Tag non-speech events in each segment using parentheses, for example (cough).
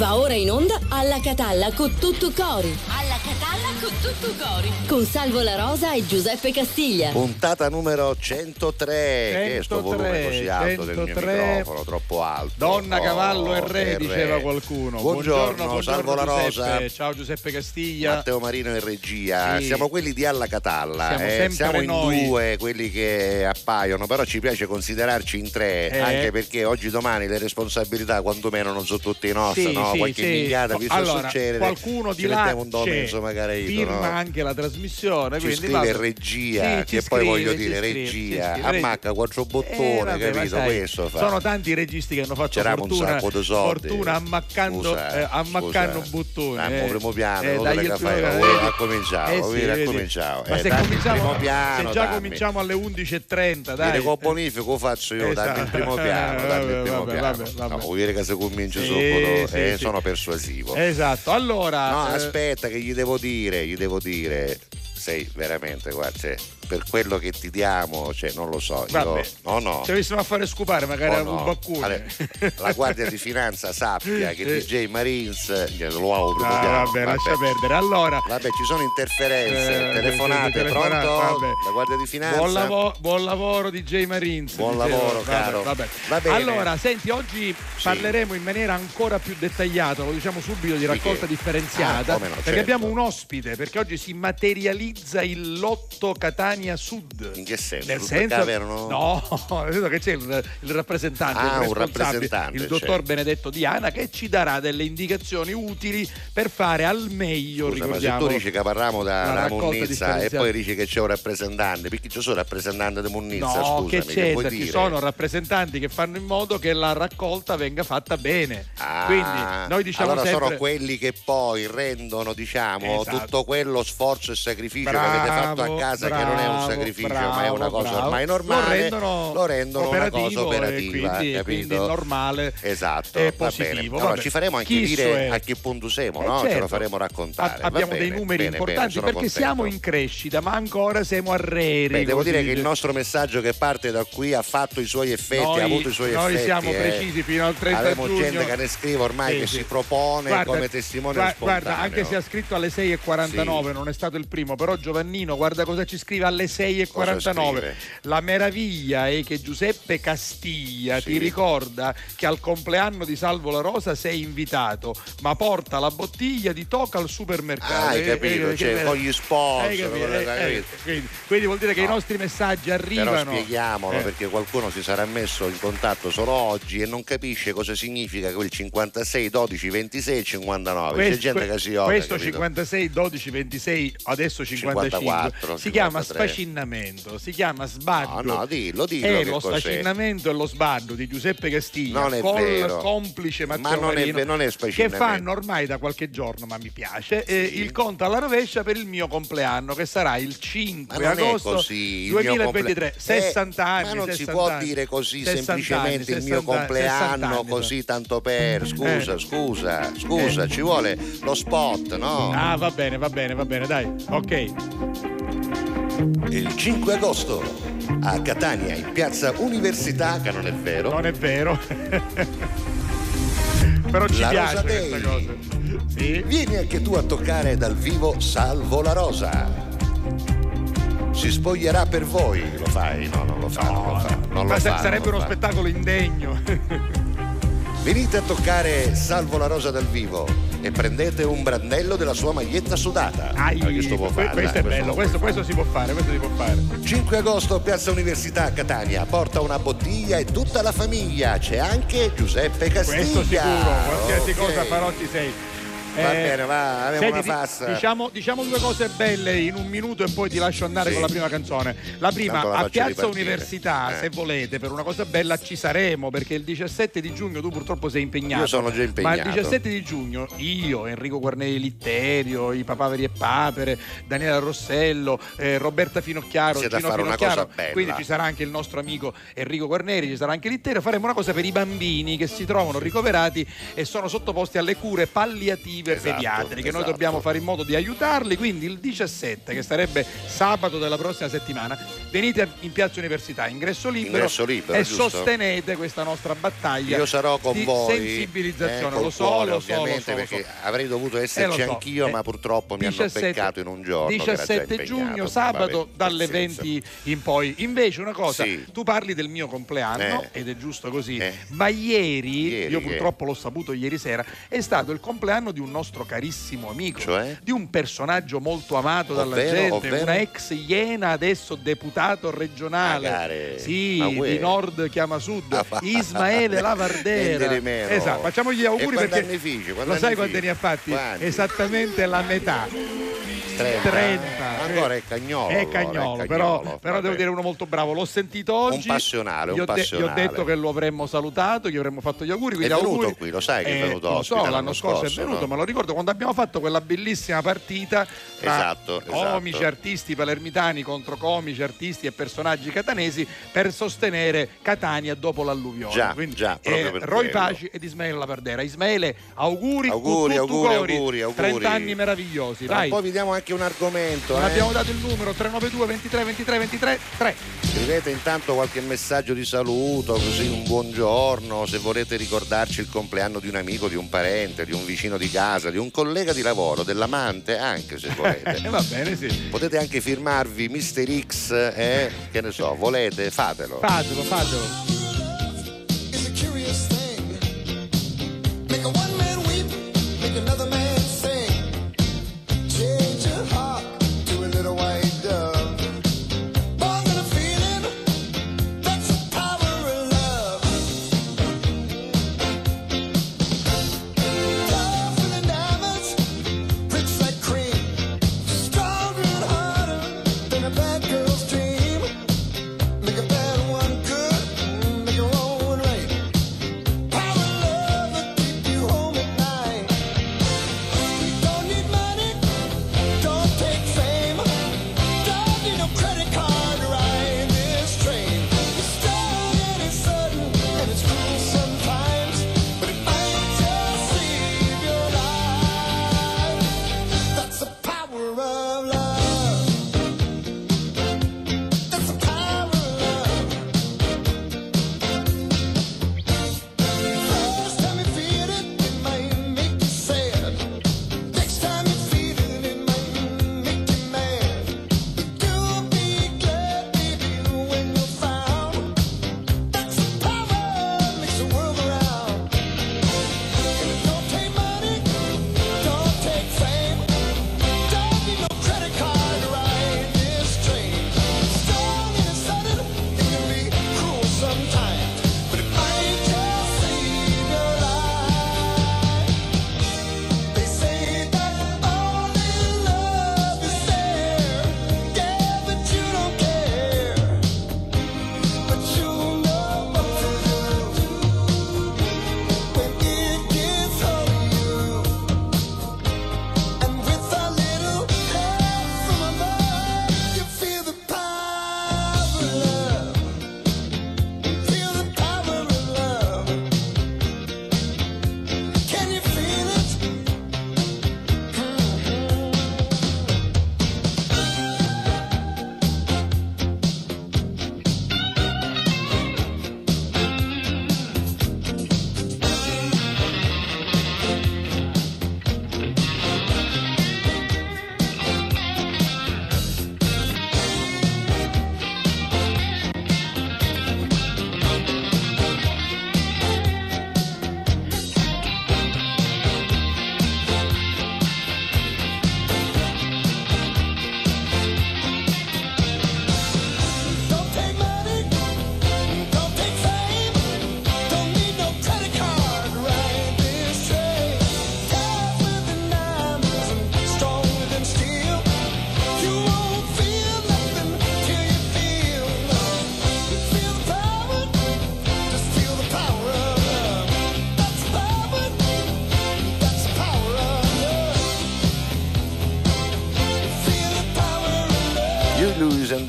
Va ora in onda alla Catalla con tutto cori. Catalla con tutto cori. Con Salvo La Rosa e Giuseppe Castiglia. Puntata numero 103. Che è sto 103, volume così alto del mio 103. microfono, troppo alto. Donna, Oh, cavallo e re, e diceva qualcuno. Buongiorno, Salvo La Rosa. Giuseppe. Ciao Giuseppe Castiglia. Matteo Marino in regia, Sì. siamo quelli di Alla Catalla, Siamo eh, sempre siamo in noi. due quelli che appaiono, però ci piace considerarci in tre, Eh. anche perché oggi domani le responsabilità quantomeno non sono tutte nostre, Sì, no? sì, qualche sì. minchiata visto allora, succedere, qualcuno di là mettiamo un nome c'è, insomma caraico, firma no? anche la trasmissione ci quindi scrive vabbè. regia, Sì, che poi scrive, voglio dire scrive, regia, scrive. ammacca quattro Eh, bottoni, vabbè, ma capito? sai, Questo fa. sono tanti registi che hanno fatto un fortuna, sacco di soldi. fortuna ammaccando, Scusa, eh, ammaccando scusa. bottoni eh. primo piano, Eh, fai, vedi? cominciamo, Eh sì, ora vedi. cominciamo. ma Eh, se cominciamo, piano, se già cominciamo alle 11.30 dai Dire con bonifico faccio io, dammi il primo piano, dammi il (laughs) Esatto. primo Vabbè, piano. vabbè, vabbè. No, vuol dire che se comincio subito, eh, sono persuasivo. esatto allora No, eh, aspetta che gli devo dire, gli devo dire, sei veramente, guarda, cioè, per quello che ti diamo, cioè, non lo so, io, Vabbè. no, no. ci avessimo a fare scupare magari Oh, no. un baccone Allora, la Guardia di Finanza (laughs) sappia che Eh. DJ Marines glielo lo auguro. Ah, piano, vabbè, lascia perdere allora Vabbè, ci sono interferenze, Eh, telefonate, telefonate, pronto? vabbè. La Guardia di Finanza. Buon, lavo- buon lavoro DJ Marines. Buon lavoro, Vabbè, caro. vabbè. Va bene. Allora, senti, oggi parleremo in maniera ancora più dettagliata, lo diciamo subito, di raccolta che? differenziata. Ah, no, perché certo. abbiamo un ospite, perché oggi si materializza il lotto Catania Sud. In che senso? Nel senso, avevano- no, (laughs) nel senso che c'è il, il rappresentante, Ah, il rappresentante, il dottor certo. Benedetto Diana, che ci darà delle indicazioni utili per fare al meglio, Scusa, ma ricordiamo. tu dici che parliamo da la una munnizza e poi dici che c'è un rappresentante, perché io sono rappresentante di munnizza, No, scusami, che c'è? vuoi Ci dire? sono rappresentanti che fanno in modo che la raccolta venga fatta bene. Ah, Quindi noi diciamo allora sempre sono quelli che poi rendono diciamo Esatto. tutto quello sforzo e sacrificio Bravo, che avete fatto a casa che non è un sacrificio bravo, ma è una cosa bravo. ormai normale Lo rendono, lo rendono una cosa operativa quindi, capito? normale esatto va positivo. allora ci faremo anche Chi dire è? a che punto siamo Eh, no? ce certo. lo faremo raccontare A- abbiamo dei bene, numeri bene, importanti bene, perché contento. siamo in crescita, ma ancora siamo a reri. Beh, devo dire che il nostro messaggio che parte da qui ha fatto i suoi effetti, Noi- ha avuto i suoi noi effetti. siamo eh. precisi fino al 30 Abbiamo giugno. gente che ne scrive ormai Sì, che sì. si propone Guarda, come testimone gua- spontaneo. Guarda, anche se ha scritto alle 6.49, non è stato il primo, però Giovannino, guarda cosa ci scrive alle 6.49. scrive? La meraviglia è che Giuseppe Castiglia Sì. ti ricorda che al compleanno di Salvo La Rosa sei invitato, ma porta la bottiglia di Toca al supermercato. Ah, hai Eh, capito, eh, cioè, che- con gli sponsor, eh, eh, quindi, quindi vuol dire che i No. nostri messaggi Però arrivano. spieghiamolo Eh. perché qualcuno si sarà messo in contatto solo oggi e non capisce cosa significa quel 56, 12, 26 e 59. C'è Questo- gente che si odia. questo capito? 56, 12, 26, adesso 55. 54, si chiama 53. sfacinamento, si chiama sbaddo. No, no, dillo, dillo È che lo cos'è. sfacinamento e lo sbaddo di Giuseppe Castiglia Non è col vero. complice Ma Matteo non è Marino ve- non è che fanno ormai da qualche giorno, ma mi piace, eh, il conto alla rovescia per il mio compleanno che sarà il 5 Ma non è agosto così, il mio 2023, comple- 60 Eh, anni. Ma non si 60 può anni. dire così 60 semplicemente anni, il mio 60 compleanno, 60 anni, così tanto per. Scusa, Eh. scusa, scusa, ci vuole lo spot, no? Ah, va bene, va bene, va bene, dai. Ok. Il 5 agosto a Catania, in piazza Università, che non è vero. Non è vero. (laughs) Però ci La piace Rosa questa Day. cosa. Sì. Vieni anche tu a toccare dal vivo Salvo la Rosa. Si spoglierà per voi, lo fai? No, non lo fa, non lo fa. Non Ma lo fa, sarebbe non lo uno fa. spettacolo indegno. (laughs) Venite a toccare Salvo la Rosa dal vivo e prendete un brandello della sua maglietta sudata. Ai, Ma che sto può fare, questo dai, è bello, lo questo, questo si può fare, questo si può fare. fare. 5 agosto, Piazza Università a Catania. Porta una bottiglia e tutta la famiglia. C'è anche Giuseppe Castiglia. Questo sicuro, qualsiasi Ok. cosa farò ci sei. Va Eh, bene, va, abbiamo senti, una fassa. Diciamo, diciamo due cose belle in un minuto e poi ti lascio andare Sì. con la prima canzone. La prima, la a Piazza ripartire. Università, Eh. se volete, per una cosa bella ci saremo, perché il 17 di giugno tu purtroppo sei impegnato. Io sono già impegnato. Ma il 17 di giugno io, Enrico Guarneri Litterio, i Papaveri e Papere, Daniela Rossello, eh, Roberta Finocchiaro, Siete Gino Finocchiaro, quindi ci sarà anche il nostro amico Enrico Guarneri, ci sarà anche Litterio, faremo una cosa per i bambini che si trovano ricoverati e sono sottoposti alle cure palliative palliative Esatto, pediatriche. Noi esatto. dobbiamo fare in modo di aiutarli, quindi il 17, che sarebbe sabato della prossima settimana, venite in Piazza Università, ingresso libero, Ingresso libero, e giusto? sostenete questa nostra battaglia Io sarò con di voi. sensibilizzazione. eh, lo so, cuore, lo so, lo ovviamente, so, lo perché so. avrei dovuto Eh, esserci lo so. anch'io, Eh, ma purtroppo mi 17 hanno beccato in un giorno. che era già 17 impegnato. giugno, Vabbè, sabato, dalle pazienza. 20 in poi. Invece, una cosa, Sì. tu parli del mio compleanno, Eh. ed è giusto così, Eh. ma ieri, Ieri io purtroppo l'ho saputo ieri sera, è stato il compleanno di un nostro carissimo amico, Cioè? di un personaggio molto amato dalla Ovvero? gente, Ovvero? una ex Iena, adesso deputato regionale. Magari. Sì, Ma uè. di nord chiama sud, Ah. Ismaele (laughs) Lavardera. Esatto, facciamo gli auguri perché anni? Quanti lo sai anni quanti ne ha fatti? Quanti? Esattamente la metà. 30. 30. Ancora è cagnolo. È allora, cagnolo, è però, cagnolo, però vabbè. devo dire uno molto bravo. L'ho sentito oggi. Un passionale, un gli ho, de- gli ho passionale. detto che lo avremmo salutato, gli avremmo fatto gli auguri. È venuto auguri. qui, lo sai che è Eh, venuto Lo ospite so, l'anno l'anno scorso, scorso, è venuto, no? me lo ricordo quando abbiamo fatto quella bellissima partita tra Esatto, esatto. comici, artisti palermitani contro comici, artisti e personaggi catanesi per sostenere Catania dopo l'alluvione. Già, Quindi, già, proprio eh, per Roy quello. Paci ed Ismaele Lavardera. Ismaele, auguri, Auguri, auguri, auguri, auguri. 30 anni meravigliosi, Tra vai. un po' vi diamo anche un argomento. Non eh. abbiamo dato il numero 392 23 23 23 3. Scrivete intanto qualche messaggio di saluto, così un buongiorno, se volete ricordarci il compleanno di un amico, di un parente, di un vicino di casa, di un collega di lavoro, dell'amante, anche se volete. (laughs) va bene, sì. Potete anche firmarvi Mister X, eh? che ne so, volete, fatelo. Fatelo, fatelo. It's a curious thing. Make a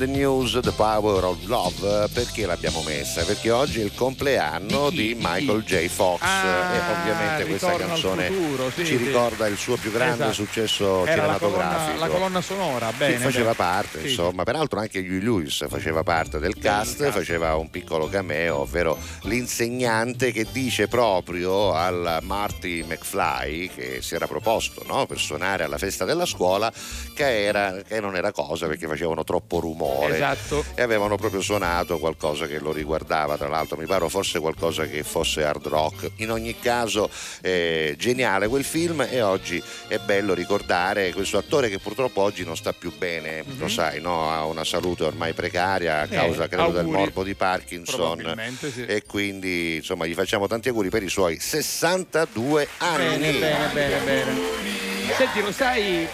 the News, The Power of Love. Perché l'abbiamo messa? Perché oggi è il compleanno Di Michael J. Fox Ah, e ovviamente questa canzone futuro, sì, ci sì. ricorda il suo più grande Esatto. successo Era la colonna, cinematografico. la colonna sonora, Sì, bene. faceva bene. parte, Sì, insomma, peraltro anche Huey Lewis faceva parte del cast, cast. faceva un piccolo cameo, ovvero l'insegnante che dice proprio al Marty McFly che si era proposto no, per suonare alla festa della scuola che, era, che non era cosa perché facevano troppo rumore Esatto. e avevano proprio suonato qualcosa che lo riguardava, tra l'altro mi pare forse qualcosa che fosse hard rock. In ogni caso eh, geniale quel film e oggi è bello ricordare questo attore che purtroppo oggi non sta più bene, lo sai, no? ha una salute ormai precaria a Mhm. Eh, causa credo del auguri. morbo di Parkinson sì. e quindi insomma gli facciamo tanti auguri per i suoi 62 anni. Bene, bene, bene, bene. Senti, lo sai,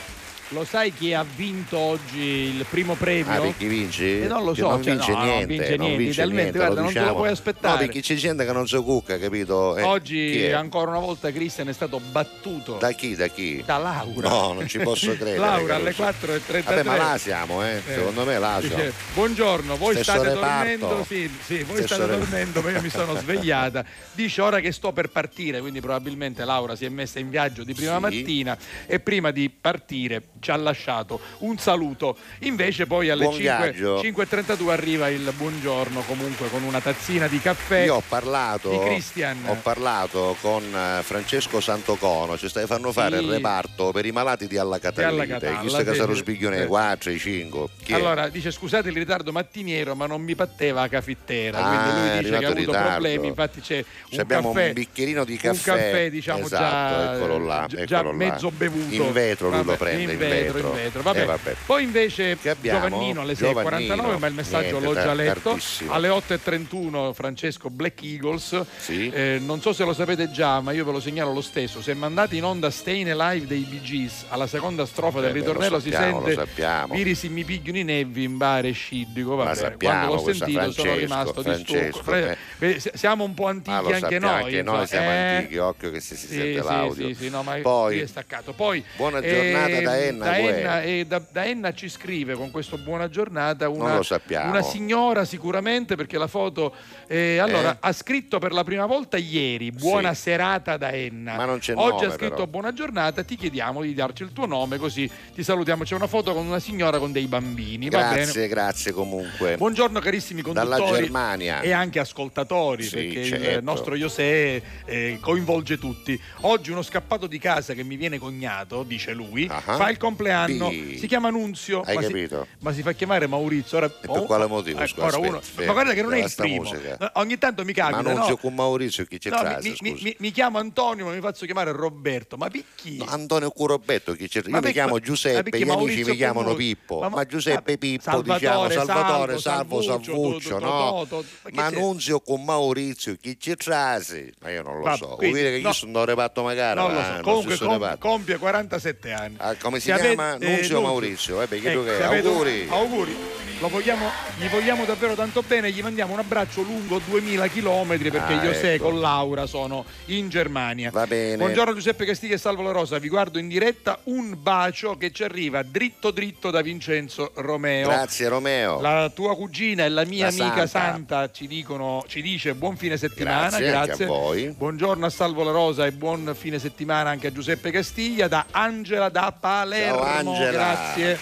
lo sai chi ha vinto oggi il primo premio? Ah, perché vinci? Eh, non lo so, non cioè, vince no, non niente, vince non niente, vince niente, guarda, lo non te lo diciamo. puoi aspettare. No, perché c'è gente che non si cucca, capito? Eh, Oggi ancora una volta Cristian è stato battuto Da chi? Da chi? da Laura. No, non ci posso credere. (laughs) Laura alle Caruso. 4.33. Vabbè, ma là siamo, eh. Eh, Secondo me là siamo. dice, buongiorno, voi Stesso state reparto. dormendo? Sì, sì, voi Stesso state reparto. dormendo, ma io mi sono (laughs) svegliata. Dice ora che sto per partire, quindi probabilmente Laura si è messa in viaggio di prima Sì. mattina e prima di partire ci ha lasciato un saluto. Invece poi alle Buon 5 viaggio. 5.32 arriva il buongiorno comunque con una tazzina di caffè. Io ho parlato, ho parlato con eh, Francesco Santocono, ci stai fanno fare Sì. il reparto per i malati di alla Alla Catalite. Catalla, Chi sta che sbiglione Eh. 4, 5. Chi è? Allora dice scusate il ritardo mattiniero ma non mi patteva la caffettera Ah, quindi lui dice che ha avuto ritardo. problemi infatti c'è un abbiamo caffè un bicchierino di caffè. un caffè diciamo Esatto, già, eccolo là, già mezzo bevuto In vetro lui lo prende, in in vetro, vetro. in vetro. Vabbè. Eh, vabbè. poi invece? Giovannino alle Giovannino. 6.49 ma il messaggio Niente, l'ho già letto tardissimo. alle 8.31 Francesco Black Eagles Sì. Eh, non so se lo sapete già ma io ve lo segnalo lo stesso se mandate in onda Stayin' Alive dei Bee Gees alla seconda strofa del Eh beh, lo ritornello si sappiamo, lo sente sappiamo. Viri si mi pigliano i nevi in bare scidico va La bene. sappiamo quando l'ho sentito sono Francesco, rimasto di Francesco, stucco Fre- Vedi, si- siamo un po' antichi Ah, anche noi anche noi siamo Eh, antichi, occhio che si, si sì, sente sì, l'audio. sì, sì, no, ma Poi, è staccato. Poi, buona giornata da Enna, Da Guè. Enna, e da, da Enna ci scrive con questo buona giornata una, una signora sicuramente perché la foto eh, allora Eh? ha scritto per la prima volta ieri buona Sì. serata da Enna. Ma non c'è Oggi nome, ha scritto però. buona giornata, ti chiediamo di darci il tuo nome così ti salutiamo. C'è una foto con una signora con dei bambini. Grazie, grazie comunque. Buongiorno carissimi Dalla conduttori Germania. e anche ascoltatori Sì, perché il certo. nostro José eh, coinvolge tutti. Oggi uno scappato di casa che mi viene cognato, dice lui, Ah. fa il compleanno, Sì. si chiama Nunzio, Hai ma, capito? Si, ma si fa chiamare Maurizio. Ora, E per quale motivo? eh, Scusa, uno- ma guarda che non è il Basta primo. musica. Ogni tanto mi capita, Ma non no? con Maurizio chi c'è No, tra mi, mi- mi- mi chiamo Antonio ma mi faccio chiamare Roberto ma perché? No, Antonio Curobetto chi c'è? Io Ma mi chiamo Giuseppe, gli amici mi chiamano Pippo, ma- Giuseppe Pippo Salvatore, diciamo Salvatore, Salvo, Salvuccio, no? Ma? Nunzio con Maurizio chi c'è trasi? Ma io non lo so, vuol dire che io sono reparto magari, Non lo ma so, comunque compie 47 anni. Ah, come si avete- chiama? eh, Nunzio Maurizio, eh, Ecco, che- auguri. auguri. Vogliamo, gli vogliamo davvero tanto bene, gli mandiamo un abbraccio lungo 2000 km perché Ah, José ecco. con Laura sono in Germania. Va bene. Buongiorno Giuseppe Castiglia e Salvo La Rosa, vi guardo in diretta, un bacio che ci arriva dritto dritto da Vincenzo Romeo. Grazie Romeo. La tua cugina e la mia La amica Santa. Santa ci, dicono, ci dice buon fine settimana. Grazie, anche a voi. Buongiorno a Salvo La Rosa e buon fine settimana anche a Giuseppe Castiglia da Angela da Palermo. Ciao, Angela. Grazie.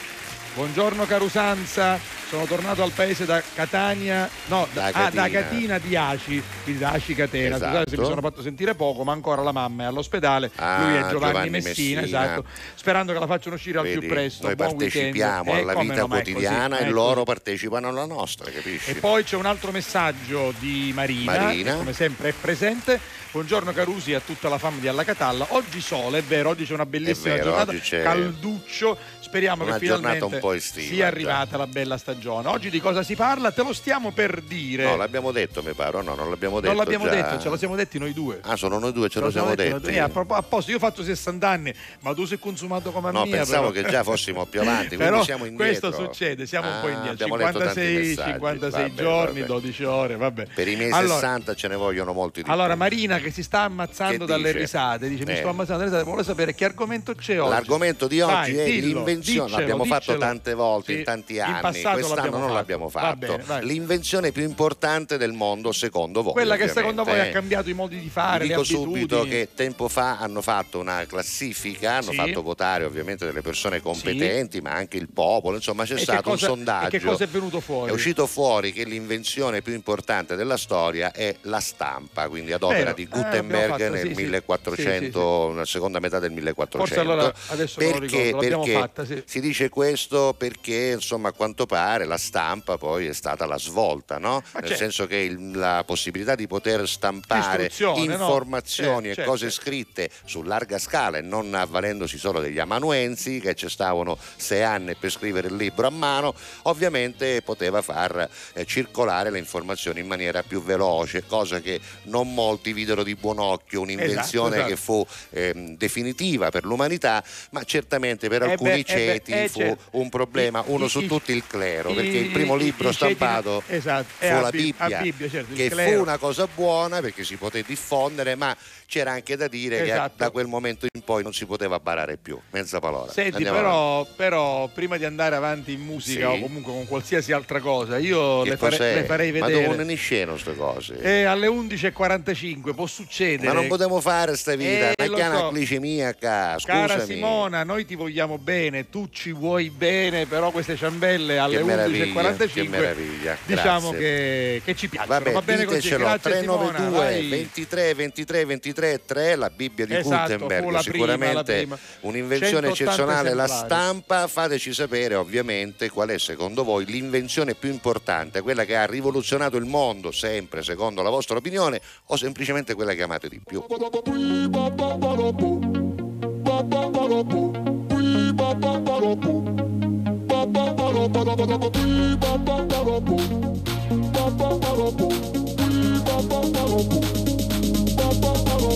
Buongiorno Carusanza, sono tornato al paese da Catania, no, da, Da ah, da Catina. Catina di Aci, quindi da Aci Catena. Esatto. Scusate se mi sono fatto sentire poco, ma ancora la mamma è all'ospedale. Ah, Lui è Giovanni, Giovanni Messina, Messina. esatto. Sperando che la facciano uscire al Vedi, più presto. noi Buon partecipiamo weekend. Eh, alla come vita così, quotidiana è e così. loro partecipano alla nostra, capisci? E poi c'è un altro messaggio di Marina, Marina. come sempre è presente. Buongiorno Carusi a tutta la fam di Alla Catalla. Oggi sole, è vero, oggi c'è una bellissima vero, giornata, calduccio. Speriamo una che finalmente sia arrivata la bella stagione. Oggi di cosa si parla? Te lo stiamo per dire. No, l'abbiamo detto, mi pare, no, non l'abbiamo detto. non l'abbiamo già. detto, ce lo siamo detti noi due. Ah, sono noi due, ce lo Ce siamo noi detti. due. Eh, a, propos- a posto, io ho fatto 60 anni, ma tu sei consumato come a No, mia. pensavo però. che già fossimo più avanti, Però siamo indietro. questo succede, siamo un po' Ah, indietro. abbiamo letto tanti 56, messaggi. 56 Vabbè, giorni, vabbè. 12 ore, vabbè. Per i miei Allora, 60 ce ne vogliono molti di Allora, più. Marina che si sta ammazzando Che dalle dice? risate, dice mi Eh. sto ammazzando dalle risate, vuole sapere che argomento c'è oggi. L'argomento di oggi Vai, è dillo, l'invenzione, l'abbiamo fatto tante volte, Sì, in tanti in anni. passato quest'anno non l'abbiamo fatto. bene. L'invenzione più importante del mondo secondo voi. Quella che ovviamente, secondo voi ha eh. cambiato i modi di fare, Vi dico subito che tempo fa hanno fatto una classifica, hanno Sì. fatto votare ovviamente delle persone competenti, ma anche il popolo, insomma c'è E che stato cosa- un sondaggio. e che cosa è venuto fuori? È uscito fuori che l'invenzione più importante della storia è la stampa, quindi ad opera Vero. di Eh, Gutenberg fatta, nel sì, sì. 1400, nella seconda metà del 1400. Forse allora adesso perché, perché fatta, sì. si dice questo perché insomma a quanto pare la stampa poi è stata la svolta, no? Nel certo. senso che il- la possibilità di poter stampare Istruzione, no? informazioni Certo, e certo, cose certo. scritte su larga scala e non avvalendosi solo degli amanuensi che ci stavano sei anni per scrivere il libro a mano, ovviamente poteva far eh, circolare le informazioni in maniera più veloce, cosa che non molti videro di buon occhio, un'invenzione Esatto, che fu ehm, definitiva per l'umanità, ma certamente per Eh alcuni eh beh, ceti eh, fu un problema, uno su tutti il clero, i- perché il primo libro stampato esatto, fu la Bibbia, Bibbia, certo, che fu una cosa buona perché si poté diffondere, ma c'era anche da dire Esatto. che da quel momento in poi non si poteva barare più. Mezza parola. Senti, però, però prima di andare avanti in musica Sì. o comunque con qualsiasi altra cosa, io le, fare- le farei Ma vedere. dove ne sceno queste cose? E alle 11.45 può succedere. Ma non potremo fare sta vita, Eh, chiana so. glicemia Cara scusami. Simona, noi ti vogliamo bene, tu ci vuoi bene, però queste ciambelle alle Che meraviglia, 11.45 che meraviglia, diciamo che, che ci piacciono. Vabbè, Va bene così, grazie Simona. 392 vai. 23 23 23 3, la Bibbia di Esatto, Gutenberg, la prima, la sicuramente prima. un'invenzione 180 eccezionale, la esemplari. stampa, fateci sapere ovviamente qual è secondo voi l'invenzione più importante, quella che ha rivoluzionato il mondo, sempre secondo la vostra opinione, o semplicemente quella che amate di più. (laughs)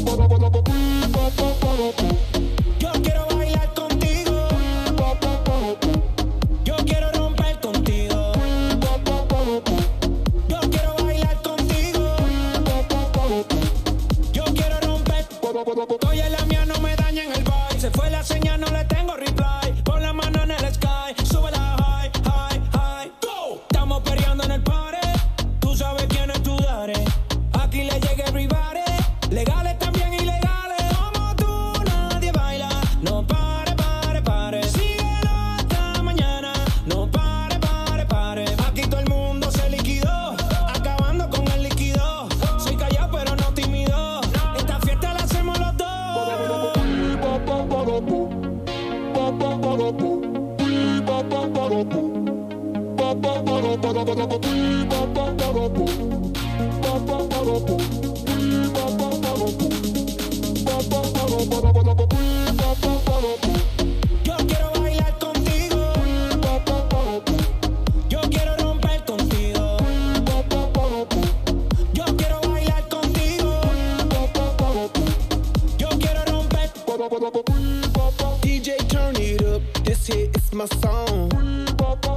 Thank you. My song.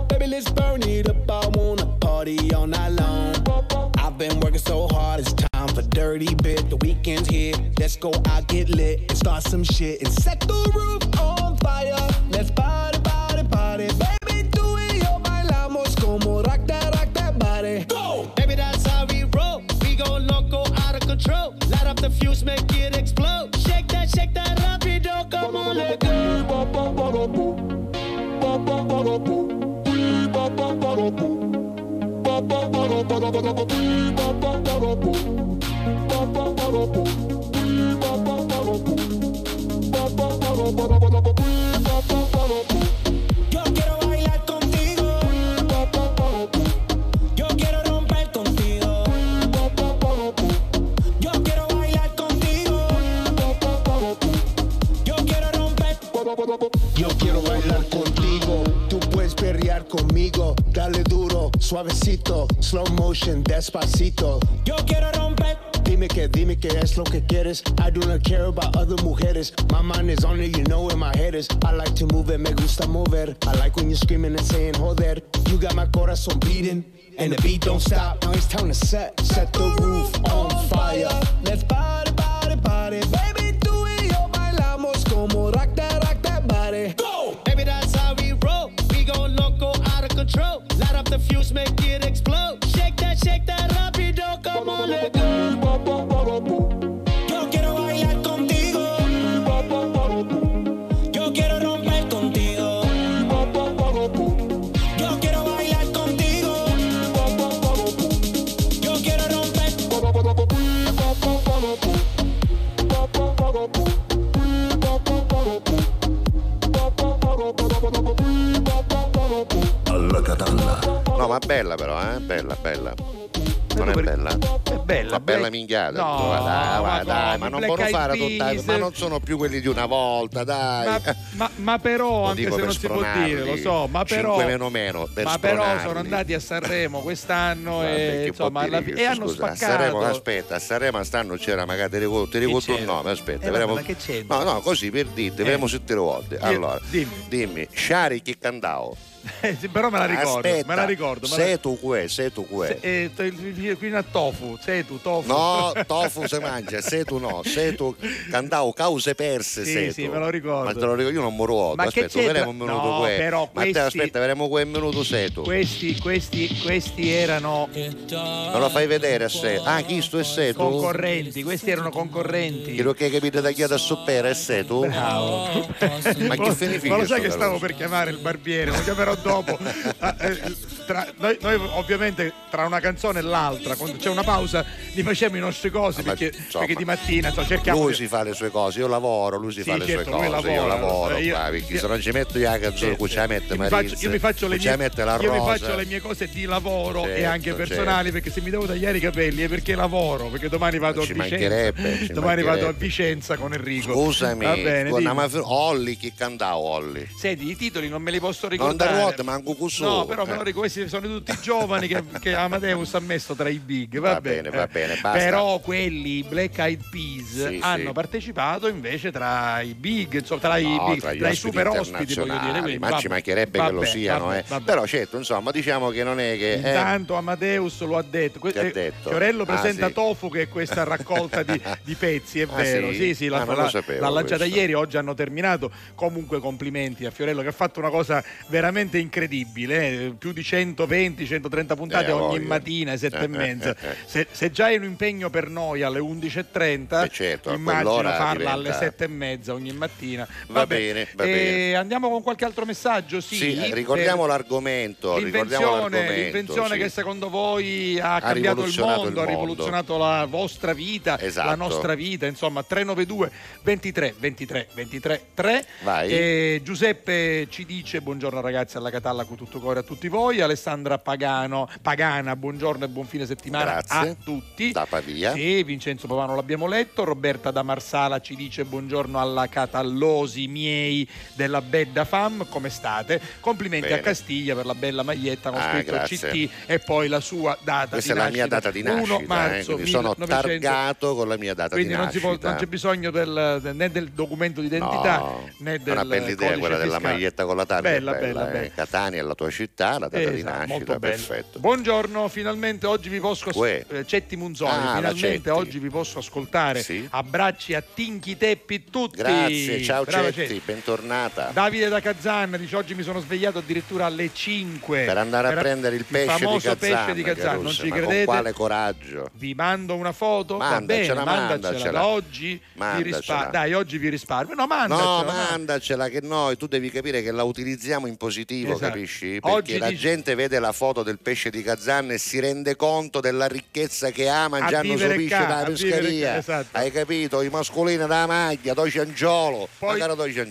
Baby, let's burn it up. I wanna party all night long. I've been working so hard, it's time for dirty bit. The weekend's here. Let's go out, get lit, and start some shit. And set the roof on lo que quieres. I do Ma non sono più quelli di una volta, dai. Ma, ma- ma però, Lo anche se non si può dire, lo so, ma però. Meno meno, per ma però sono andati a Sanremo quest'anno Vabbè, e, insomma, alla questo, e hanno scusa? A spaccato. Sanremo, aspetta, a Sanremo stanno c'era magari ti ricordo, il nome, aspetta, Eh, vediamo- ma che c'entra? No, no, così per dirti, vediamo se te lo volte. Allora, dimmi. dimmi, Shari che cantavo. Eh, sì, però me la ricordo, Aspetta, me la ricordo. me la- sei tu que, sei tu que. Se- eh, qui a tofu, sei tu, tofu. No, (laughs) tofu si mangia, se tu no, se tu cantavo cause perse, Sì, se sì, tu. me lo ricordo. Ma te lo ricordo, io non mi ruoto. Ma Aspetta, vedremo un minuto No, que. però questi- aspetta, vedremo quel minuto se tu. Questi, questi, questi erano Non lo fai vedere a se. Ah, chi sto è se tu? concorrenti, questi erano concorrenti. Quello che hai capito da chi da suppera è se tu? Bravo. (laughs) Ma che significa Ma lo sai che stavo per chiamare il barbiere, lo chiamerò dopo. (laughs) Ah, eh, tra- noi, noi ovviamente tra una canzone e l'altra, quando c'è una pausa, li facciamo i nostri cosi Ma, perché, insomma, perché di mattina insomma, cerchiamo Lui si fa le sue cose, io lavoro, lui si Sì, fa le certo, sue lui cose, io lavora, lavoro eh, io- qua, perché se non ci metto io la canzone, Certo, ci mette io mi Marizza, faccio, io mi faccio le mie, io mi faccio le mie cose di lavoro e Certo, anche certo. personali perché se mi devo tagliare i capelli è perché lavoro perché domani vado a ci Vicenza domani vado a. Vicenza con Enrico Scusami, va bene con una maf- Olli che cantavo Olli. Senti, i titoli non me li posso Non ricordare. da ruota, manco. No, però me lo Eh. ricordo, questi sono tutti giovani che, che Amadeus ha messo tra i big. Va, Va bene, va bene, basta. Però quelli Black Eyed Peas Sì, hanno sì. partecipato invece tra i big, insomma, tra i, No, big, tra tra i ospiti super ospiti, voglio dire. quindi, ma vabbè, ci mancherebbe che lo vabbè, siano, vabbè, eh. vabbè. Però certo, insomma, diciamo che non è che eh, Intanto Amadeus lo ha detto. Que- ha eh, detto? Fiorello Ah, presenta sì. Tofu che è questa raccolta di, (laughs) di pezzi, è Ah, vero. sì? Sì, sì, Ah, l'ha, non lo l'ha- sapevo l'ha lanciata questo. ieri, oggi hanno terminato. Comunque complimenti a Fiorello che ha fatto una cosa veramente incredibile. eh, Più di 120-130 puntate Eh, ogni voglia. mattina, alle 7 e mezza. Se, se già è un impegno per noi alle 11.30, Eh, certo, immagino farla diventa- alle 7 e mezza ogni mattina. Va Vabbè, bene, va bene. Andiamo con qualche altro messaggio? Sì, Sì, ricordiamo l'argomento, ricordiamo L'invenzione, l'argomento, l'invenzione sì. che secondo voi ha, cambiato il mondo, il ha mondo. rivoluzionato la vostra vita, Esatto. la nostra vita, insomma 392 23 23 23 3. Vai. E Giuseppe ci dice buongiorno ragazzi alla Catalla con tutto cuore a tutti voi, Alessandra Pagano, Pagana, buongiorno e buon fine settimana Grazie. a tutti. Da Pavia. Sì, Vincenzo Pavano l'abbiamo letto, Roberta da Marsala ci dice buongiorno alla Catallosi miei della Bedda Fam, come state? Complimenti Bene. a Castiglia per la bella maglietta con Ah, scritto grazie. CT e poi la sua data Questa di è la nascita. mia data di 1 nascita, eh, marzo quindi sono 1900. targato con la mia data Quindi di non, nascita. può- non c'è bisogno del- de- né del documento di identità No, né è del una bella idea quella della fiscale. maglietta con la targa. è Bella, bella, eh. bella. Catania è la tua città, la data di Esatto, nascita, molto bene. perfetto. Buongiorno, finalmente oggi vi posso as- Uè. eh, Cetti Munzoni, Ah, finalmente Cetti. oggi vi posso ascoltare. Sì. Abbracci a Tinchi Teppi tutti. Grazie, ciao Brava Cetti, bentornata. Davide da Kazan dice oggi mi sono svegliato addirittura alle 5 per andare a prendere il pesce di Kazan, pesce di Kazan, non ci credete? Quale coraggio? Vi mando una foto? Va bene, Mandacela, mandacela. mandacela. Da oggi vi Mandacela. risparmio. Dai, oggi vi risparmio. No, mandacela. No, mandacela. mandacela che noi, tu devi capire che la utilizziamo in positivo, Esatto. capisci? Perché Oggi la dici- gente vede la foto del pesce di Kazan e si rende conto della ricchezza che ha mangiando suo pesce dalla pescheria. esatto. Hai capito? I mascolini della maglia, doi ciangiolo, Poi,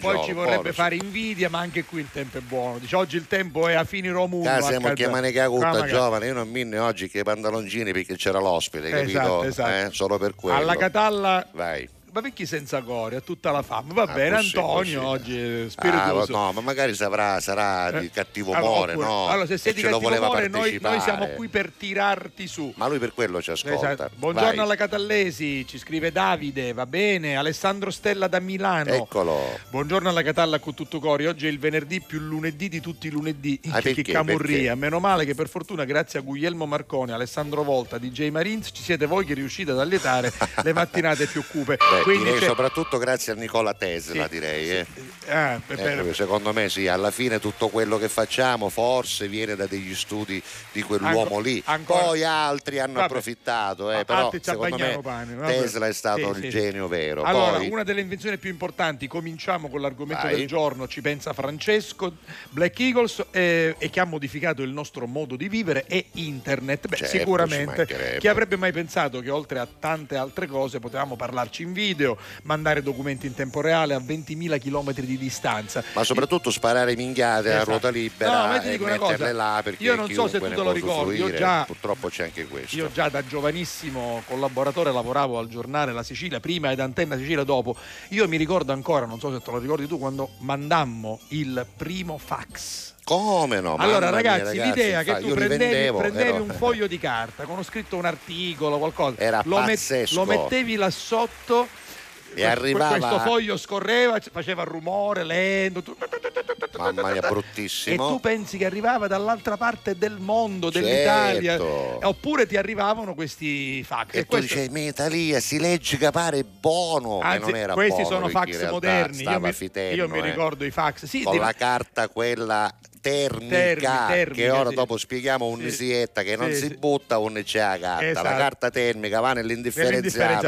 poi ci vorrebbe povero. fare invidia, ma anche qui il tempo è buono. Dice oggi il tempo è a fini romuno. Qua a siamo Kazan. chiamati che Ah, giovane, io non minne oggi che i pantaloncini perché c'era l'ospite, Esatto, capito? esatto. Eh, Solo per quello. Alla Catalla Vai. Ma perché senza core? A tutta la fama. Va Ah, bene, possibile, Antonio possibile. oggi è Ah, spiritoso. no, ma magari saprà, sarà di Eh, cattivo allora, umore, oppure- no? Allora, se sei di cattivo umore, noi, noi siamo qui per tirarti su. Ma lui per quello ci ascolta. Esatto. Buongiorno Vai. alla Catallesi, ci scrive Davide, va bene. Alessandro Stella da Milano. Eccolo. Buongiorno alla Catalla con tutto cori. Oggi è il venerdì più lunedì di tutti i lunedì. Ah, che perché? camurria. Perché? Meno male che per fortuna, grazie a Guglielmo Marconi, Alessandro Volta, DJ Marins, ci siete voi che riuscite ad allietare le mattinate più cupe. Beh, Quindi direi c'è- soprattutto grazie a Nicola Tesla, Sì, direi. eh. Ah, per- Eh, secondo me sì, alla fine tutto quello che facciamo forse viene da degli studi di quell'uomo Anco- lì. ancora- Poi altri hanno Vabbè. approfittato, eh, però secondo me pane. Tesla è stato Sì, il sì. genio vero. Allora, Poi, una delle invenzioni più importanti, cominciamo con l'argomento Vai. del giorno, ci pensa Francesco, Black Eagles, eh, e che ha modificato il nostro modo di vivere, è internet. Beh, Certo, sicuramente. Chi avrebbe mai pensato che oltre a tante altre cose potevamo parlarci in video, video, mandare documenti in tempo reale a 20.000 km di distanza. Ma soprattutto sparare minchiate a Esatto. ruota No, libera ma ti e dico una metterle cosa, là perché io non so se tu te lo ricordi, io già- purtroppo c'è anche questo. Io già da giovanissimo collaboratore lavoravo al giornale La Sicilia prima ed Antenna Sicilia dopo. Io mi ricordo ancora, non so se te lo ricordi tu, quando mandammo il primo fax. Come no? allora Mamma mia, ragazzi, l'idea che tu prendevi, prendevi un foglio di carta con scritto un articolo, qualcosa, Era lo, pazzesco. lo mettevi là sotto. E arrivava- questo foglio scorreva, faceva rumore lento. Mamma mia, E bruttissimo. tu pensi che arrivava dall'altra parte del mondo, dell'Italia, Certo. Eh, oppure ti arrivavano questi fax. E tu questo- dicevi, in Italia si legge che pare buono, e Anzi, non era questi buono, sono fax moderni. Io mi, fitenno, io mi eh. ricordo i fax. Sì, con di- la carta quella termica, Termi- termica, che ora sì. dopo spieghiamo un Sì. che non Sì, si butta un c'è la carta Esatto. la carta termica va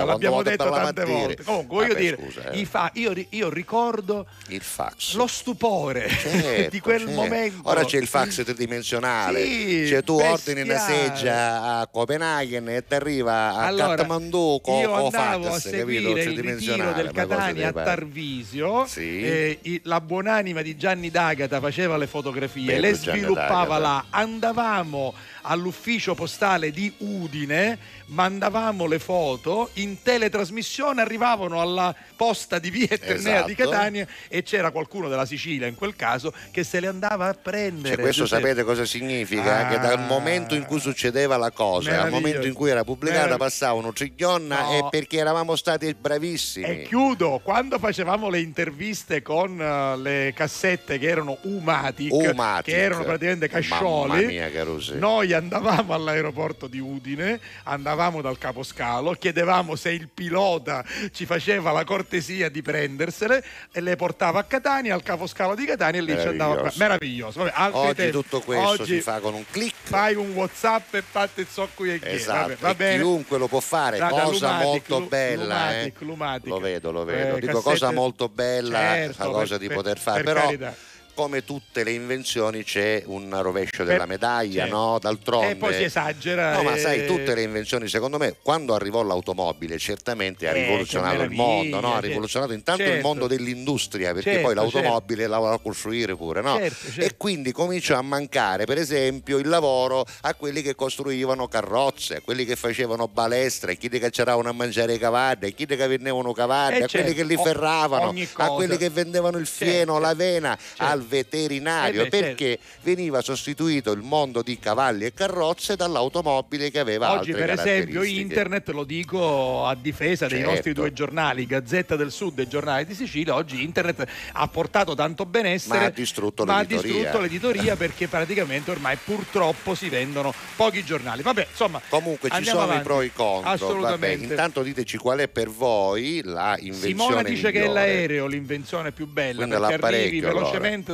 quando l'abbiamo detto tante volte. Comunque, voglio Vabbè, dire, scusa, eh. fa- io, io ricordo il fax lo stupore (laughs) Certo, di quel certo. momento. Ora c'è il fax tridimensionale, Sì, cioè tu ordini una bestiale. seggia a Copenaghen e ti arriva a Allora, Kathmandu con io andavo a fax, capito? seguire il ritiro Tridimensionale, del Catania a? Tarvisio Sì. eh, la buonanima di Gianni D'Agata faceva le fotografie Bello le sviluppava là. Andavamo all'ufficio postale di Udine mandavamo le foto in teletrasmissione arrivavano alla posta di via Eternea di Esatto. Catania e c'era qualcuno della Sicilia in quel caso che se le andava a prendere Cioè, questo Giuseppe. sapete cosa significa? Ah. che dal momento in cui succedeva la cosa, al Meraviglioso. momento in cui era pubblicata, Merav- passavano triglionna No. e perché eravamo stati bravissimi. E chiudo, quando facevamo le interviste con eh, le cassette che erano Umatic, Umatic. che erano praticamente cascioli, mia, noi andavamo all'aeroporto di Udine, andavamo dal caposcalo, chiedevamo se il pilota ci faceva la cortesia di prendersele e le portava a Catania, al caposcalo di Catania e lì ci andava. Meraviglioso. Vabbè, Oggi tempi. tutto questo Oggi si fa con un click. Fai un WhatsApp e fate il socco e Esatto, Vabbè, chiunque lo può fare, Da- da cosa Lumatic, molto Lu- bella. Lumatic, eh. Lumatic. Lo vedo, lo vedo. Eh, Dico cassette- cosa molto bella, Certo, la cosa per- di poter fare, per però carità. Come tutte le invenzioni c'è un rovescio della Per- medaglia, certo. no? D'altronde. E poi si esagera. No, ma sai, tutte le invenzioni, secondo me, quando arrivò l'automobile, certamente ha Eh, rivoluzionato il mondo, no? ha rivoluzionato intanto il certo. mondo dell'industria, perché Certo, poi l'automobile la voleva costruire pure, no? Certo, certo. E quindi cominciò a mancare, per esempio, il lavoro a quelli che costruivano carrozze, a quelli che facevano balestre, a quelli che c'eravano a mangiare i cavalli, a quelli che vendevano cavalli, Eh, a quelli certo, che li ferravano, a quelli che vendevano il fieno, Certo, l'avena, certo. al veterinario, Eh beh, perché veniva sostituito il mondo di cavalli e carrozze dall'automobile che aveva Oggi, per esempio, internet lo dico a difesa dei Certo. nostri due giornali, Gazzetta del Sud e Giornale di Sicilia. Oggi internet ha portato tanto benessere, Ma ha distrutto ma ha l'editoria. distrutto l'editoria (laughs) perché praticamente ormai purtroppo si vendono pochi giornali. Vabbè, insomma, Comunque ci sono avanti. i pro e i contro. Vabbè, Assolutamente. intanto diteci qual è per voi la invenzione Simona dice che è migliore. l'aereo l'invenzione più bella Quindi perché arrivi allora.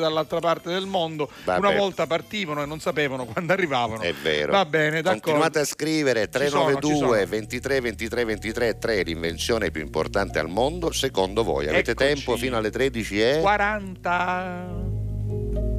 Dall'altra parte del mondo. Vabbè. Una volta partivano e non sapevano quando arrivavano. È vero. Va bene, d'accordo. Continuate a scrivere Ci sono, ci 392 sono. 23 23 23 3 l'invenzione più importante al mondo secondo voi. Avete Eccoci. tempo fino alle 13 e 40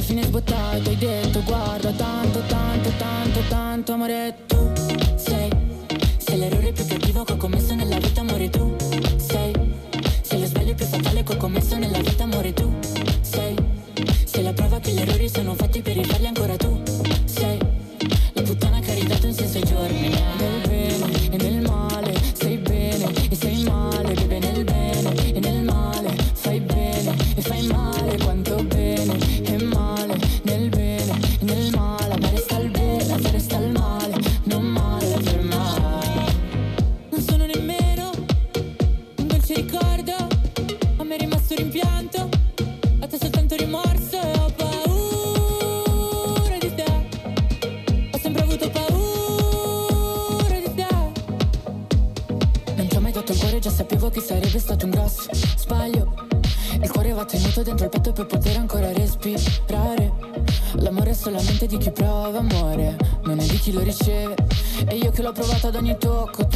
alla fine sbottato hai detto guarda tanto, tanto, tanto, tanto amore tu sei. Sei l'errore più cattivo che ho commesso nella vita amore tu sei. Sei lo sbaglio più fatale che ho commesso nella vita chi lo riceve. E io che l'ho provato ad ogni tocco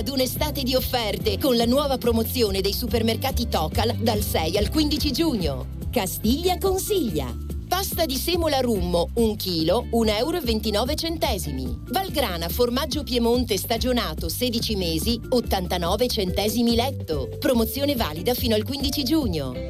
ad un'estate di offerte con la nuova promozione dei supermercati Tocal dal 6 al 15 giugno. Castiglia consiglia. Pasta di semola rummo, 1 kg, 1,29 euro. Valgrana formaggio Piemonte stagionato 16 mesi, 89 centesimi letto. Promozione valida fino al 15 giugno.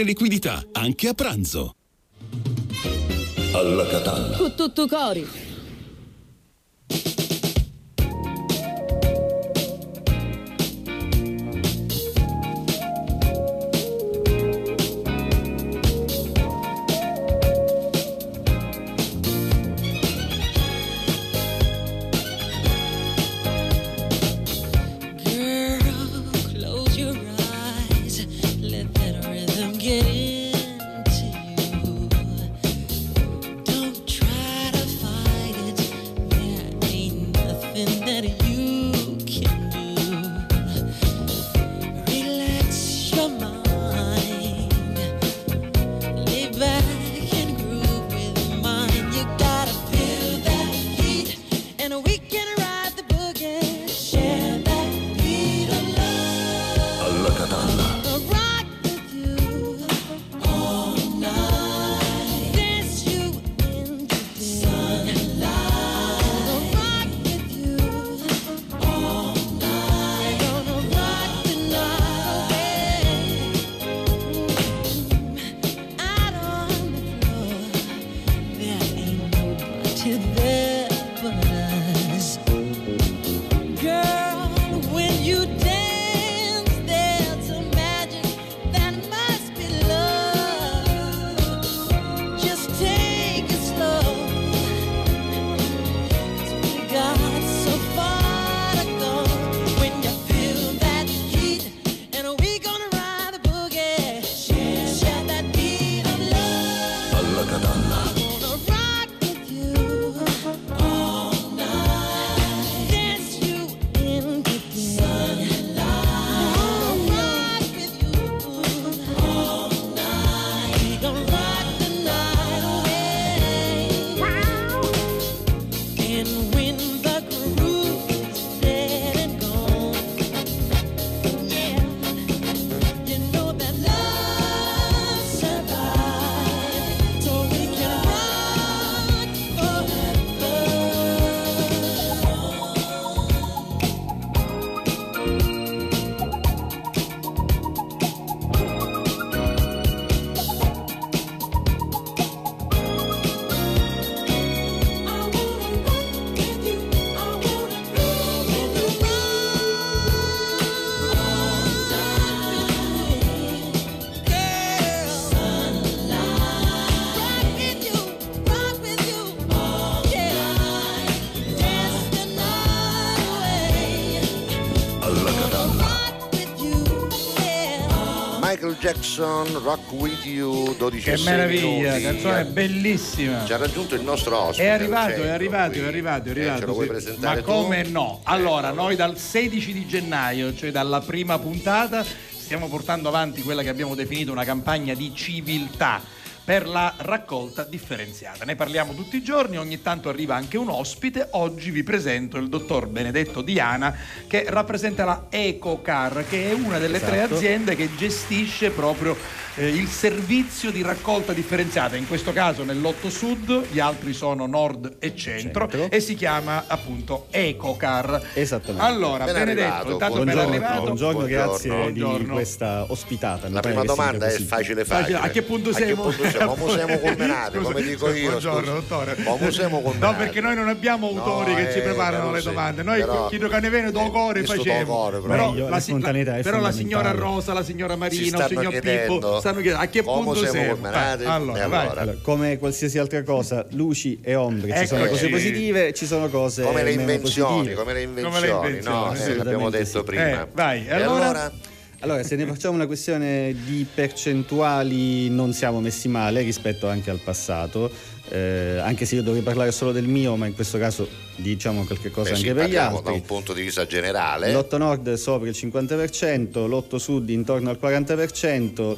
liquidità, anche a pranzo. Alla Catalla. Con tutto cori. Jackson, Rock With You, 12 Che meraviglia, minuti. canzone bellissima. Ci ha raggiunto il nostro ospite. È arrivato, è arrivato, qui. è arrivato, è Eh, arrivato. ce lo vuoi sì. presentare Ma tu? come no? Allora, Eccolo. noi dal 16 di gennaio, cioè dalla prima puntata, stiamo portando avanti quella che abbiamo definito una campagna di civiltà per la raccolta differenziata. Ne parliamo tutti i giorni, ogni tanto arriva anche un ospite. Oggi vi presento il dottor Benedetto Diana che rappresenta la EcoCar, che è una delle tre Esatto. aziende che gestisce proprio eh, il servizio di raccolta differenziata, in questo caso nell'Otto Sud, gli altri sono Nord e Centro, Centro. e si chiama appunto EcoCar. Esattamente. Allora, Ben Benedetto, arrivato, intanto ben Buongiorno, arrivato. buongiorno, Buongiorno. grazie Buongiorno. di questa ospitata. La prima domanda è facile Facile. facile. A che punto siamo? Come siamo Scusa, come dico io. Buongiorno, dottore. Come siamo No, culminati? perché noi non abbiamo autori No, che ci eh, preparano però le sì, domande. Noi però- chiedo che ne viene do cuore facciamo. però. La, la si- spontaneità è però la signora. Rosa, la signora Si Marino, il signor Pippo stanno chiedendo a che punto siamo siamo. culminati. Eh, allora, vai. allora? Come qualsiasi altra cosa, luci e ombre, ci sono cose positive, ci sono cose come le invenzioni, come le Come le invenzioni, no? invenzioni, Eh, l'abbiamo assolutamente detto sì. prima. Eh, vai, E allora? allora? Allora, se ne facciamo una questione di percentuali, non siamo messi male rispetto anche al passato, eh, anche se io dovrei parlare solo del mio, ma in questo caso diciamo qualche cosa Beh, anche per gli altri. da un punto di vista generale. L'otto nord sopra il 50%, l'otto sud intorno al 40%,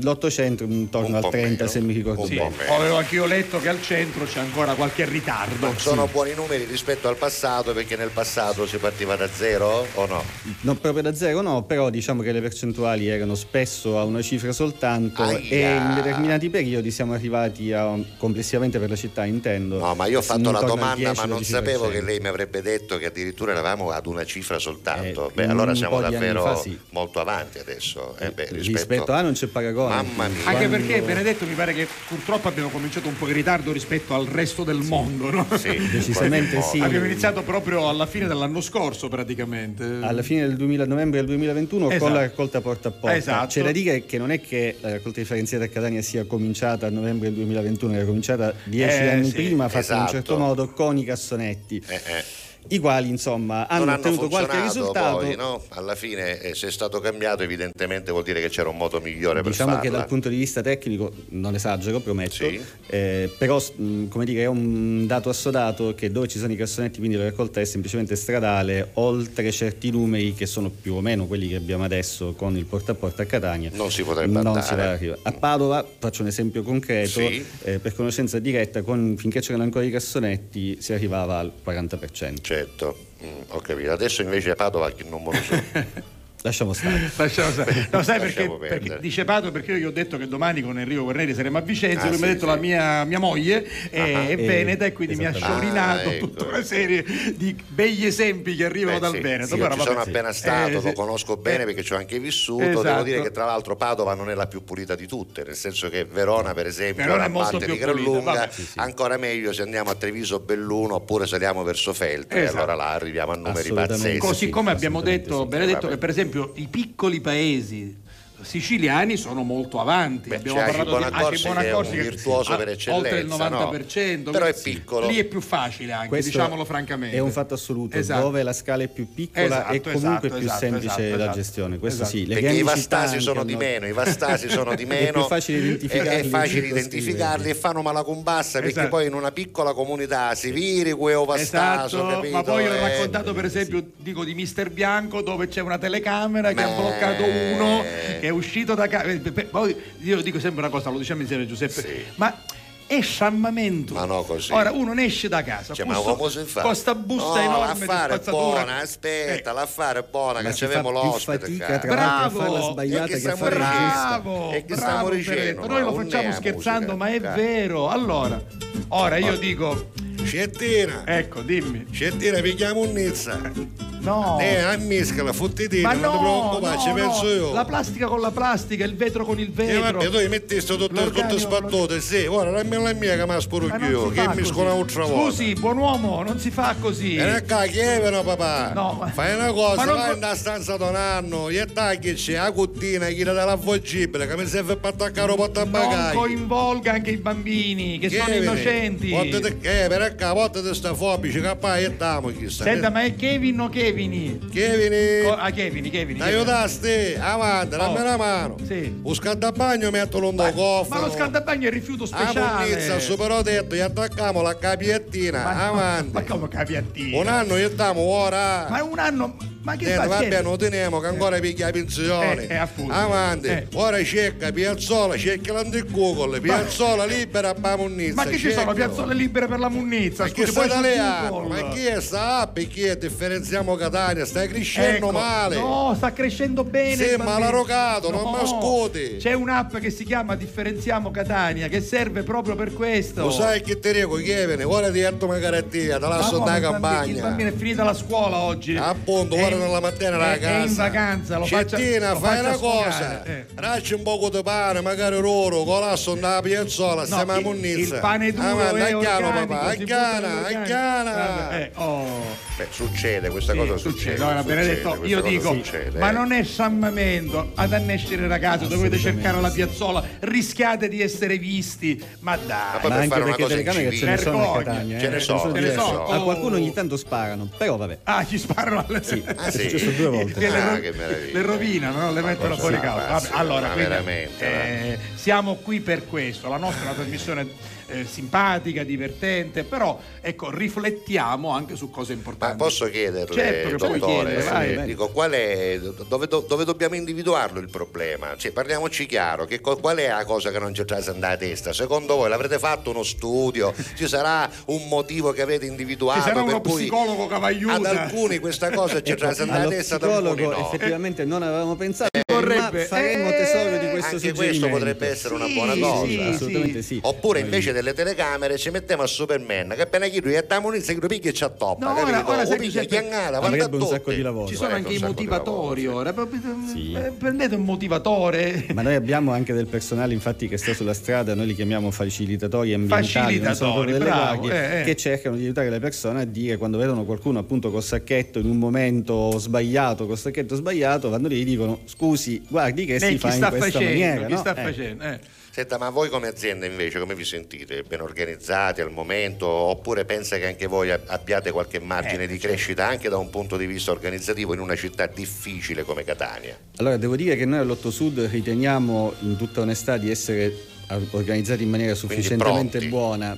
l'otto centro intorno al po' 30% meno, se mi ricordo Sì, bene. avevo anche io letto che al centro c'è ancora qualche ritardo. Sono buoni numeri rispetto al passato perché nel passato si partiva da zero o no? Non proprio da zero no, però diciamo che le percentuali erano spesso a una cifra soltanto Aia. e in determinati periodi siamo arrivati a complessivamente per la città intendo. No, ma io ho fatto la domanda, ma non 10-12%. sapevo che lei mi avrebbe detto che addirittura eravamo ad una cifra soltanto. Eh, beh, allora siamo davvero fa sì. molto avanti adesso. Eh, beh, rispetto... a non c'è paragone. Mamma mia. Anche Quando- perché Benedetto mi pare che purtroppo abbiamo cominciato un po' in ritardo rispetto al resto del mondo, no? Sì, Decisamente sì. Abbiamo iniziato proprio alla fine dell'anno scorso praticamente. alla fine del 2000, novembre del 2021 Esatto. con la raccolta porta a porta. Esatto. C'è da dire che non è che la raccolta differenziata a Catania sia cominciata a novembre del 2021, era cominciata dieci Eh, anni sì, prima, fatta in un esatto. certo modo con i cassonetti. Eh, eh. I quali insomma hanno hanno ottenuto qualche risultato. poi, no? Alla fine eh, se è stato cambiato evidentemente vuol dire che c'era un modo migliore per Diciamo che dal punto di vista tecnico, non esagero, prometto, Sì. eh, però come dire, è un dato assodato che dove ci sono i cassonetti, quindi la raccolta è semplicemente stradale, oltre certi numeri che sono più o meno quelli che abbiamo adesso con il porta a porta a Catania. Non si potrebbe non andare. si arrivare. A Padova, faccio un esempio concreto, Sì. eh, per conoscenza diretta, con- finché c'erano ancora i cassonetti si arrivava al 40%. Certo, mm, ho capito. Adesso invece a Padova non me lo so. (laughs) Lasciamo stare. (laughs) Lasciamo stare. No, sai perché, perché dice Pato? Perché io gli ho detto che domani con Enrico Guerreri saremo a Vicenza, Ah, lui mi sì, ha detto sì. la mia, mia moglie è, Ah, è eh, veneta e quindi mi ha sciorinato Ah, ecco. tutta una serie di begli esempi che arrivano Beh, dal sì, Veneto. sì, Però, ci vabbè, sono sì. appena stato, Eh, lo conosco bene Eh, perché ci ho anche vissuto. Devo Esatto. dire che tra l'altro Padova non è la più pulita di tutte, nel senso che Verona, per esempio, Verona è una parte di gran pulita, lunga, vabbè. Sì, sì. ancora meglio se andiamo a Treviso Belluno oppure saliamo verso Feltre, Esatto. allora là arriviamo a numeri pazzeschi. Così sì, come abbiamo detto. Benedetto, che per esempio i piccoli paesi siciliani sono molto avanti. Beh, Abbiamo Aci parlato di Bonaccorsi Aci che è un virtuoso ha per Oltre il eccellenza, no? 90%. Però è piccolo. Lì è più facile anche, Questo diciamolo francamente. È un fatto assoluto, Esatto. dove la scala è più piccola Esatto, e comunque esatto, più esatto, semplice esatto, la esatto. gestione. Questo Esatto. sì, le perché i vastasi sono hanno- di meno, i vastasi sono di (laughs) È meno. più facile è- identificarli, È, facile identificarli e fanno malacombassa perché Esatto. poi in una piccola comunità si viri queo vastaso, Esatto, capito? ma poi ho Eh, raccontato per esempio, dico di Mister Bianco dove c'è una telecamera che ha bloccato uno che è uscito da casa. Poi io dico sempre una cosa, lo diciamo insieme Giuseppe, Sì. ma è sciammamento. Ma no, così. Ora uno ne esce da casa, Cioè, ma busso- come si fa? con sta busta no, enorme l'affare di buona, aspetta, Eh, l'affare è buona, Ma che più l'ospite. fatica, tra l'altro, a Bravo! farla sbagliata E che stiamo. Bravo, E che bravo, stiamo dicendo? Noi lo facciamo la scherzando, musica, ma è cara. vero. Allora, ora io dico, Scettina, ecco, dimmi. Scettina, pigliamo un Nizza. No. Eh, a mischela, fottitina, Ma non no, ti preoccupare, no, ci no. penso io. La plastica con la plastica, il vetro con il Eh, vetro. vabbè, tu metti sto tutto, L'organico- tutto sbattuto, sì, ora la mia, la mia che mi ha spuro Ma non io, si che mi scola un'altra volta. Scusi, buon uomo, non si fa così. E qua chiedano papà, No, ma- fai una cosa, ma non vai po- in una stanza da un anno, e tagli c'è la cottina, chi dell'avvolgibile, che mi serve per attaccare un non portabagagli. coinvolga anche i bambini che sono innocenti. Eh, per qua, portate sta fobici, poi e damo chissà. Senta, ma è Kevin o Kevin? Kevin. Co- ah, Kevin, Kevin. Aiutaste, avanti, dammi Oh. una mano. Sì. Un scaldabagno mettilo in tuo cofano. Ma lo scaldabagno è rifiuto speciale. munnizza, super tetto, gli attacchiamo la capiettina, avanti. Ma come capiattina? Un anno gli stiamo ora. Ma un anno. Ma che Niente, fa? va Che- bene, lo teniamo che ancora piglia la pensione. Eh, eh, appunto. Avanti. Eh. Ora cerca piazzola, cerca di Google, piazzola libera a Munnizza. Ma che ci sono piazzole libere per la munnizza? Ma che Scusi, poi? Google. Ma chi è sta app? Chi è? Differenziamo Catania, stai crescendo Ecco, male. No, sta crescendo bene. Sì, il ma bambino. l'ha rogato, non mi ascolti. C'è un'app che si chiama Differenziamo Catania che serve proprio per questo. Lo sai che ti dico, Kevin? Ora ti metto una caratteria, te la lascio come, da bambino- Il campagna. bambino è finita la scuola oggi. Appunto, È in- nella mattina è- la È casa. in vacanza, lo faccia Cettina, lo fai una cosa. eh. Racci un po' di pane, magari loro, colasso nella piazzola, stiamo a Munnizza. il pane duro Avanti, è organico, papà, aghiana, nell'organico. aghiana. Vabbè, eh, oh. Beh, succede, questa Sì, cosa succede. succede. Allora, succede, Benedetto, io dico, succede, ma eh. non è sciammamento ad annescere ragazzi, dovete cercare la piazzola, rischiate di essere visti, ma dai. poi Ma per anche fare una perché cosa in ce ne sono a. Catania. Ce ne eh, sono, ce ne ce ne diverse. sono. A qualcuno ogni tanto sparano, però vabbè. Ah, ci sparano alle Sì, (laughs) Ah, è sì? successo due volte. Le, Ah, meraviglia. le rovinano, no? le mettono cosa fuori si causa. allora, ma quindi, veramente, eh, siamo qui per questo. La nostra è una trasmissione eh, simpatica, divertente, però ecco, riflettiamo anche su cose Ma importanti. posso chiederle, Certo dottore, chiedere, vai. dico, qual è, dove, dove dobbiamo individuarlo il problema? Cioè, parliamoci chiaro, che qual è la cosa che non ci trasa nella testa? Secondo voi l'avrete fatto uno studio? Ci sarà un motivo che avete individuato? Ci sarà per uno cui psicologo che aiuta. Ad alcuni questa cosa ci trasa nella allo testa, ad alcuni no. effettivamente non avevamo pensato, vorrebbe- eh, tesoro di questo Anche questo potrebbe essere una buona sì, cosa. sì. Assolutamente sì. Oppure invece delle telecamere ci mettiamo a Superman che appena chi lui è da munizia che lui picchia e ci attoppa, No, ora- capito? ora O sai che picchia chiangata, guarda Avrebbe un sacco di lavoro. Ci sono anche i motivatori ora. Sì. eh, Prendete un motivatore. (laughs) Ma noi abbiamo anche del personale infatti che sta sulla strada, noi li chiamiamo facilitatori ambientali, non sono proprio Facilitatori, delle bravo, guardie, eh, eh. che cercano di aiutare le persone a dire quando vedono qualcuno appunto col sacchetto in un momento sbagliato, col sacchetto sbagliato, vanno lì e dicono scusi, guardi che Lei si fa in sta questa facendo? maniera. chi no? sta Eh. facendo? Eh. Senta, ma voi come azienda invece come vi sentite? Ben organizzati al momento? Oppure pensa che anche voi ab- abbiate qualche margine Eh, di crescita anche da un punto di vista organizzativo in una città difficile come Catania? Allora, devo dire che noi all'Otto Sud riteniamo in tutta onestà di essere organizzati in maniera sufficientemente buona.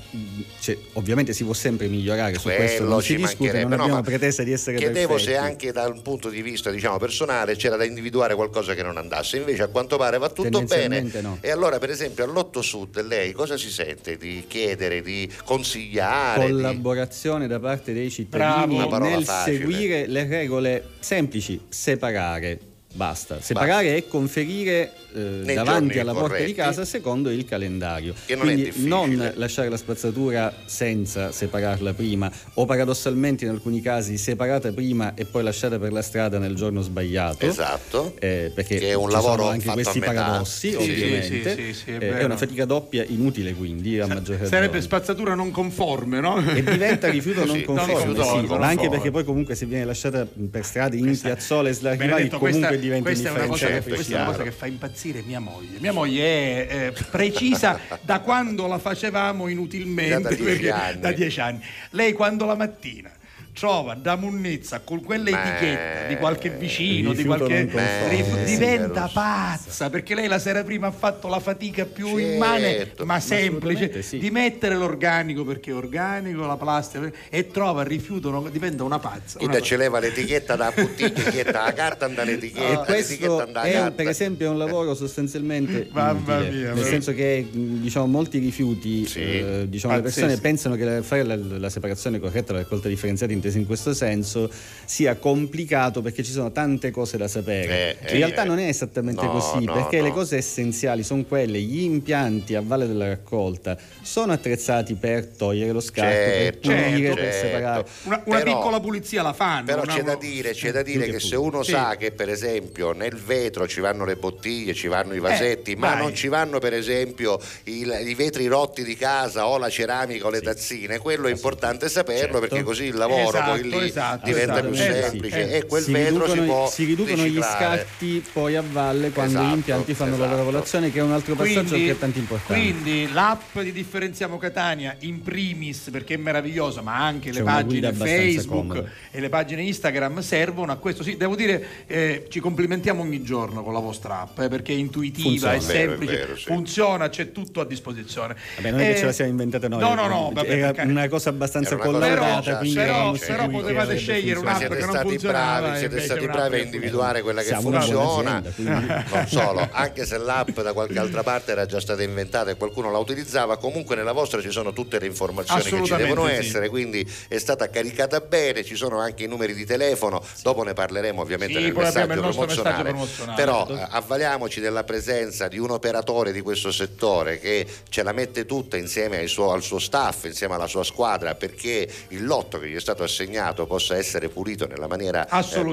Cioè, ovviamente si può sempre migliorare, su questo non si ci discute, non No, abbiamo ma pretesa di essere Chiedevo perfetti. se anche da un punto di vista diciamo, personale c'era da individuare qualcosa che non andasse, invece a quanto pare va tutto bene. No. E allora per esempio all'Otto Sud lei cosa si sente di chiedere, di consigliare? di- collaborazione da parte dei Bravo. cittadini parola nel facile. seguire le regole semplici, separare. Basta, separare e conferire eh, davanti alla porta di corretti. casa secondo il calendario. Non Quindi non lasciare la spazzatura senza separarla prima o paradossalmente in alcuni casi separata prima e poi lasciata per la strada nel giorno sbagliato. Esatto. Eh, perché Che è un ci lavoro sono anche questi paradossi, Sì, ovviamente. sì, sì, è Eh, è una fatica doppia inutile quindi a maggior ragione. Sarebbe spazzatura non conforme, no? e diventa rifiuto non conforme, non sì, conforme. ma anche perché poi comunque se viene lasciata per strade in piazzole Benedetto, comunque questa, diventa questa indifferenziale questa è una cosa che fa impazzire mia moglie. Mia moglie è eh, precisa da quando la facevamo inutilmente, Da dieci perché- da dieci anni. Lei quando la mattina trova da munnezza con quell'etichetta di qualche vicino, di qualche sì, diventa vero. pazza perché lei la sera prima ha fatto la fatica più Certo. immane ma semplice sì. di mettere l'organico perché è organico, la plastica e trova il rifiuto, non- diventa una pazza. Pazza. ci leva l'etichetta da bottiglia, la carta anda e (laughs) l'etichetta, questo è carta. per esempio è un lavoro sostanzialmente (laughs) Mamma inutile, mia, nel senso che diciamo, molti rifiuti Sì. eh, diciamo, le persone pensano che la- fare la, la separazione corretta la raccolta differenziata intesa in questo senso sia complicato perché ci sono tante cose da sapere Eh, in realtà eh, non è esattamente no, così no, perché le no. cose essenziali sono quelle gli impianti a valle della raccolta sono attrezzati per togliere lo scarto Certo, per pulire per certo. separare Una, una Però- piccola pulizia la fanno. Però una- c'è da dire, c'è da dire che che se uno Sì. sa che per esempio nel vetro ci vanno le bottiglie, ci vanno i vasetti, ma vai. non ci vanno per esempio il- i vetri rotti di casa o la ceramica o le tazzine, quello è importante saperlo Certo. perché così il lavoro lavoro poi Esatto, lì esatto, diventa esatto. più Eh, semplice sì. e quel si vetro riducono, si può si riducono gli riciclare. scatti poi a valle quando Esatto, gli impianti fanno la loro esatto. lavorazione che è un altro passaggio altrettanto importante quindi l'app di Differenziamo Catania in primis perché è meravigliosa, ma anche C'è le pagine Facebook comoda. e le pagine Instagram servono a questo. Sì, devo dire, eh, ci complimentiamo ogni giorno con la vostra app eh, perché è intuitiva, Funziona. è vero, è semplice, vero, sì. funziona, c'è tutto a disposizione. Vabbè, non è Eh, che ce la siamo inventata noi No, no, no, vabbè, era una cosa abbastanza collaudata già, quindi però, certo. però potevate scegliere un'app siete che non stati funzionava bravi, siete stati bravi a individuare quella che Siamo funziona. azienda, Non (laughs) solo, anche se l'app da qualche altra parte era già stata inventata e qualcuno la utilizzava, comunque nella vostra ci sono tutte le informazioni che ci devono sì. essere, quindi è stata caricata bene, ci sono anche i numeri di telefono, dopo ne parleremo ovviamente Sì, nel messaggio nostro messaggio promozionale. promozionale. Però eh, avvaliamoci della presenza di un operatore di questo settore che ce la mette tutta insieme suo- al suo staff, insieme alla sua squadra, perché il lotto che gli è stato assegnato possa essere pulito nella maniera eh, più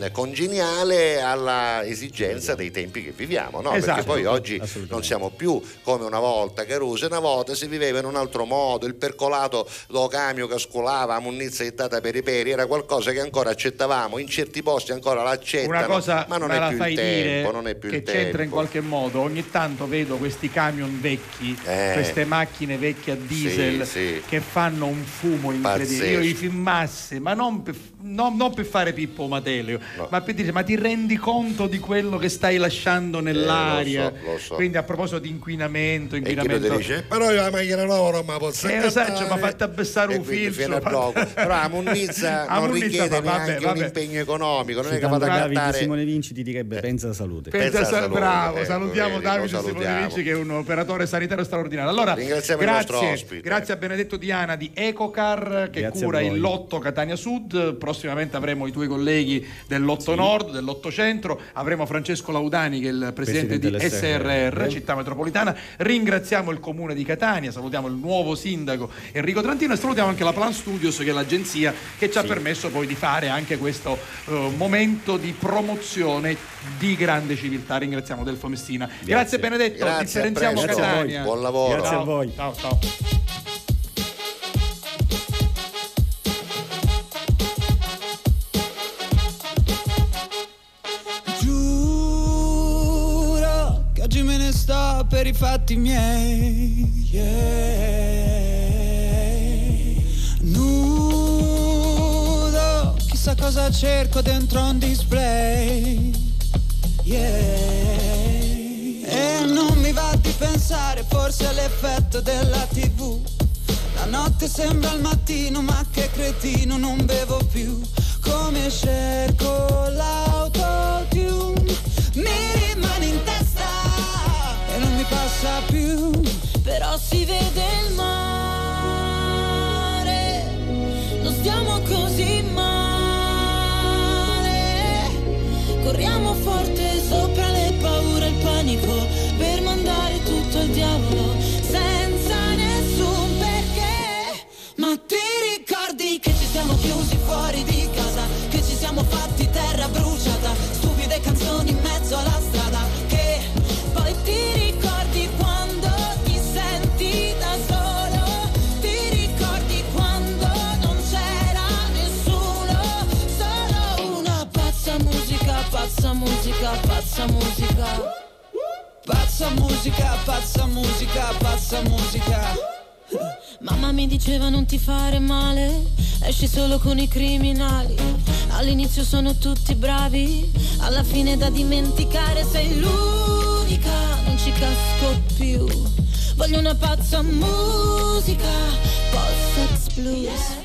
eh, congeniale alla esigenza dei tempi che viviamo, no? Esatto. perché poi oggi non siamo più come una volta, Caruso, una volta si viveva in un altro modo, il percolato do camion che scolava, la munnizia ittata per i peri, era qualcosa che ancora accettavamo, in certi posti ancora l'accettano, Una cosa ma non è più il tempo, non è più che il c'entra in tempo. qualche modo. Ogni tanto vedo questi camion vecchi, Eh. queste macchine vecchie a diesel Sì, sì. che fanno un fumo incredibile. Io Pazzesco. li masse, ma non per, non, non per fare Pippo Matelio, no. ma per dire ma ti rendi conto di quello che stai lasciando nell'aria? Eh, lo so, lo so. Quindi a proposito di inquinamento, inquinamento. Dice, però io la maglia loro ma posso eh, esatto, mi ha fatto abbassare un filtro. (laughs) Però la munnizza non munnizza richiede fa, vabbè, vabbè. un impegno economico, non sì, è che vado a cantare. Simone Vinci ti direbbe eh. pensa alla salute. Pensa, pensa salute. Bravo, ecco, salutiamo vedi, Davide salutiamo. Simone Vinci che è un operatore sanitario straordinario. Allora, Ringraziamo grazie, il nostro ospite. Grazie a Benedetto Diana di Ecocar che grazie cura il lotto dell'8 Catania Sud, prossimamente avremo i tuoi colleghi dell'8 sì. Nord, dell'8 Centro, avremo Francesco Laudani che è il presidente, presidente di SRR, Città Metropolitana, ringraziamo il comune di Catania, salutiamo il nuovo sindaco Enrico Trantino e salutiamo anche la Plan Studios che è l'agenzia che ci ha permesso poi di fare anche questo eh, momento di promozione di grande civiltà. Ringraziamo Delfo Messina. Grazie, grazie Benedetto, grazie, ti Catania. Buon lavoro. Grazie ciao. a voi. Ciao, ciao. Sto per i fatti miei. Yeah. Nudo, chissà cosa cerco dentro un display. Yeah. E non mi va di pensare forse all'effetto della tv. La notte sembra il mattino, ma che cretino, non bevo più. Come cerco l'autotune, chiusi fuori di casa, che ci siamo fatti terra bruciata, stupide canzoni in mezzo alla strada, che poi ti ricordi quando ti senti da solo, ti ricordi quando non c'era nessuno, solo una pazza musica, pazza musica, pazza musica. Pazza musica, pazza musica, pazza musica. Mamma mi diceva non ti fare male, esci solo con i criminali. All'inizio sono tutti bravi, alla fine da dimenticare sei l'unica, non ci casco più. Voglio una pazza musica, post-sex blues.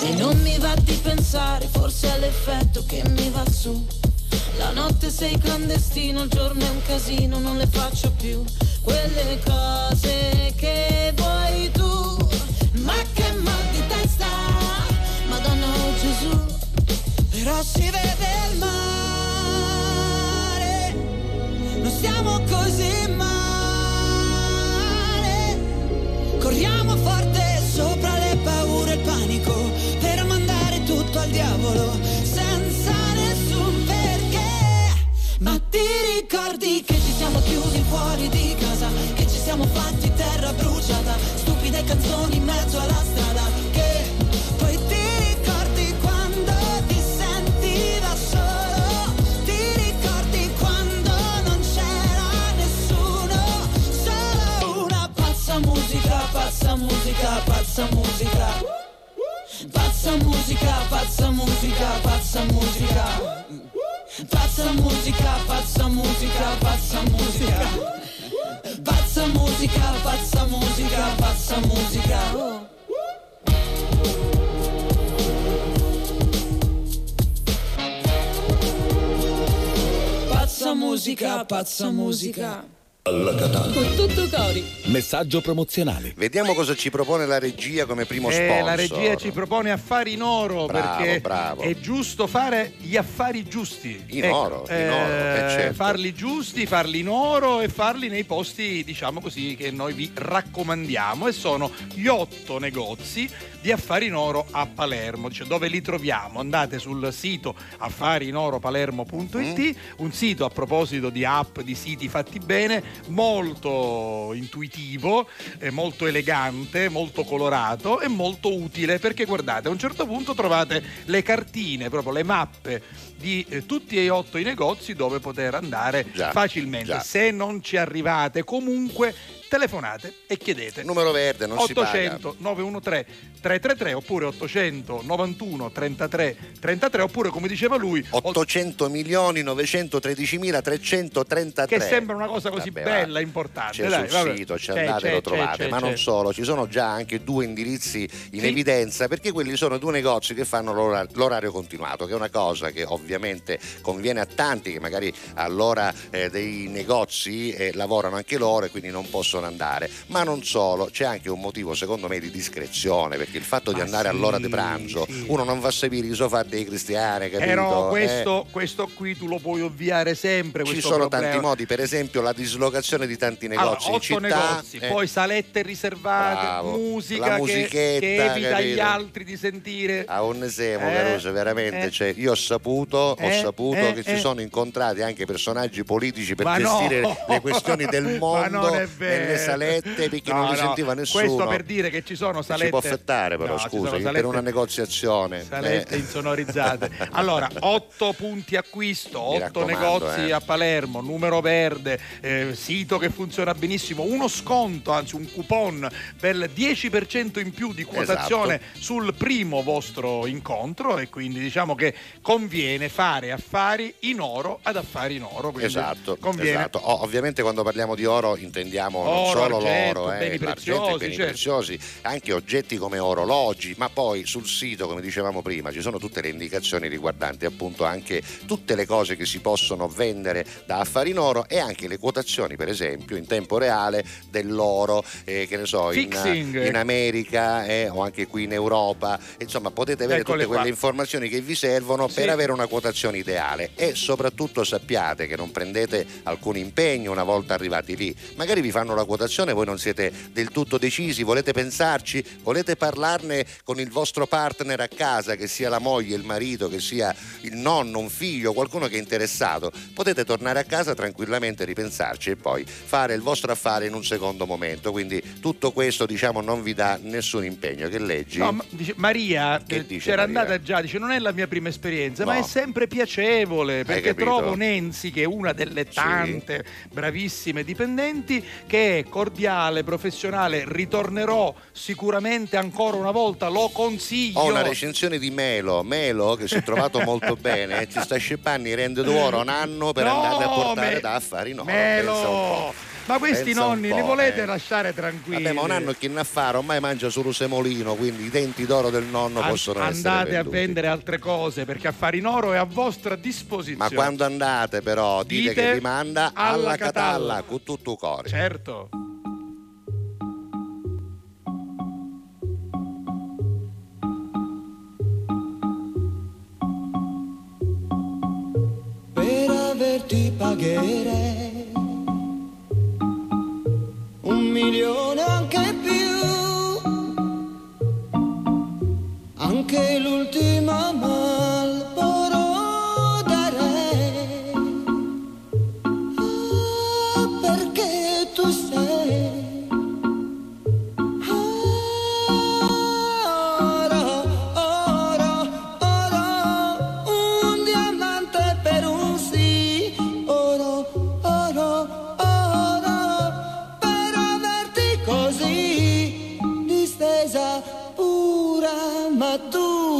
E non mi va di pensare, forse è l'effetto che mi va su. La notte sei clandestino, il giorno è un casino, non le faccio più. Quelle cose che vuoi tu. Ma Si vede il mare, non stiamo così male. Corriamo forte sopra le paure e il panico per mandare tutto al diavolo senza nessun perché. Ma ti ricordi che ci siamo chiusi fuori di casa, che ci siamo fatti terra bruciata, stupide canzoni in mezzo alla musica, pazza musica. Pazza musica, pazza musica, pazza musica. Pazza musica, pazza musica, pazza musica. Pazza musica, pazza musica, pazza musica. Pazza musica, pazza musica. Alla Catalla. Con tutto cori. Messaggio promozionale. Vediamo cosa ci propone la regia come primo Eh, sponsor. la regia ci propone affari in oro Bravo, perché bravo. è giusto fare gli affari giusti. In Ecco, oro, in oro, eh, certo. Farli giusti, farli in oro e farli nei posti, diciamo così, che noi vi raccomandiamo e sono gli otto negozi di affari in oro a Palermo. Dice, dove li troviamo? Andate sul sito affariinoropalermo.it, Mm. un sito a proposito di app, di siti fatti bene, molto intuitivo, eh, molto elegante, molto colorato e molto utile perché guardate, a un certo punto trovate le cartine, proprio le mappe di eh, tutti e otto i negozi dove poter andare Già, facilmente. già. Se non ci arrivate, comunque telefonate e chiedete. Numero verde, non si paga. 800 913 333 oppure 800 91 33 33 oppure come diceva lui 800 milioni 913 333 che sembra una cosa così Vabbè, bella, va. importante. C'è dai, sul vabbè. sito, ci C'è, andate c'è, lo trovate, c'è, ma non solo, ci sono già anche due indirizzi in Sì. evidenza perché quelli sono due negozi che fanno l'ora- l'orario continuato, che è una cosa che ovviamente conviene a tanti che magari all'ora eh, dei negozi eh, lavorano anche loro e quindi non possono andare, ma non solo, c'è anche un motivo secondo me di discrezione perché il fatto di Ma andare sì, all'ora di pranzo, sì. uno non va a sapere i sofà dei cristiani, capito? Però Eh, questo, questo qui tu lo puoi ovviare sempre. ci sono problema. tanti modi, per esempio la dislocazione di tanti Allora, negozi in otto città. negozi, eh, poi salette riservate, Bravo. musica che, musichetta, che evita agli capito? altri di sentire. A Onnesemo, Eh, Caruso, veramente. eh. cioè, io ho saputo, ho Eh, saputo eh, che eh. si sono incontrati anche personaggi politici per Ma no! gestire le questioni (laughs) del Ma mondo non è vero. Nelle salette perché No, non li no, sentiva nessuno. Questo per dire che ci sono salette. Si può affettare però, No, scusa, sono per salette- una negoziazione. Salette eh. insonorizzate. (laughs) Allora, otto punti acquisto, otto negozi eh. a Palermo, numero verde, eh, sito che funziona benissimo, uno sconto, anzi un coupon per il 10% in più di quotazione Esatto. sul primo vostro incontro e quindi diciamo che conviene fare affari in oro ad affari in oro. Esatto, conviene. esatto. Oh, ovviamente quando parliamo di oro intendiamo Oro, solo argento, l'oro, eh, beni preziosi, beni certo. preziosi, anche oggetti come orologi, ma poi sul sito, come dicevamo prima, ci sono tutte le indicazioni riguardanti appunto anche tutte le cose che si possono vendere da affari in oro e anche le quotazioni, per esempio, in tempo reale dell'oro, eh, che ne so, in, in America eh, o anche qui in Europa. Insomma, potete avere Eccole tutte qua. quelle informazioni che vi servono Sì. per avere una quotazione ideale e soprattutto sappiate che non prendete alcun impegno una volta arrivati lì. Magari vi fanno la quotazione, voi non siete del tutto decisi, volete pensarci, volete parlarne con il vostro partner a casa, che sia la moglie, il marito, che sia il nonno, un figlio, qualcuno che è interessato. Potete tornare a casa tranquillamente, ripensarci e poi fare il vostro affare in un secondo momento. Quindi tutto questo diciamo non vi dà nessun impegno. Che leggi? No, ma- dice, Maria Che eh, dice c'era Maria? andata già, dice non è la mia prima esperienza, No. ma è sempre piacevole perché trovo Nenzi, che è una delle tante bravissime dipendenti, che è cordiale, professionale, ritornerò sicuramente ancora una volta, lo consiglio. Ho una recensione di Melo, Melo che si è trovato molto (laughs) bene, ci sta sceppando i rende d'oro un anno per No, andarli a portare Me- da affari no. Melo! Ma questi Pensa nonni li volete eh. lasciare tranquilli? Vabbè, ma un anno chi ne affare ormai mangia solo semolino, quindi i denti d'oro del nonno An- possono essere andate a vendere altre cose perché affari in oro è a vostra disposizione. Ma quando andate però dite, Dite che vi manda alla alla Catalla. Catalla con tutto il cuore. Certo. Per averti pagherei milione anche più, anche l'ultima Marlboro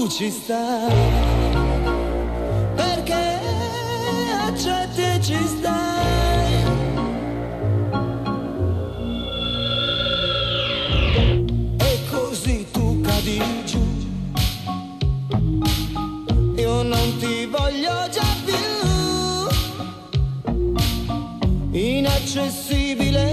tu ci stai, perché accetti ci stai. E così tu cadi giù, io non ti voglio già più, inaccessibile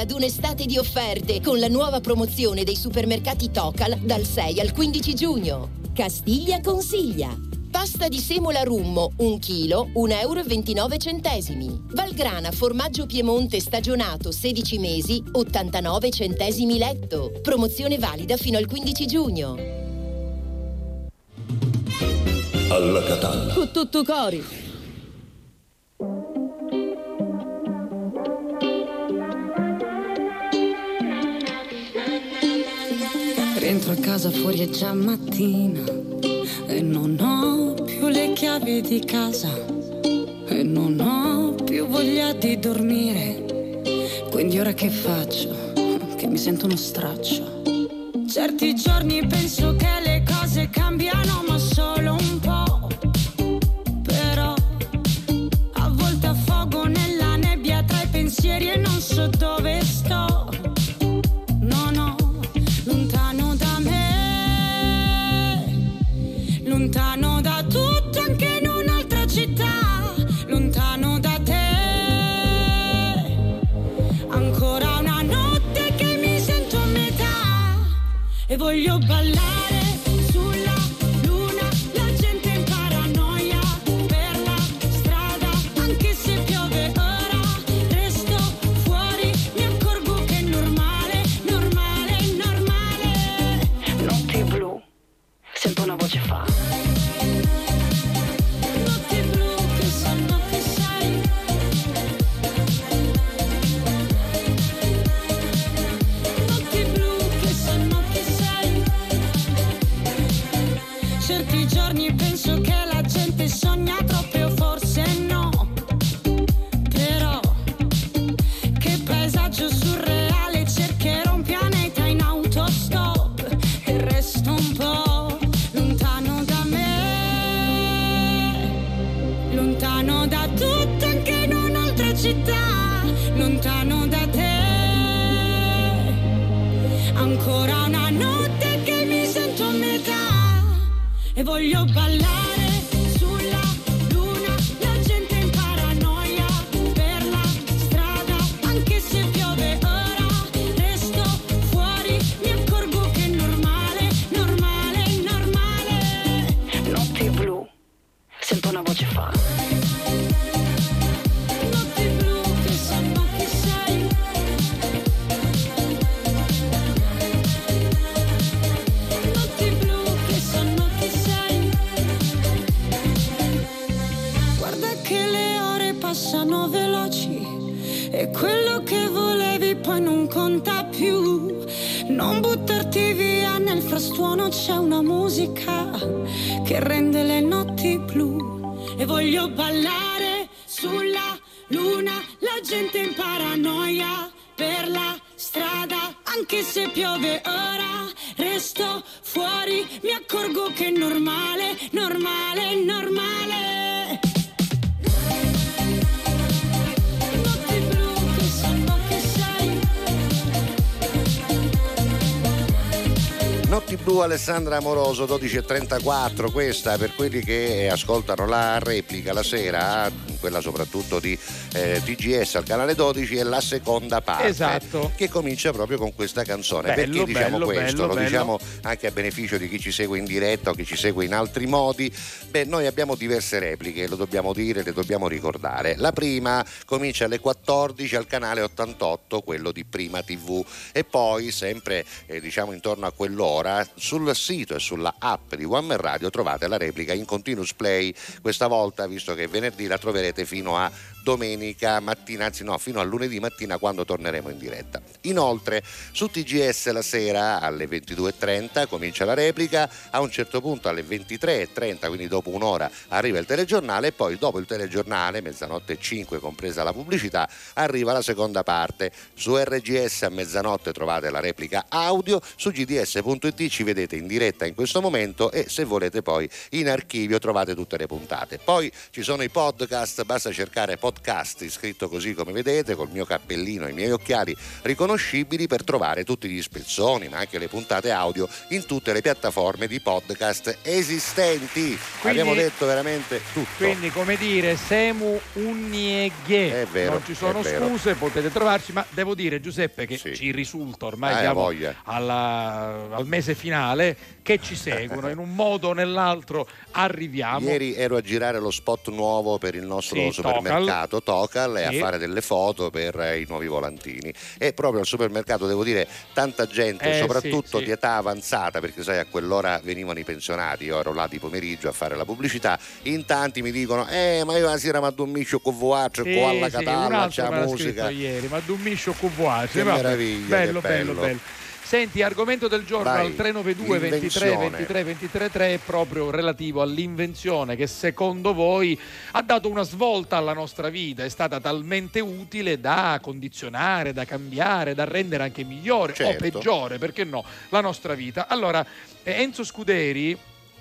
ad un'estate di offerte con la nuova promozione dei supermercati Tocal dal 6 al 15 giugno. Castiglia consiglia. Pasta di semola rummo, 1 kg, 1,29 euro. Valgrana formaggio Piemonte stagionato 16 mesi, 89 centesimi letto. Promozione valida fino al 15 giugno. Alla Catalla. Con tutto cori. Dentro a casa fuori è già mattina e non ho più le chiavi di casa e non ho più voglia di dormire. Quindi ora che faccio? Che mi sento uno straccio. Certi giorni penso che le cose cambiano voglio ballare. Alessandra Amoroso 12.34 questa per quelli che ascoltano la replica la sera quella soprattutto di eh, TGS al canale 12 è la seconda parte Esatto. che comincia proprio con questa canzone. Bello, perché diciamo bello, questo? Bello, lo diciamo anche a beneficio di chi ci segue in diretta o chi ci segue in altri modi beh noi abbiamo diverse repliche lo dobbiamo dire le dobbiamo ricordare. La prima comincia alle 14 al canale 88 quello di Prima TV e poi sempre eh, diciamo intorno a quell'ora sul sito e sulla app di One Man Radio trovate la replica in continuous play. Questa volta visto che venerdì la troverete fino a domenica mattina, anzi no, fino a lunedì mattina quando torneremo in diretta. Inoltre su TGS la sera alle 22.30 comincia la replica, a un certo punto alle 23.30, quindi dopo un'ora arriva il telegiornale e poi dopo il telegiornale, mezzanotte e 5 compresa la pubblicità, arriva la seconda parte. Su RGS a mezzanotte trovate la replica audio, su gds.it ci vedete in diretta in questo momento e se volete poi in archivio trovate tutte le puntate. Poi ci sono i podcast, basta cercare podcast scritto così come vedete, col mio cappellino e i miei occhiali riconoscibili per trovare tutti gli spezzoni, ma anche le puntate audio in tutte le piattaforme di podcast esistenti. Abbiamo detto veramente tutto. Quindi, come dire, Semu Unieghe. È vero, non ci sono scuse, potete trovarci, ma devo dire, Giuseppe, che ci risulta ormai voglia. alla- al mese finale, che ci (laughs) seguono in un modo o nell'altro arriviamo. Ieri ero a girare lo spot nuovo per il nostro Sì, supermercato Tocal e Sì. a fare delle foto per eh, i nuovi volantini. E proprio al supermercato devo dire tanta gente, Eh, soprattutto sì, sì. di età avanzata, perché sai a quell'ora venivano i pensionati, io ero là di pomeriggio a fare la pubblicità. In tanti mi dicono: Eh, ma io la sera mi addormiscio con Sì, con alla sì, catalla, c'è la musica. ieri, ma Dummiscio QVH. Che vabbè. meraviglia, bello, che bello, bello. bello. Senti, argomento del giorno Vai, al 392 23 l'invenzione. 23 23 3 è proprio relativo all'invenzione che secondo voi ha dato una svolta alla nostra vita, è stata talmente utile da condizionare, da cambiare, da rendere anche migliore o Certo. peggiore, perché no, la nostra vita. Allora, eh, Enzo Scuderi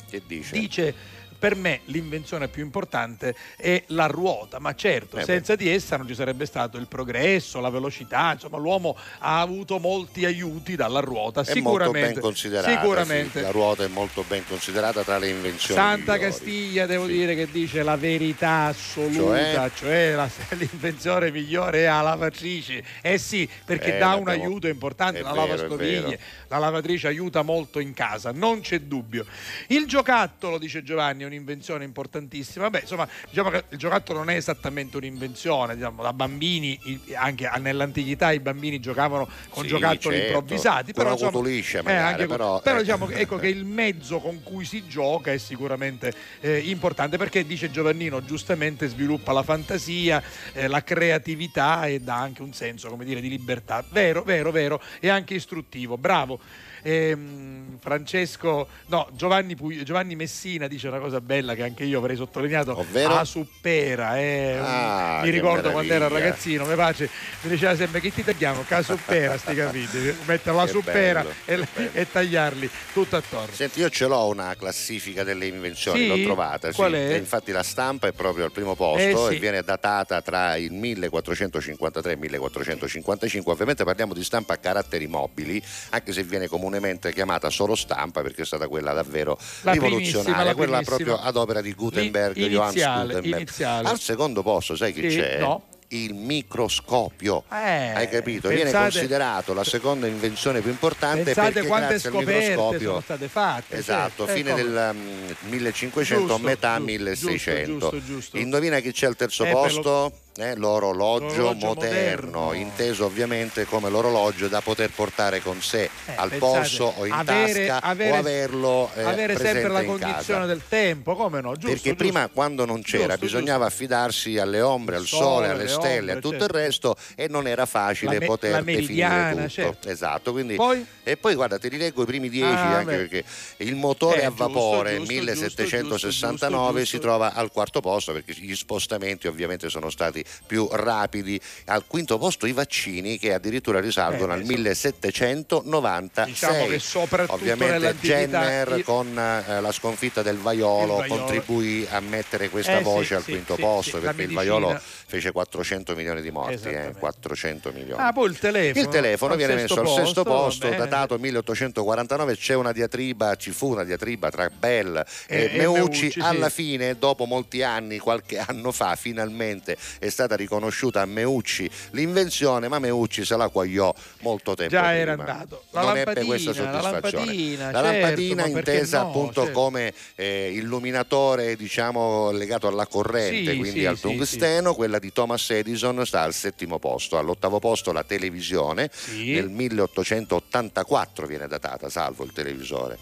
Che dice? dice per me l'invenzione più importante è la ruota, ma certo, Eh senza di essa non ci sarebbe stato il progresso, la velocità, insomma l'uomo ha avuto molti aiuti dalla ruota, È sicuramente. sicuramente. sì. La ruota è molto ben considerata tra le invenzioni. Santa migliori. Castiglia devo dire che dice la verità assoluta, Cioè? cioè, la- (laughs) l'invenzione migliore è la lavatrice. Eh sì, perché Eh, dà un aiuto importante, è la vero, lavastoviglie, la lavatrice aiuta molto in casa, non c'è dubbio. Il giocattolo, dice Giovanni, un'invenzione importantissima. Beh, insomma, diciamo che il giocattolo non è esattamente un'invenzione, diciamo, da bambini, anche nell'antichità i bambini giocavano con Sì, giocattoli certo. improvvisati, però, eh, magari, con- però, però eh. diciamo ecco che (laughs) il mezzo con cui si gioca è sicuramente eh, importante perché dice Giovannino giustamente sviluppa la fantasia, eh, la creatività e dà anche un senso come dire di libertà. Vero, vero, vero e anche istruttivo. Bravo. Ehm, Francesco, no, Giovanni, Pui- Giovanni Messina dice una cosa bella che anche io avrei sottolineato. Ovvero? A suppera, eh, Ah, mi ricordo quando ero ragazzino, mi piace, mi diceva sempre che ti tagliamo, casuppera, sti capiti, mettere la suppera bello, e, e tagliarli tutto attorno. Senti, io ce l'ho una classifica delle invenzioni, Sì? l'ho trovata. sì. Qual è? E infatti la stampa è proprio al primo posto Eh, sì. e viene datata tra il 1453 e il 1455. Ovviamente parliamo di stampa a caratteri mobili, anche se viene comunemente chiamata solo stampa perché è stata quella davvero La rivoluzionaria, la quella proprio ad opera di Gutenberg, iniziale, Gutenberg. iniziale. Al secondo posto, sai chi Sì, c'è? no. Il microscopio. Eh, Hai capito? Viene pensate- considerato la seconda invenzione più importante perché quante grazie al microscopio sono state fatte. Esatto, sì. Eh, fine come- del mm, 1500, Giusto, metà giusto, 1600. giusto. Indovina chi c'è al terzo Eh, posto? Eh, l'orologio, L'orologio moderno, moderno. inteso ovviamente come l'orologio da poter portare con sé Eh, al pensate, polso o in avere- tasca avere- o averlo eh, avere sempre la in casa. del tempo, come no? Giusto, Perché giusto. prima quando non c'era Giusto, bisognava affidarsi alle ombre, al sole, sole, alle le stelle, ombre, a tutto certo. il resto e non era facile me- poter definire tutto. certo. Esatto, quindi Poi? e poi guarda, ti rileggo i primi dieci Ah, anche beh. perché il motore Eh, a vapore giusto, 1769 giusto, si trova al quarto posto perché gli spostamenti ovviamente sono stati più rapidi. Al quinto posto i vaccini che addirittura risalgono Eh, al insomma. 1796. Diciamo che soprattutto Ovviamente Jenner il- con eh, la sconfitta del vaiolo, vaiolo. contribuì a mettere questa Eh, sì, voce al sì, quinto sì, posto sì, perché il vaiolo fece 400 milioni di morti, eh, Esattamente. 400 milioni. Ah, poi il telefono. Il telefono viene messo al sesto posto, datato 1849, c'è una diatriba, ci fu una diatriba tra Bell e, E- e Meucci, Meucci, sì. alla fine dopo molti anni, qualche anno fa, finalmente è stata riconosciuta a Meucci l'invenzione, ma Meucci se la quagliò molto tempo Già prima. era andato. La non ebbe questa la soddisfazione. lampadina, La certo, lampadina perché intesa no, appunto certo. come eh, illuminatore diciamo legato alla corrente, Sì, quindi sì, al sì, tungsteno, quella di Thomas Edison sta al settimo posto, all'ottavo posto la televisione, Sì. nel 1884 viene datata, salvo il televisore.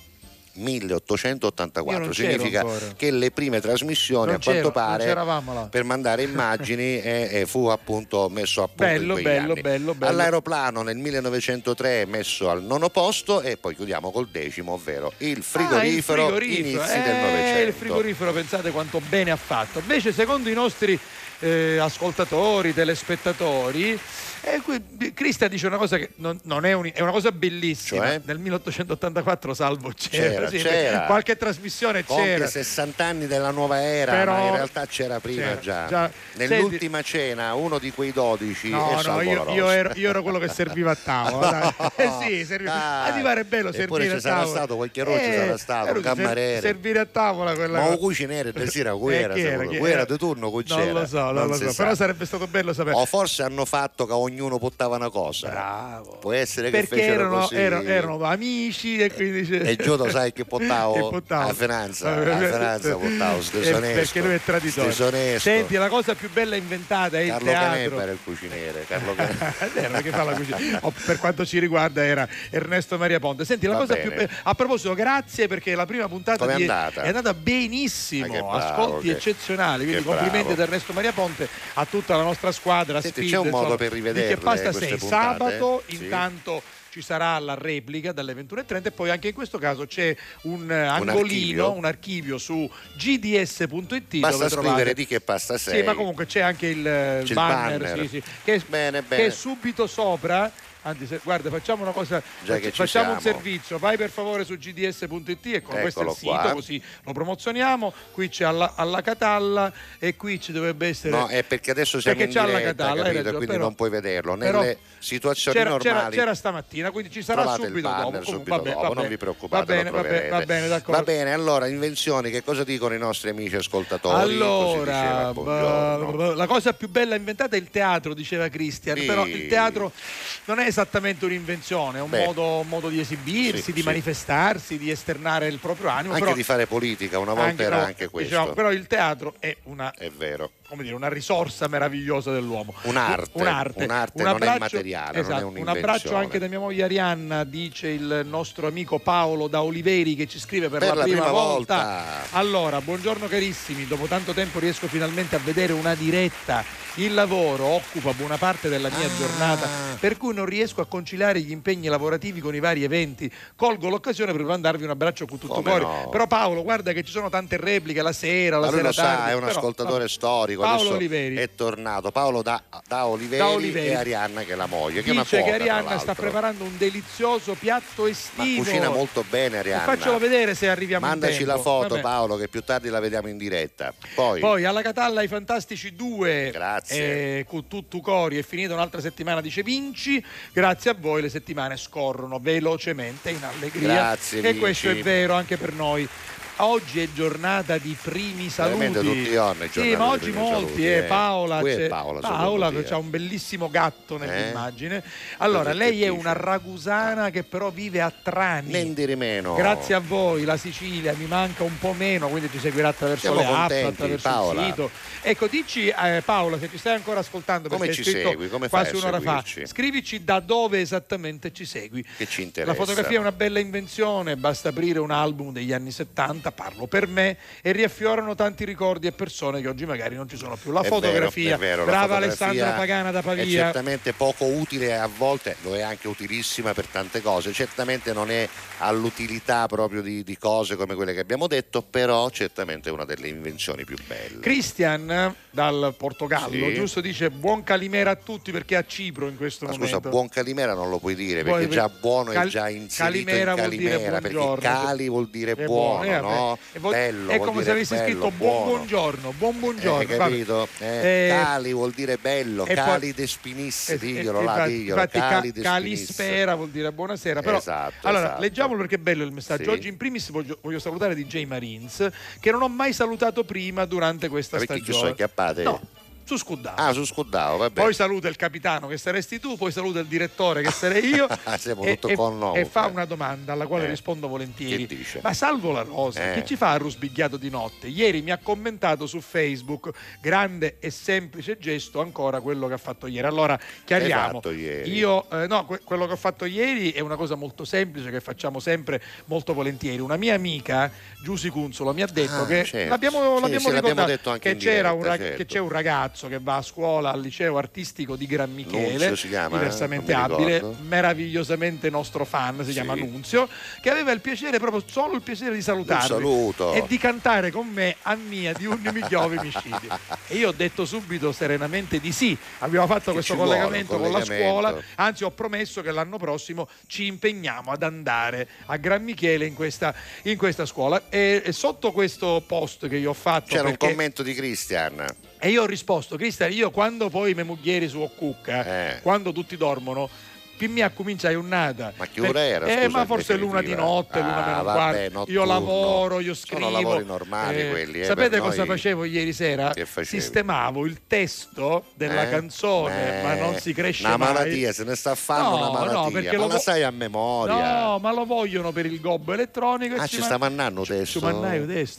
1884 Io non c'ero significa che le prime trasmissioni Non a quanto pare per mandare (laughs) immagini eh, eh, fu appunto messo a punto Bello, bello, bello, bello. all'aeroplano nel 1903 messo al nono posto e poi chiudiamo col decimo ovvero il frigorifero, Ah, il frigorifero. inizi Eh, del Novecento Il frigorifero, pensate quanto bene ha fatto. Invece, secondo i nostri eh, ascoltatori, telespettatori, eh, qui- Cristian dice una cosa che non, non è, un- è una cosa bellissima. Cioè? Nel 1884 Salvo c'era, C'era, sì, c'era. qualche trasmissione compie c'era. 60 anni della nuova era Però- ma in realtà c'era prima c'era, già, già. nell'ultima cena uno di quei 12 No, è no, io, io ero, io ero quello che serviva a tavola. (laughs) dai. Eh sì, serviva. Ah, ti pare bello Eppure servire ci a sarà tavola. stato qualche roccio, Eh, sarà stato, ero un cameriere. servire a tavola quella ma un cuciniere di sera Eh, chi era, guerra era? di turno Non c'era? lo so, non Non lo so. Però sarebbe stato bello sapere. o forse hanno fatto che ognuno portava una cosa. Bravo. può essere che Perché fecero erano, così. erano- erano amici e quindi c'è- e Giudo sai che portavo (laughs) a finanza a finanza portavo sto Eh, perché lui è traditore. Senti la cosa più bella inventata è il Carlo teatro. Canebba era il cuciniere Carlo (laughs) è vero che fa la cucina. Oh, per quanto ci riguarda era Ernesto Maria Ponte. Senti la Va cosa bene. più bella a proposito grazie perché la prima puntata di- andata? è andata benissimo. Bravo, ascolti che- eccezionali quindi che complimenti bravo. ad Ernesto Maria Ponte a tutta la nostra squadra Senti, Speed, c'è un modo insomma, per di che pasta queste sei puntate? sabato Sì. intanto ci sarà la replica dalle 21.30 e poi anche in questo caso c'è un angolino, archivio? un archivio su gds.it Basta dove scrivere trovate di che pasta sei. sì, ma comunque c'è anche il, C'è il banner, banner. sì, sì, che, Bene, che è subito sopra. Anzi, se- guarda, facciamo una cosa, facciamo un siamo. servizio. Vai per favore su gds.it e con questo è il sito, qua. così lo promozioniamo. Qui c'è alla, alla Catalla e qui ci dovrebbe essere. No, è perché adesso siamo Perché in c'è alla diretta, Catalla, capito? ragione, quindi però- non puoi vederlo. Nelle situazioni c'era, c'era- normali c'era stamattina, quindi ci sarà subito banner dopo. Subito vabbè, dopo, vabbè. non vi preoccupate, Va bene, va bene, va bene, d'accordo. Va bene, allora, invenzioni, che cosa dicono i nostri amici ascoltatori? Allora, diceva, la cosa più bella inventata è il teatro, diceva Christian, Sì. però il teatro non è esattamente un'invenzione, è un modo, un modo di esibirsi, Sì, di sì. manifestarsi, di esternare il proprio animo. Anche però, di fare politica, una volta anche- era no, anche questo. diciamo, però il teatro è una, È vero. Come dire, una risorsa meravigliosa dell'uomo. Un'arte, un'arte, un'arte Un non è materiale, non è esatto, un abbraccio anche da mia moglie Arianna, dice il nostro amico Paolo da Oliveri che ci scrive per, Per la prima volta. volta. Allora, buongiorno carissimi, dopo tanto tempo riesco finalmente a vedere una diretta. Il lavoro occupa buona parte della mia Ah. giornata, per cui non riesco a conciliare gli impegni lavorativi con i vari eventi. Colgo l'occasione per mandarvi un abbraccio con tutto cuore. no? Però Paolo, guarda che ci sono tante repliche la sera, la Ma lui sera lo sa, è un però, ascoltatore vabbè. storico. Paolo adesso Oliveri. è tornato. Paolo da, da Oliveri, Da Oliveri. e Arianna che è la moglie. Che è una Dice che cuoca, tra Arianna sta preparando un delizioso piatto Ma estivo. cucina molto bene Arianna. Faccelo vedere se arriviamo Mandaci la foto Vabbè. Paolo che più tardi la vediamo in diretta. Poi, Poi alla Catalla i Fantastici 2 Grazie. eh, con tutto cori è finita un'altra settimana dice Vinci grazie a voi le settimane scorrono velocemente in allegria Grazie, e Vinci. questo è vero anche per noi Oggi è giornata di primi saluti. Tutti i giorni Sì, ma oggi molti. saluti, eh. eh. Paola, c'è- Paola, Paola che ha un bellissimo gatto nell'immagine. Cosa Allora, lei è una ragusana che però vive a Trani. Non dire meno. Grazie a voi, la Sicilia mi manca un po' meno, quindi ci seguirà attraverso Siamo le app, contenti, attraverso Paola. il sito. Ecco, dici eh, Paola, se ci stai ancora ascoltando, Come ci segui? Come fai quasi un'ora fa, scrivici da dove esattamente ci segui. Che ci interessa. La fotografia è una bella invenzione, basta aprire un album degli anni 70, parlo per me, e riaffiorano tanti ricordi e persone che oggi magari non ci sono più. La È fotografia, vero, è vero, la brava fotografia Alessandra Pagana da È Pavia. certamente poco utile a volte, lo è anche utilissima per tante cose. Certamente non è all'utilità proprio di, di cose come quelle che abbiamo detto, però certamente è una delle invenzioni più belle. Christian dal Portogallo, Sì. giusto, dice buon calimera a tutti perché è a Cipro in questo Ma momento. scusa, buon Calimera non lo puoi dire perché già buono Cal- è già inserito Calimera in Calimera perché. Cali vuol dire È buono, eh, vabbè. No? E vuol- bello, è come se avessi bello, scritto buon buongiorno, buon buongiorno. Eh, capito? Eh, Eh, Cali vuol dire bello, Cali de Spinis, Eh, diglielo eh, là, diglielo, infatti ca- Cali de Spinis. Calispera vuol dire buonasera. Però, Esatto, allora, esatto. leggiamolo perché è bello il messaggio. Sì. Oggi in primis voglio, voglio salutare DJ Marines, che non ho mai salutato prima durante questa perché stagione. sono acchiappate? No, su Scudao. Ah, su Scudao, vabbè. Poi saluta il capitano che saresti tu, poi saluta il direttore che sarei io (laughs) Siamo e, tutto e- con noi. e fa una domanda alla quale Eh. rispondo volentieri. Ma salvo la rosa, Eh. che ci fa a rusbighiato di notte? Ieri mi ha commentato su Facebook, grande e semplice gesto, ancora quello che ha fatto ieri. Allora, chiariamo. Io, eh, no, que- quello che ho fatto ieri è una cosa molto semplice che facciamo sempre molto volentieri. Una mia amica, Giusy Cunzolo, mi ha detto Ah, che certo. l'abbiamo, Sì, l'abbiamo sì, l'abbiamo detto anche che, c'era un diretta, rag- certo. che c'è un ragazzo che va a scuola al liceo artistico di Gran Michele, chiama, eh? diversamente mi abile, meravigliosamente nostro fan, si Sì. chiama Nunzio, che aveva il piacere, proprio solo il piacere di salutarmi Un e di cantare con me Annia di Unni mi chiovi mi scidi. E io ho detto subito serenamente di sì. Abbiamo fatto Che questo ci vuole, collegamento un con la collegamento. scuola, anzi ho promesso che l'anno prossimo ci impegniamo ad andare a Gran Michele in questa, in questa scuola. E, e sotto questo post che io ho fatto... C'era un perché- commento di Christian. E io ho risposto, Cristian, io quando poi me muglieri su Occucca, Eh. quando tutti dormono, più mi comincia giornata. Ma che ora era, Eh, scusa, ma forse l'una di notte, l'una Ah, meno vabbè, quarto. Io lavoro, io Sono scrivo. lavori normali quelli, eh, sapete cosa noi- facevo ieri sera? Sistemavo il testo della Eh? canzone, Eh, ma non si cresce una mai. malattia, se ne sta a fare No, una no, malattia. perché ma lo la vo- sai a memoria. No, ma lo vogliono per il gobbo elettronico. Ah, ci ci man- sta mannando testo.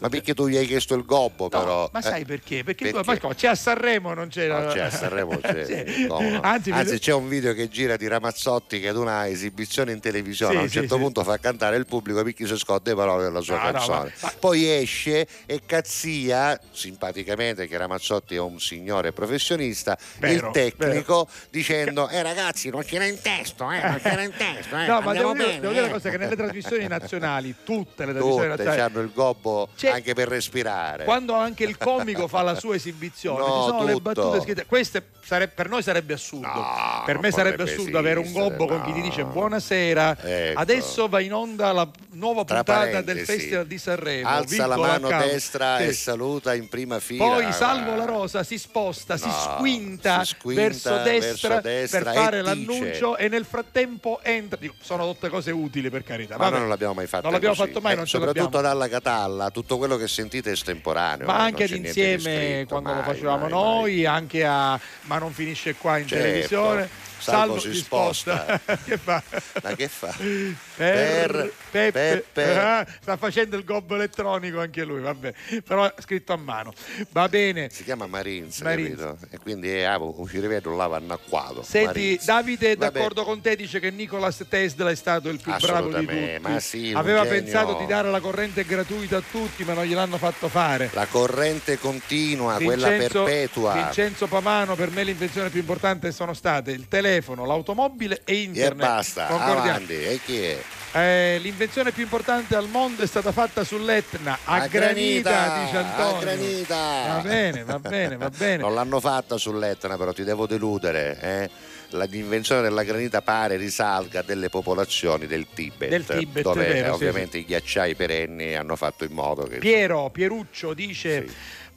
Ma perché tu gli hai chiesto il gobbo, No, però? ma Eh, sai perché? Perché, perché? c'è a Sanremo non c'è No, c'è a Sanremo, c'è. (laughs) No. Anzi, c'è un video che gira di Ramazzotti Ramazzotti che ad una esibizione in televisione Sì, a un certo sì. punto fa cantare il pubblico picchi si scotte le parole della sua No, no, canzone. ma- Poi esce e cazzia simpaticamente che Ramazzotti è un signore professionista, Vero, il tecnico dicendo "Eh ragazzi, non c'era in testo, eh, non c'era in testo, eh, No, ma devo andiamo dire, bene". devo dire eh". una cosa che nelle trasmissioni nazionali, tutte le trasmissioni Tutte nazionali, hanno il gobbo C'è- anche per respirare. quando anche il comico fa la sua esibizione, (laughs) No, ci sono le tutto. battute scritte. Queste sare- per noi sarebbe assurdo. No, per me sarebbe assurdo avere un esistere, gobbo con chi ti no. dice buonasera. Ecco. Adesso va in onda la nuova Tra puntata del Festival di Sanremo. Alza la mano cavolo. destra Sì. e saluta in prima fila. Poi Salvo la Rosa si sposta, si No, squinta, si squinta verso, destra verso destra per fare dice- l'annuncio e nel frattempo entra. Sono tutte cose utili per carità. Ma Vabbè. non l'abbiamo mai fatto. Non l'abbiamo così. fatto mai, Eh, non soprattutto dalla Catalla, tutto quello che sentite è estemporaneo. Ma eh, anche insieme scritto, quando lo mai, facevamo mai, noi, anche a Ma non finisce qua in Certo. televisione. Salvo si sposta. (laughs) che fa? Ma che fa? Per, Per Peppe. Peppe. Ah, sta facendo il gobbo elettronico anche lui, vabbè. Però scritto a mano. Va bene. Si chiama Marins, Marins. capito? E quindi è ah, ci rivedo là anacquato. Senti, Marins. Davide è d'accordo con te, dice che Nicolas Tesla è stato il più bravo di tutti. ma sì, Aveva genio. pensato di dare la corrente gratuita a tutti, ma non gliel'hanno fatto fare. La corrente continua, quella perpetua. Vincenzo Pamano, per me l'invenzione più importante sono state il telefono, l'automobile e e internet. basta, Concordiamo. avanti. E chi è? Eh, l'invenzione più importante al mondo è stata fatta sull'Etna a, A granita, granita, dice a Antonio. granita. Va bene, va bene, va bene. Non l'hanno fatta sull'Etna, però ti devo deludere. eh. L'invenzione della granita pare risalga a delle popolazioni del Tibet, Del Tibet, dove vero, eh, sì, ovviamente i ghiacciai perenni hanno fatto in modo che Piero, Pieruccio dice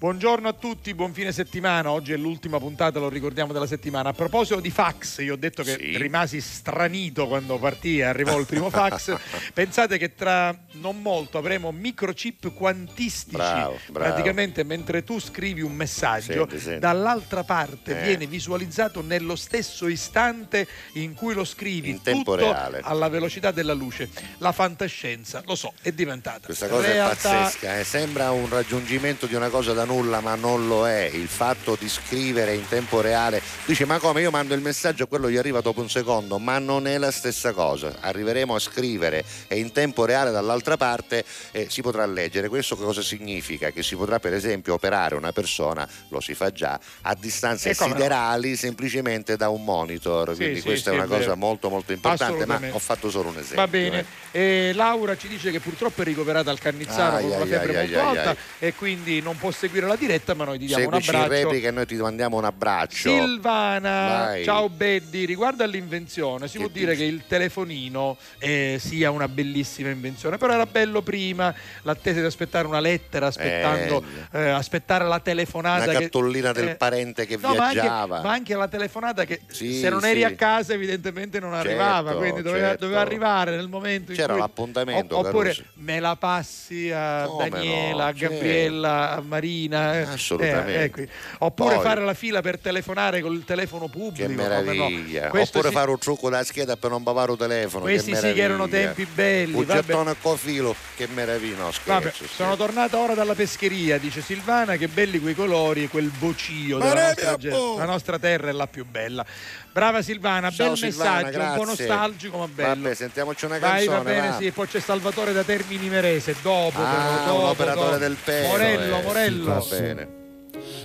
Buongiorno a tutti, buon fine settimana. Oggi è l'ultima puntata, lo ricordiamo, della settimana. A proposito di fax, io ho detto che Sì. rimasi stranito quando partì e arrivò il primo fax. (laughs) Pensate che tra non molto avremo microchip quantistici. Bravo, bravo. Praticamente mentre tu scrivi un messaggio, Senti, senti. dall'altra parte Eh. viene visualizzato nello stesso istante in cui lo scrivi. In tempo reale. alla velocità della luce. La fantascienza, lo so, è diventata. Questa cosa realtà. è pazzesca, eh. sembra un raggiungimento di una cosa da nulla, ma non lo è. Il fatto di scrivere in tempo reale, dice ma come io mando il messaggio e quello gli arriva dopo un secondo, ma non è la stessa cosa. Arriveremo a scrivere e in tempo reale dall'altra parte eh, si potrà leggere. Questo cosa significa? Che si potrà per esempio operare una persona, lo si fa già, a distanze come no? siderali semplicemente da un monitor. Sì, Quindi sì, questa sì, è una cosa vero. molto molto importante, ma ho fatto solo un esempio. Va bene, eh. E Laura ci dice che purtroppo è ricoverata al Cannizzaro Ai, con una febbre molto alta e quindi non può seguire la diretta, ma noi ti diamo Seguici un in abbraccio. replica e noi ti mandiamo un abbraccio. Silvana, Vai. ciao Beddi, riguardo all'invenzione si Che può dire che il telefonino eh, sia una bellissima invenzione, però era bello prima l'attesa di aspettare una lettera, aspettando, eh, aspettare la telefonata. Una cartollina del eh, parente che No, ma anche, viaggiava. ma anche la telefonata che Sì, se non eri sì. a casa evidentemente non Certo, arrivava, quindi doveva, certo. doveva arrivare nel momento in C'era cui... l'appuntamento, oppure Caruso. me la passi a Come Daniela, no, a Gabriella, a Marina. Eh, Assolutamente. eh, ecco. Oppure Poi- fare la fila per telefonare con il telefono pubblico. Che no. meraviglia. Questo Oppure sì- fare un trucco da scheda per non bavare il telefono. Questi che sì che erano tempi belli, Un gettone a filo, che meraviglia. No, scherzo, Vabbè, scherzo. sono tornata ora dalla pescheria, dice Silvana, che belli quei colori e quel bocio della nostra, boh. la nostra terra è la più bella. Brava Silvana, Ciao, bel Silvana, messaggio, un po' grazie. nostalgico ma bello. Vabbè, sentiamoci una Vai, canzone. va bene, va. sì, poi c'è Salvatore da Termini Merese, dopo Ah, però, dopo, un operatore dopo. del pelo. Morello, eh. Morello. Va bene.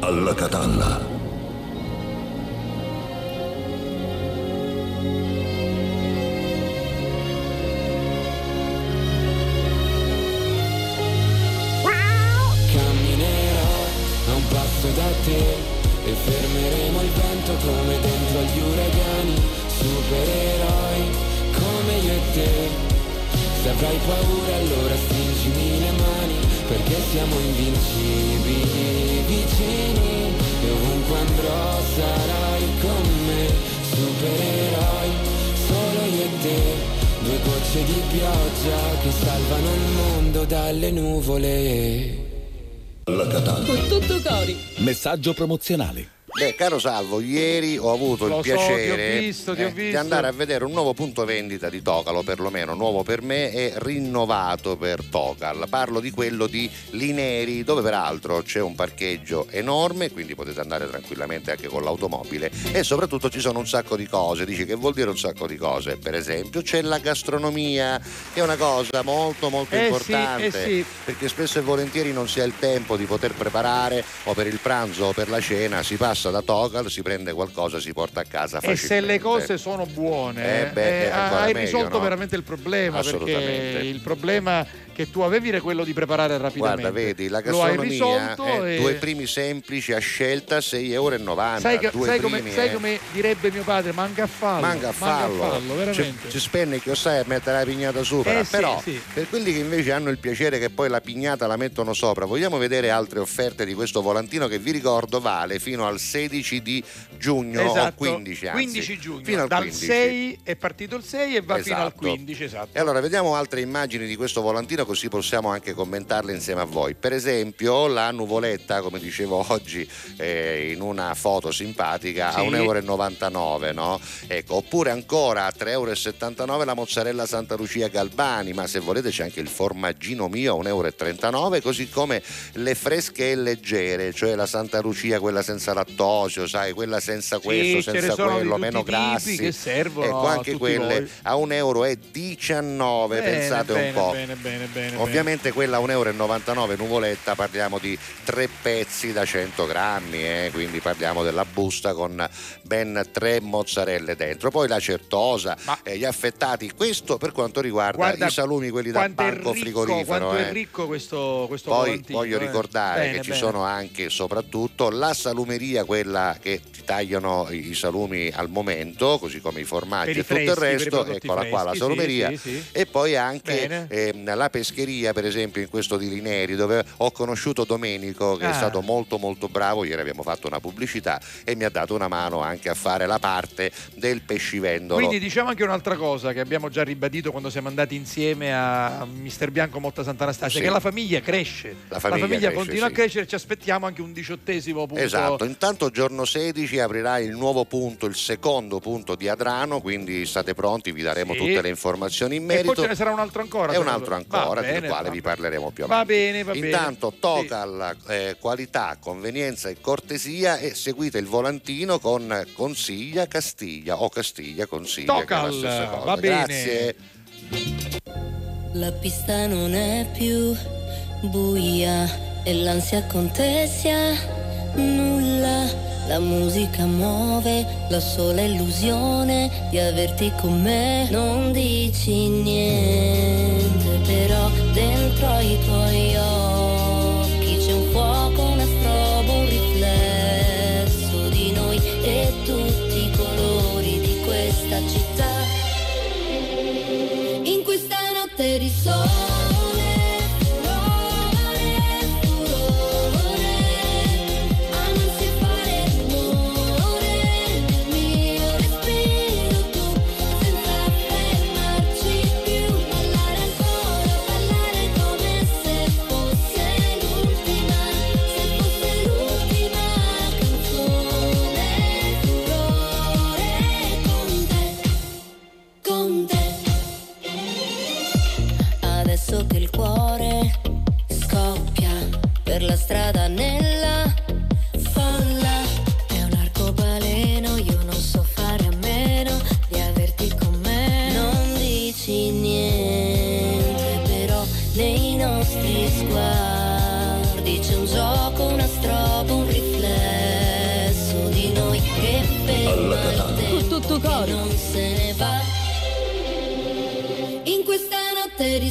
Alla Catalla. Camminerò a un passo da te e fermeremo il vento come dentro agli uragani, supereroi come io e te. Se avrai paura allora stringimi le mani perché siamo invincibili vicini e ovunque andrò sarai con me, supereroi solo io e te. Due gocce di pioggia che salvano il mondo dalle nuvole. Alla Catalla. Con tutto cori. Messaggio promozionale. Beh, caro Salvo, ieri ho avuto Lo il so, piacere ho visto, eh, di andare a vedere un nuovo punto vendita di Tocalo, perlomeno nuovo per me e rinnovato per Tocal. Parlo di quello di Lineri, dove peraltro c'è un parcheggio enorme, quindi potete andare tranquillamente anche con l'automobile e soprattutto ci sono un sacco di cose. Dici che vuol dire un sacco di cose? Per esempio c'è la gastronomia, che è una cosa molto molto Eh sì, importante eh sì. perché spesso e volentieri non si ha il tempo di poter preparare o per il pranzo o per la cena si passa da Tocal, si prende qualcosa, si porta a casa E se le cose sono buone, Eh beh, ancora hai meglio, risolto no? veramente il problema. Perché il problema che tu avevi era quello di preparare rapidamente. Guarda, vedi, la Lo gastronomia, risolto eh, e- due primi semplici a scelta 6,90 euro. Sai, che- sai come, sai eh. come direbbe mio padre? Manca a fallo. Manca a fallo, ci, veramente. ci spenne che sai a mettere la pignata sopra Eh sì, però sì. per quelli che invece hanno il piacere che poi la pignata la mettono sopra vogliamo vedere altre offerte di questo volantino che vi ricordo vale fino al 16 di giugno o Esatto, 15 anzi 15 giugno. fino al Dal 15 6 è partito il 6 e va fino al Esatto. 15, esatto. E allora vediamo altre immagini di questo volantino così possiamo anche commentarle insieme a voi. Per esempio la nuvoletta, come dicevo (laughs) oggi eh, in una foto simpatica, a Sì. 1,99 euro, no? Ecco, oppure ancora a 3,79 euro la mozzarella Santa Lucia Galbani, ma se volete c'è anche il formaggino mio a 1,39 euro, così come le fresche e leggere, cioè la Santa Lucia, quella senza lattosio, sai, quella senza questo, ne senza quello, meno grassi. che servono Ecco, a anche quelle voi. a 1,19 euro, pensate bene, un po'. Bene, bene, bene, Ovviamente quella a 1,99 euro nuvoletta parliamo di tre pezzi da 100 grammi, eh, quindi parliamo della busta con ben tre mozzarelle dentro. Poi la certosa, eh, gli affettati, questo per quanto riguarda Guarda i salumi, quelli da banco ricco, frigorifero. Eh. è ricco questo, questo Poi voglio eh. ricordare Bene, che ci bene. sono anche soprattutto la salumeria, quella che ti tagliano i salumi al momento, così come i formaggi e tutto il freschi, per i resto, eccola qua la freschi, sì, salumeria. sì, sì. E poi anche Bene. ehm, la pescheria, per esempio, in questo di Lineri, dove ho conosciuto Domenico, che Ah. è stato molto molto bravo. Ieri abbiamo fatto una pubblicità e mi ha dato una mano anche a fare la parte del pescivendolo. Quindi diciamo anche un'altra cosa che abbiamo già ribadito quando siamo andati insieme a Mister Bianco Motta Sant'Anastasia, Sì. che la famiglia cresce. La famiglia cresce, continua sì. a crescere, ci aspettiamo anche un diciottesimo punto Esatto, intanto giorno 16 aprirà il nuovo punto, il secondo punto di Adrano, quindi state pronti, vi daremo Sì. tutte le informazioni in E merito. poi ce ne sarà un altro ancora. E un altro Va ancora, bene, del quale va- vi parleremo più Va avanti. bene, va bene. Intanto Tocal, eh, qualità, convenienza e cortesia e seguite il volantino con Consiglia Castiglia o Castiglia Consiglia. che è la Tocal, stessa cosa. va bene. Grazie. La pista non è più buia e l'ansia contessa nulla. La musica muove la sola illusione di averti con me. Non dici niente, però dentro i tuoi occhi questa notte di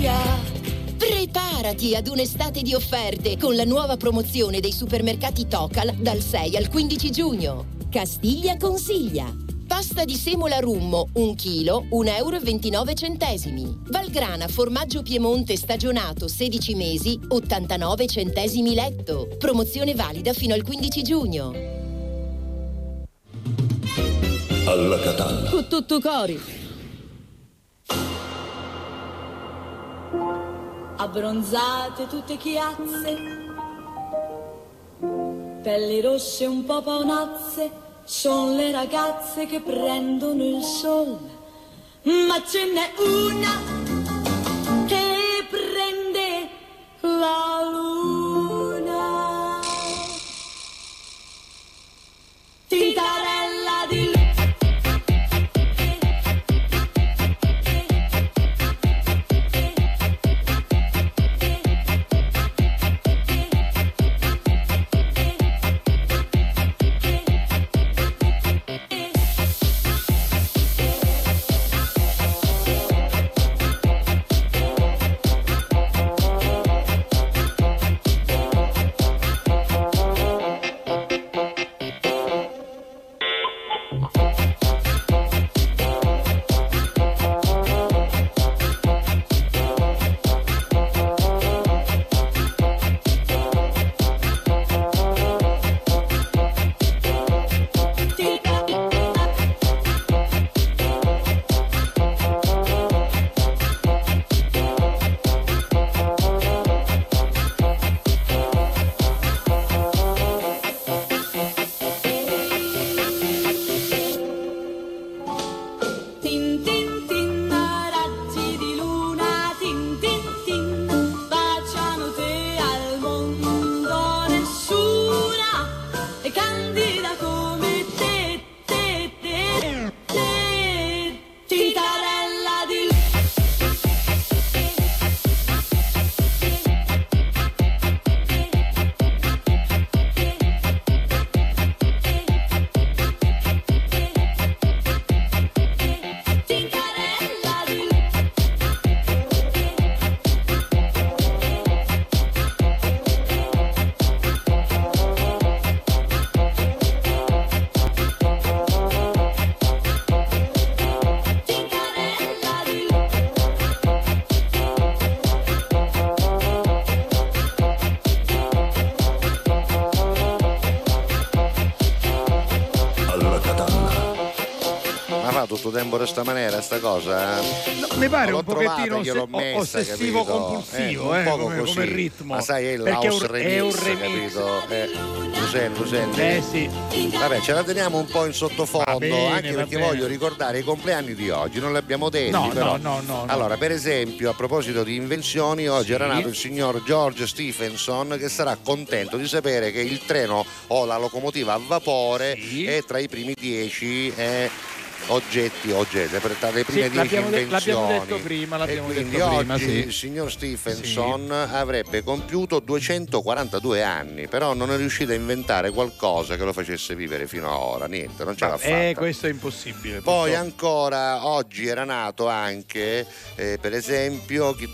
cortesia. Preparati ad un'estate di offerte con la nuova promozione dei supermercati Tocal dal 6 al 15 giugno. Castiglia consiglia. Pasta di semola rummo, 1 kg, 1,29 euro. Valgrana formaggio Piemonte stagionato 16 mesi, 89 centesimi letto. Promozione valida fino al 15 giugno. Alla Catalla. Con tutto cori. abbronzate tutte chiazze, pelli rosse un po' paonazze, sono le ragazze che prendono il sole, ma ce n'è una che prende la luce. Tutto tempo in questa maniera sta cosa? eh? mi pare un pochettino messa, ossessivo capito? compulsivo, un eh, poco come- così. come ritmo. Ma sai, è il house un- è un remix, remix. capito? Eh, lo senti, lo senti? Eh sì. Vabbè, ce la teniamo un po' in sottofondo, bene, anche perché bene. voglio ricordare i compleanni di oggi, non li abbiamo detti, No, però. no, no, no, no. Allora, per esempio, a proposito di invenzioni, oggi Sì. era nato il signor George Stephenson che sarà contento di sapere che il treno o la locomotiva a vapore è tra i primi dieci eh, oggetti, oggetti, per- tra le prime Sì, dieci l'abbiamo, de- invenzioni. l'abbiamo detto prima, l'abbiamo e quindi detto oggi prima, sì. il signor Stephenson avrebbe compiuto 242 anni, però non è riuscito a inventare qualcosa che lo facesse vivere fino a ora, niente, non ce l'ha fatta. Eh, questo è impossibile. Poi purtroppo. ancora oggi era nato anche, eh, per esempio, Chi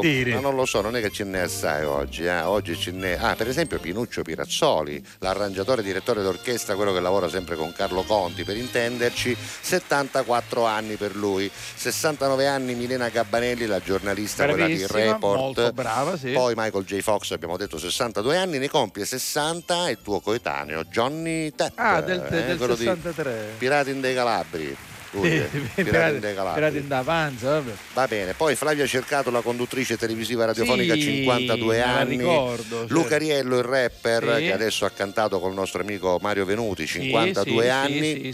dire? ma non lo so, non è che ce n'è assai oggi. eh. Oggi ce n'è. Ah, per esempio Pinuccio Pirazzoli, l'arrangiatore direttore d'orchestra, quello che lavora sempre con Carlo Conti, per intenderci, 74 anni per lui. 69 anni Milena Gabbanelli, la giornalista quella di Report. brava, sì. Poi Michael J. Fox, abbiamo detto 62 anni, ne compie 60 il tuo coetaneo, Johnny Depp. Ah, del, eh, del quello di 63. Pirati in dei Calabri. Lui, Pirati in Pirati d'avanza, vabbè. Va bene, poi Flavia Cercato, la conduttrice televisiva radiofonica, Sì, 52 me la anni. ricordo. Luca Riello, il rapper, Sì. che adesso ha cantato col nostro amico Mario Venuti, Sì, 52 sì, anni.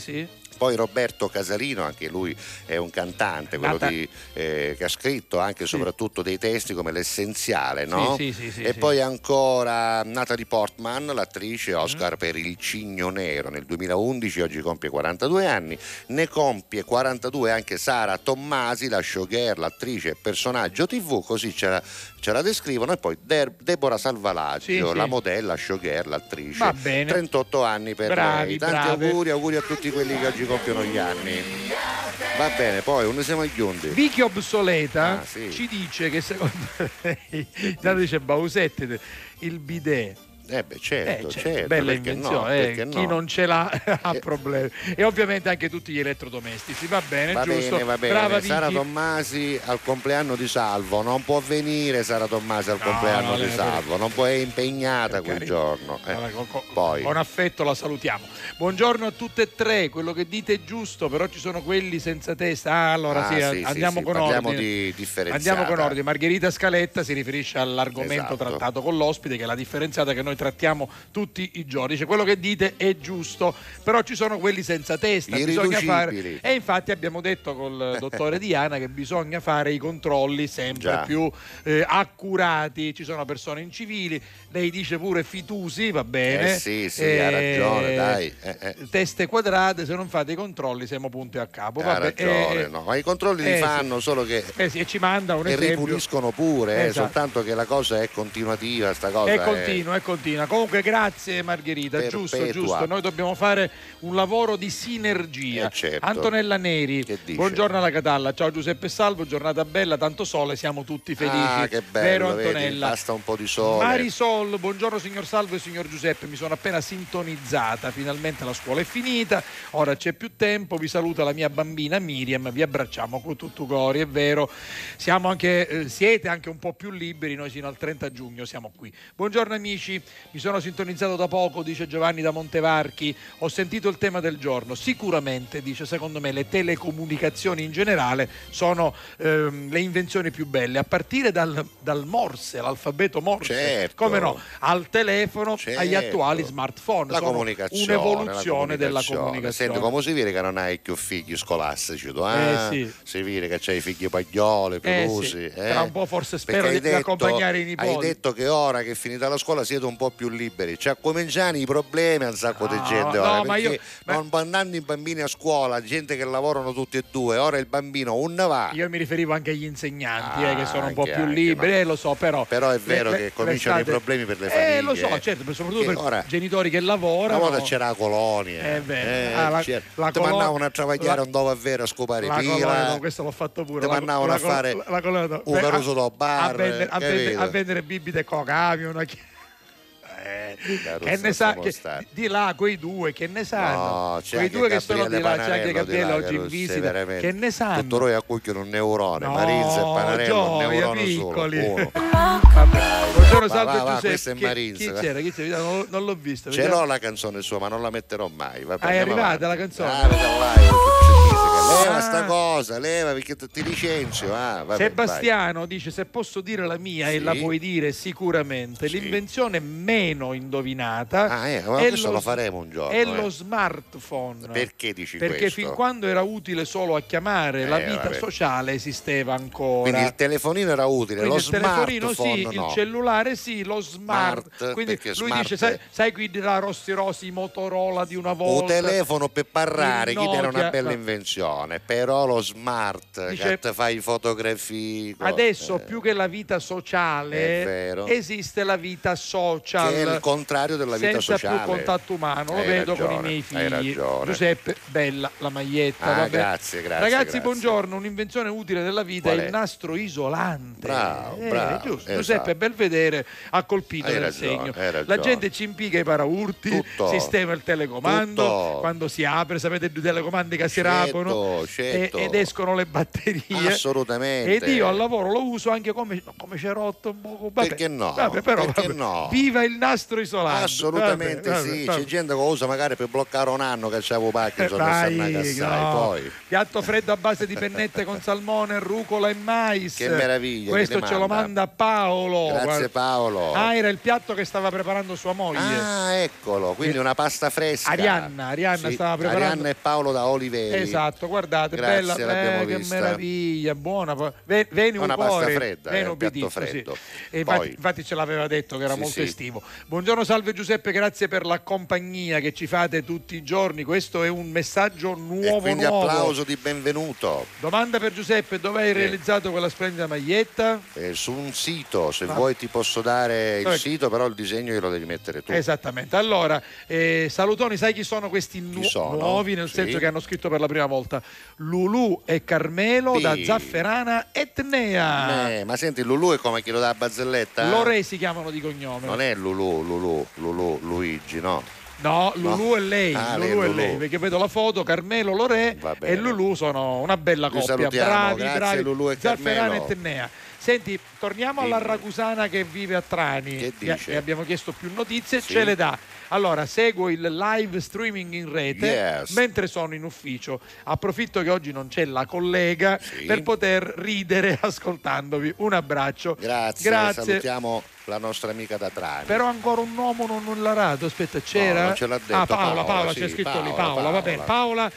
Sì, sì, sì. Poi Roberto Casalino, anche lui è un cantante, quello di, eh, che ha scritto anche e soprattutto dei testi come l'essenziale, no? Sì, sì, sì, sì, e sì. poi ancora Natalie Portman, l'attrice Mm. Oscar per Il Cigno Nero nel 2011, oggi compie 42 anni, ne compie 42 anche Sara Tommasi, la showgirl, l'attrice, personaggio tv, così ce la, ce la descrivono, e poi Der- Deborah Salvalaggio, Sì, sì. la modella, showgirl, l'attrice, Va bene. 38 anni per Bravi, lei, tanti brave. auguri, auguri a tutti quelli che oggi compiono gli anni. Va bene, poi un siamo agli undi. Vicky Obsoleta Ah, sì. ci dice che secondo (laughs) lei, dice Bausetti, il bidet. Eh beh, certo, Eh, certo, certo, bella invenzione, no, eh, perché chi no? non ce l'ha (laughs) (laughs) ha problemi. E ovviamente anche tutti gli elettrodomestici, va bene, Va giusto? bene, va bene. Brava Sara Vicky. Tommasi al compleanno di Salvo, non può venire Sara Tommasi al No, compleanno no, di Salvo, non può, è impegnata quel carità. giorno. eh. Allora, con, Poi, con affetto la salutiamo. Buongiorno a tutte e tre, quello che dite è giusto, però ci sono quelli senza testa. Ah, allora Ah, sì, sì, andiamo sì, con ordine. di. Andiamo con ordine. Margherita Scaletta si riferisce all'argomento Esatto. trattato con l'ospite, che è la differenziata che noi trattiamo tutti i giorni. Dice quello che dite è giusto, però ci sono quelli senza testa. Bisogna fare... E infatti abbiamo detto col dottore Diana che bisogna fare i controlli sempre Già. più eh, accurati. Ci sono persone incivili, lei dice pure fitusi, va bene. Eh sì, sì, ha ragione, dai. Eh, eh. Teste quadrate, se non fate i controlli siamo punti a capo. ha Vabbè, ragione, eh, no, ma i controlli li eh, sì. fanno solo che eh sì, e ci manda un e esempio. ripuliscono pure, eh, Esatto. soltanto che la cosa è continuativa, sta cosa È continua, è continua. Comunque grazie Margherita, giusto, Perpetua. giusto. Noi dobbiamo fare un lavoro di sinergia. Eh, certo. Antonella Neri, buongiorno alla Catalla, ciao Giuseppe Salvo, giornata bella, tanto sole, siamo tutti felici. Ah, che Vero bello, vedi, Antonella? basta un po' di sole. Marisol, buongiorno signor Salvo e signor Giuseppe, mi sono appena sintonizzata, finalmente la scuola è finita, ora c'è più tempo, vi saluta la mia bambina Miriam, vi abbracciamo con tutto cori, è vero, siamo anche, eh, siete anche un po' più liberi, noi sino al 30 giugno siamo qui. Buongiorno amici, mi sono sintonizzato da poco, dice Giovanni da Montevarchi, ho sentito il tema del giorno, sicuramente, dice secondo me le telecomunicazioni in generale sono ehm, le invenzioni più belle, a partire dal, dal Morse, l'alfabeto Morse, Certo. come no, al telefono, agli Certo. attuali smartphone, La sono comunicazione, un'evoluzione la della comunicazione. Senti, come si vede che non hai più figli scolastici? Tu, eh? Eh, sì. Si vede che c'hai figli paglioli, Eh, pelosi. sì. eh? Tra un po' forse spero Perché di detto- accompagnare i nipoti. Hai detto che ora che è finita la scuola siete un po' più liberi. Cioè, cominciano i problemi a un sacco di No, gente no, ora, ma perché io- ma- non andando i bambini a scuola, gente che lavorano tutti e due, ora il bambino un va. Io mi riferivo anche agli insegnanti eh, che sono un po' più liberi, eh, lo so, però. Però è vero le- che le- cominciano l'estate- i problemi per le famiglie. Eh, lo so, certo, soprattutto per ora- genitori che Una lavorano. volta c'era la colonia, Eh, beh, eh, ah, la- c'era- la ti colo- mandavano a travagliare la- un dove a vero a scopare La colonia, pila. no, questo l'ho fatto pure. Ti la- mandavano la a fare la- la colonia, un beh, caruso a- da bar, a vendere, a a bibite e cocamion. Che, eh, che ne sa, che- di là quei due che ne sanno, No, c'è quei due che sono di Gabriele là, c'è anche Gabriele oggi in visita, veramente. che ne sanno. Tutto noi a cucchiano un neurone, No, Marizza e Panarello un neurone piccoli. solo. (laughs) Buongiorno, Va, va, va, Giuseppe. Chi- Marinza, Chi, va. c'era? Chi c'era? Non, non l'ho visto. Ce l'ho la canzone sua, ma non la metterò mai. Vabbè, Ah, è arrivata avanti. la canzone? Ah, vediamo faccio fisica. Leva Ah. sta cosa, leva perché ti licenzio. Ah, vabbè, Sebastiano dice se posso dire la mia e Sì. la puoi dire sicuramente l'invenzione meno indovinata Ah, eh, ma questo lo lo, faremo un giorno, è eh. lo smartphone vai. Perché dici perché questo? fin quando era utile solo a chiamare la Eh, vita vabbè. sociale esisteva ancora Quindi il telefonino era utile, Quindi lo il telefonino smartphone sì, no. il cellulare sì, lo smart. Smart, Quindi perché lui smart dice, sai, sai qui la Rossi Rossi, Motorola di una Un volta. telefono per parlare, chi era una bella no. Invenzione, però lo smart Dice- che fai fotografie. Adesso eh, più che la vita sociale esiste la vita social. Che è il contrario della vita senza sociale. più contatto umano, lo Hai vedo con i ragione, miei figli. ragione. Giuseppe, bella la maglietta. Ah, grazie, grazie, Ragazzi, grazie. buongiorno. Un'invenzione utile della vita Qual è il nastro isolante. Bravo, Eh, bravo, giusto. esatto. Giuseppe Belvedere ha colpito Hai nel ragione, segno. ragione. La gente ci impiega i paraurti, Tutto. sistema il telecomando. Tutto. Quando si apre, sapete, i telecomandi che si rapono certo. e- ed escono le batterie. Assolutamente. Ed io al lavoro lo uso anche come, come c'è rotto un po'. Vabbè, Perché no? Vabbè, però, Perché vabbè. no? Viva il nastro isolante. Assolutamente Vabbè, sì, c'è gente che lo usa magari per bloccare un anno che c'avevo Parkinson e Vai, stanno a cassare, no. poi. Piatto freddo a base di pennette con salmone, rucola e mais. Che meraviglia, Questo ce lo manda? manda Paolo. Grazie. Paolo. Ah, era il piatto che stava preparando sua moglie. Ah, eccolo, quindi una pasta fresca. Arianna, Arianna Sì, stava preparando. Arianna e Paolo da Oliveri. Esatto, guardate, Grazie, bella, eh, che vista. meraviglia, buona. Ve- Veni un Una pasta cuore, fredda, veni eh, sì. freddo. E infatti, infatti ce l'aveva detto che era Sì, molto sì. estivo. Buongiorno, salve Giuseppe, grazie per la compagnia che ci fate tutti i giorni. Questo è un messaggio E nuovo quindi nuovo. applauso di benvenuto. Domanda per Giuseppe, dove hai realizzato quella splendida maglietta? Eh, su un sito, se Ah. vuoi ti posso dare il sito, però il disegno glielo devi mettere tu. Esattamente. Allora, eh, salutoni, sai chi sono questi nu- sono? nuovi? Nel Sì. senso che hanno scritto per la prima volta Lulu e Carmelo Sì. da Zafferana Etnea. Eh, ma senti, Lulu è come chi lo dà a barzelletta? Lore si chiamano di cognome. Non è Lulu, Lulu, Lulu, Luigi, no. No, Lulu No. è lei, Ah, Lulu lei, Lulu. lei, perché vedo la foto, Carmelo Lore e. Lulu sono una bella coppia, bravi, grazie, bravi. Lulu e Zafferana e Tennea. Senti, torniamo alla ragusana che vive a Trani, Che dice? che abbiamo chiesto più notizie, Sì. ce le dà. Allora, seguo il live streaming in rete Yes. mentre sono in ufficio. Approfitto che oggi non c'è la collega Sì. per poter ridere ascoltandovi. Un abbraccio. Grazie, Grazie. salutiamo la nostra amica da Trani. Però ancora un uomo non, non l'ha dato. Aspetta, c'era? non ce l'ha detto. Ah, Paola, Paola, Paola, sì, c'è scritto lì. Paola, Paola, va bene. Paola. Paola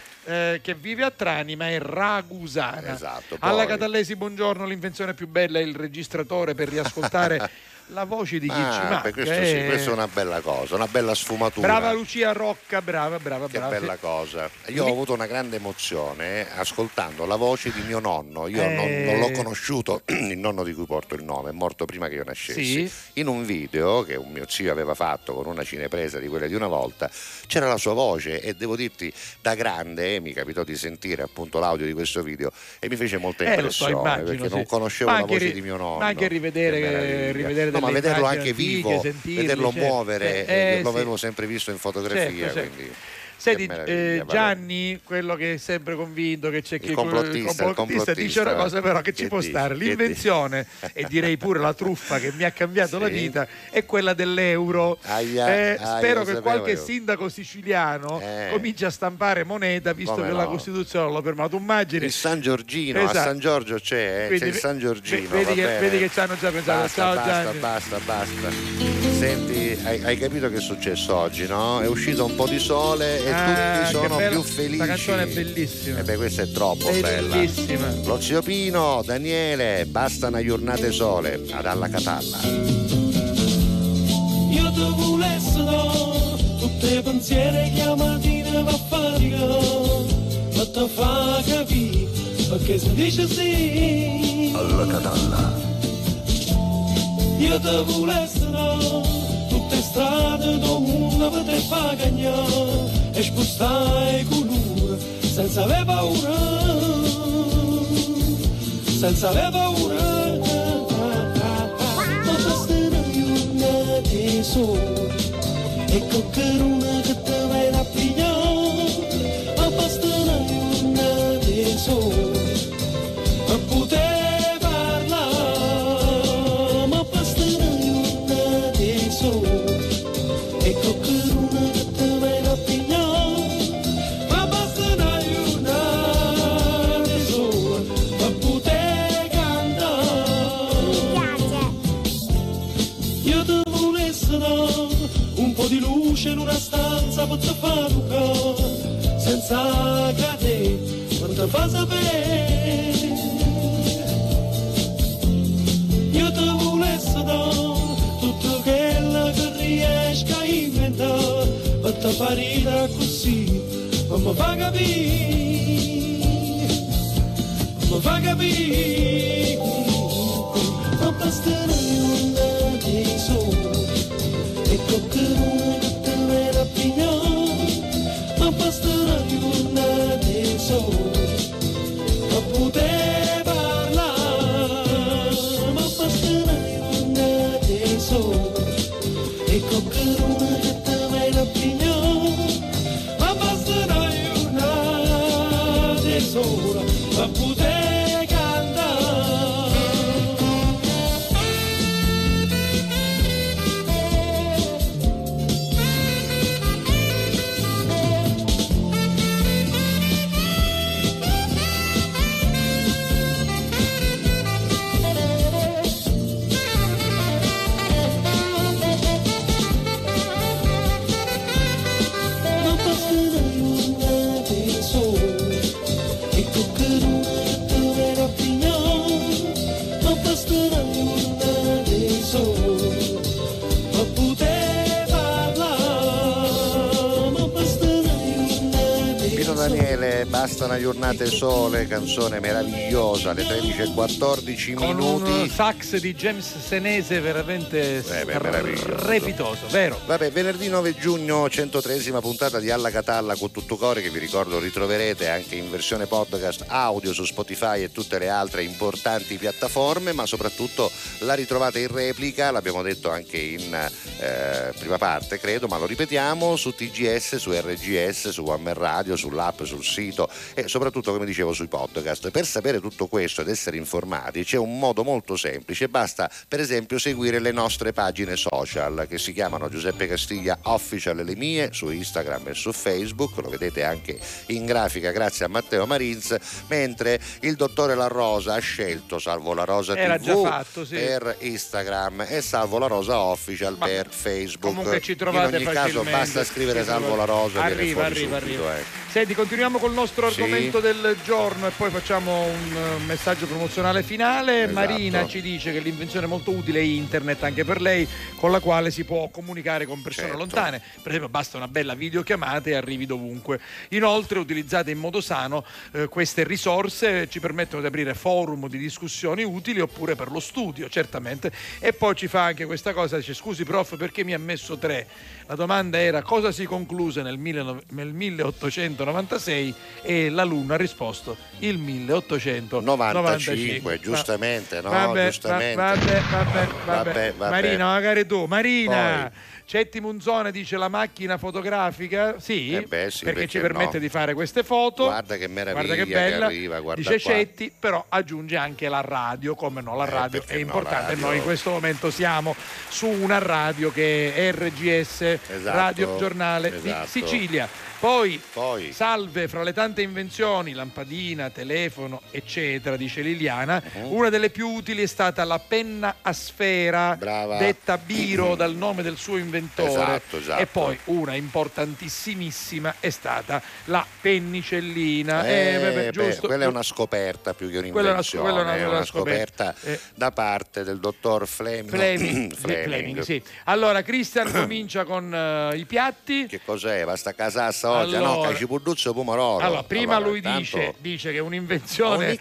eh, che vive a Trani, ma è ragusana. Esatto, Alla poi. Catallesi, buongiorno. L'invenzione più bella è il registratore per riascoltare (laughs) la voce di chi ci Ah, manca. beh, questo sì, eh. questa è una bella cosa, una bella sfumatura. Brava Lucia Rocca, brava, brava, Che brava. bella cosa. Io ho avuto una grande emozione eh, ascoltando la voce di mio nonno. Io non, Eh. non l'ho conosciuto, (clears throat) il nonno di cui porto il nome, è morto prima che io nascessi. Sì. In un video che un mio zio aveva fatto con una cinepresa di quelle di una volta, c'era la sua voce e devo dirti, da grande eh, mi capitò di sentire appunto l'audio di questo video e mi fece molta Eh, lo so, impressione immagino, perché sì. non conoscevo la voce ri- di mio nonno. ma anche rivedere- rivedere no, ma vederlo anche vivo, sentirli, vederlo certo. muovere, Eh, eh, lo sì. avevo sempre visto in fotografia. Certo, certo. Senti, eh. Gianni, quello che è sempre convinto che c'è chi complottista, il complottista. dice una cosa però che ci Che può dici? stare. L'invenzione, e direi pure la truffa che mi ha cambiato la Sì. vita, è quella dell'euro. Aia, Eh, aia, spero che qualche io. sindaco siciliano Eh. cominci a stampare moneta, visto Come che la no? Costituzione lo permette. Tu immagini? Il San Giorgino, a Esatto. San Giorgio c'è, eh, Quindi c'è il San Giorgino. ve- vedi che- vedi che ci hanno già pensato. Basta, Ciao, basta, Gianni. basta, basta. Senti, hai, hai capito che è successo oggi, no? È uscito un po' di sole e Ah, tutti sono bella- più felici. Sta canzone è bellissima. E beh, questa è troppo bella. Bellissima. Lo zio Pino, Daniele, basta una giornata sole ad alla Catalla. Io ti volessi dare tutti i pensieri che a mattina va a fatica, ma ti fa capire perché si dice sì. Alla catalla. Io ti volessi dare del mondo per te fa cagnare e spostare i colori senza avere paura, senza avere paura. Ma basterà una di sole e coccheruna che toccare, senza cadere, per te fa sapere. Io ti volessi dare tutto quello che riesco a inventare, per te farire così, ma mi fa capire, mi fa capire, ma basterà una di sole e coccheruna che pigliare, ma basterà una di sole per poter parlare, Basta una giornata e sole, canzone meravigliosa, alle 13.14 Con minuti. un sax di James Senese veramente Eh beh, strepitoso, vero? Vabbè, venerdì 9 giugno, 103esima puntata di Alla Catalla con tutto cuore che vi ricordo ritroverete anche in versione podcast audio su Spotify e tutte le altre importanti piattaforme, ma soprattutto la ritrovate in replica, l'abbiamo detto anche in eh, prima parte credo, ma lo ripetiamo su TGS, su RGS, su One Man Radio, sull'app, sul sito e soprattutto come dicevo sui podcast. Per sapere tutto questo ed essere informati c'è un modo molto semplice, basta per esempio seguire le nostre pagine social che si chiamano Giuseppe Castiglia Official e le mie su Instagram e su Facebook, lo vedete anche in grafica grazie a Matteo Marins, mentre il dottore La Rosa ha scelto Salvo La Rosa Era TV fatto, sì. per Instagram e Salvo La Rosa Official per Facebook. Comunque ci trovate in ogni caso basta scrivere Salvo. La Rosa Arriva, arriva, subito, arriva. eh. Senti, continuiamo col nostro Sì. argomento del giorno e poi facciamo un eh, messaggio promozionale finale. Esatto. Marina ci dice che l'invenzione molto utile è internet anche per lei, con la quale si può comunicare con persone Certo. lontane. Per esempio, basta una bella videochiamata e arrivi dovunque. Inoltre, utilizzate in modo sano, eh, queste risorse ci permettono di aprire forum di discussioni utili oppure per lo studio, certamente. E poi ci fa anche questa cosa, dice scusi prof perché mi ha messo tre? La domanda era cosa si concluse nel, 19 nel 1896 e l'alunno ha risposto il 1895. 95, giustamente, no? Vabbè, Giustamente. va- vabbè, vabbè, vabbè. Vabbè. Marina, magari tu. Marina, Cetti Munzone dice la macchina fotografica, sì, Eh beh, sì, perché, perché ci permette no? di fare queste foto. Guarda che meraviglia Guarda che che bella. arriva, guarda dice qua. Cetti, però aggiunge anche la radio, come no, la Eh, radio perché è importante. radio. Noi in questo momento siamo su una radio che è RGS, Esatto, Radio Giornale esatto. di Sicilia. Poi, Poi. salve fra le tante invenzioni, lampadina, telefono, eccetera, dice Liliana, Uh-huh. una delle più utili è stata la penna a sfera, Brava. detta Biro dal nome del suo inventore. Esatto, esatto. E poi una importantissimissima è stata la pennicellina. Eh, Eh, beh, giusto. quella è una scoperta più che un'invenzione, quella è una- è quella è una una scoperta. scoperta Eh. da parte del dottor Fleming. (clears throat) Fleming, Fleming. Sì. Allora, Christian comincia con eh, i piatti. Che cos'è? Basta casassa oggi? Allora- no, cacipurduzzo pomodoro. Allora, prima Allora, lui dice, dice che è un'invenzione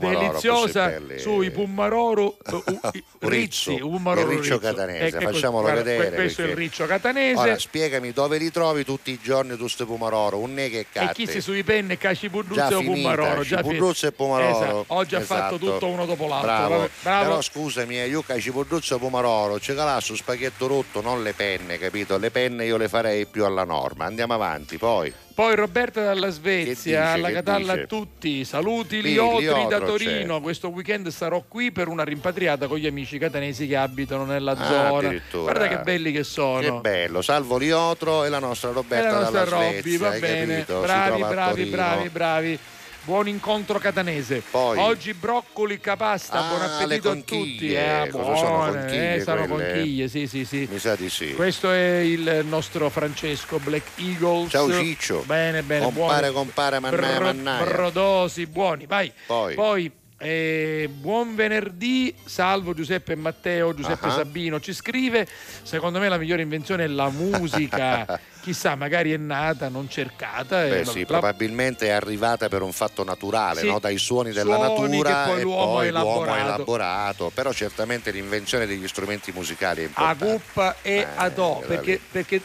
deliziosa sui Pumaroro (laughs) uh, uh, Rizzi, riccio, un Maroro il riccio catanese, ecco, facciamolo guarda, vedere. que- Questo è il perché- riccio catanese. Ora spiegami dove li trovi tutti i giorni tu sto pomodoro, un ne che e catti. chi si sui penne caci Già Purduzzo o finita, Pumaroro già Cipurduzzo e Pomaroro. Esatto, Oggi ha fatto Esatto. tutto uno dopo l'altro. Bravo. Bravo. Però scusami, eh, io Cipurduzzo e Pomaroro, c'è là su spaghetto rotto, non le penne, capito? Le penne io le farei più alla norma. Andiamo avanti, poi. Poi Roberta dalla Svezia, dice, alla Catalla dice? a tutti, saluti Liotri da Torino, c'è. questo weekend sarò qui per una rimpatriata con gli amici catanesi che abitano nella Ah, zona. Guarda che belli che sono. Che bello, salvo Liotro e la nostra E Roberta la nostra dalla Robby, Svezia, va bene, capito? Bravi, bravi, Torino. bravi, bravi. Buon incontro catanese. Poi- Oggi broccoli capasta, Ah, buon appetito a tutti. conchiglie. Eh, Cosa sono buone, conchiglie eh, sono conchiglie, sì, sì, sì. Mi sa di sì. Questo è il nostro Francesco Black Eagles. Ciao Ciccio. Bene, bene. Compare, buoni. compare, mannaia, Bro- mannaia. Brodosi, buoni. Vai. Poi. Eh, buon venerdì, salvo Giuseppe e Matteo, Giuseppe Ah. Sabino ci scrive, secondo me la migliore invenzione è la musica, (laughs) chissà magari è nata, non cercata. Beh sì, la- probabilmente è arrivata per un fatto naturale, Sì. no? dai suoni della Suoni natura poi e l'uomo poi l'uomo ha elaborato. Però certamente l'invenzione degli strumenti musicali è a importante. cuppa e a do, la perché, perché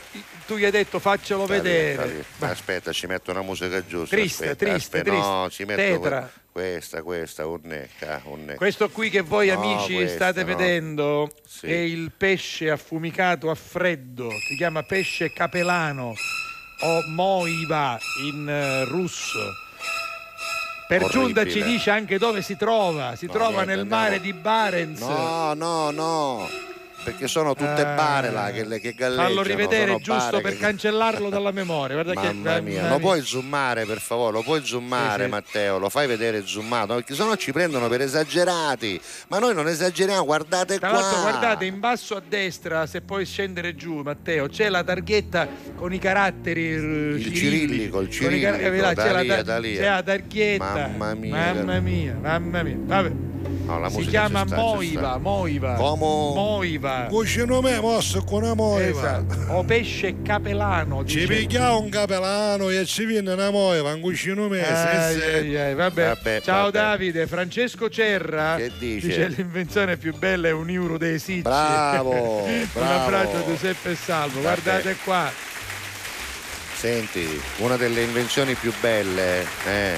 tu gli hai detto faccelo vedere. Aspetta, ci metto una musica giusta. Triste, aspetta, triste, aspetta. No, triste. ci metto Tetra. que- questa, questa, un necca, un necca. Questo qui che voi No, amici questo state no. vedendo Sì. è il pesce affumicato a freddo, si chiama pesce capelano o moiva in eh, russo. Per giunta ci dice anche dove si trova, si No, trova niente, nel mare di Barents. No, no, no. Perché sono tutte Ah. bare là che, che galleggiano. Fallo rivedere giusto per che- cancellarlo dalla memoria. Guarda che Mamma mia, lo puoi zoomare per favore, lo puoi zoomare Sì, sì. Matteo, lo fai vedere zoomato, perché sennò ci prendono per esagerati, ma noi non esageriamo, guardate Tra qua. l'altro guardate in basso a destra, se puoi scendere giù Matteo, c'è la targhetta con i caratteri il cirillico, il i car- cirillico, là, c'è, la, tar- da lì. c'è la targhetta. Mamma mia, Mamma che- mia, mamma mia. Vabbè. No, si chiama ci Moiva, sta. Moiva. Moiva. Cucino me mosso con una moiva. Esatto. O pesce capelano. Ci dice. piglia un capelano e ci viene una moiva, un cucino me. Sì. ai, ai, vabbè. Vabbè, Ciao vabbè. Davide, Francesco Cerra Che dice? l'invenzione più bella è un euro dei sicci. Bravo, (laughs) un bravo. abbraccio a Giuseppe e Salvo, Vabbè. guardate qua. Senti, una delle invenzioni più belle, eh,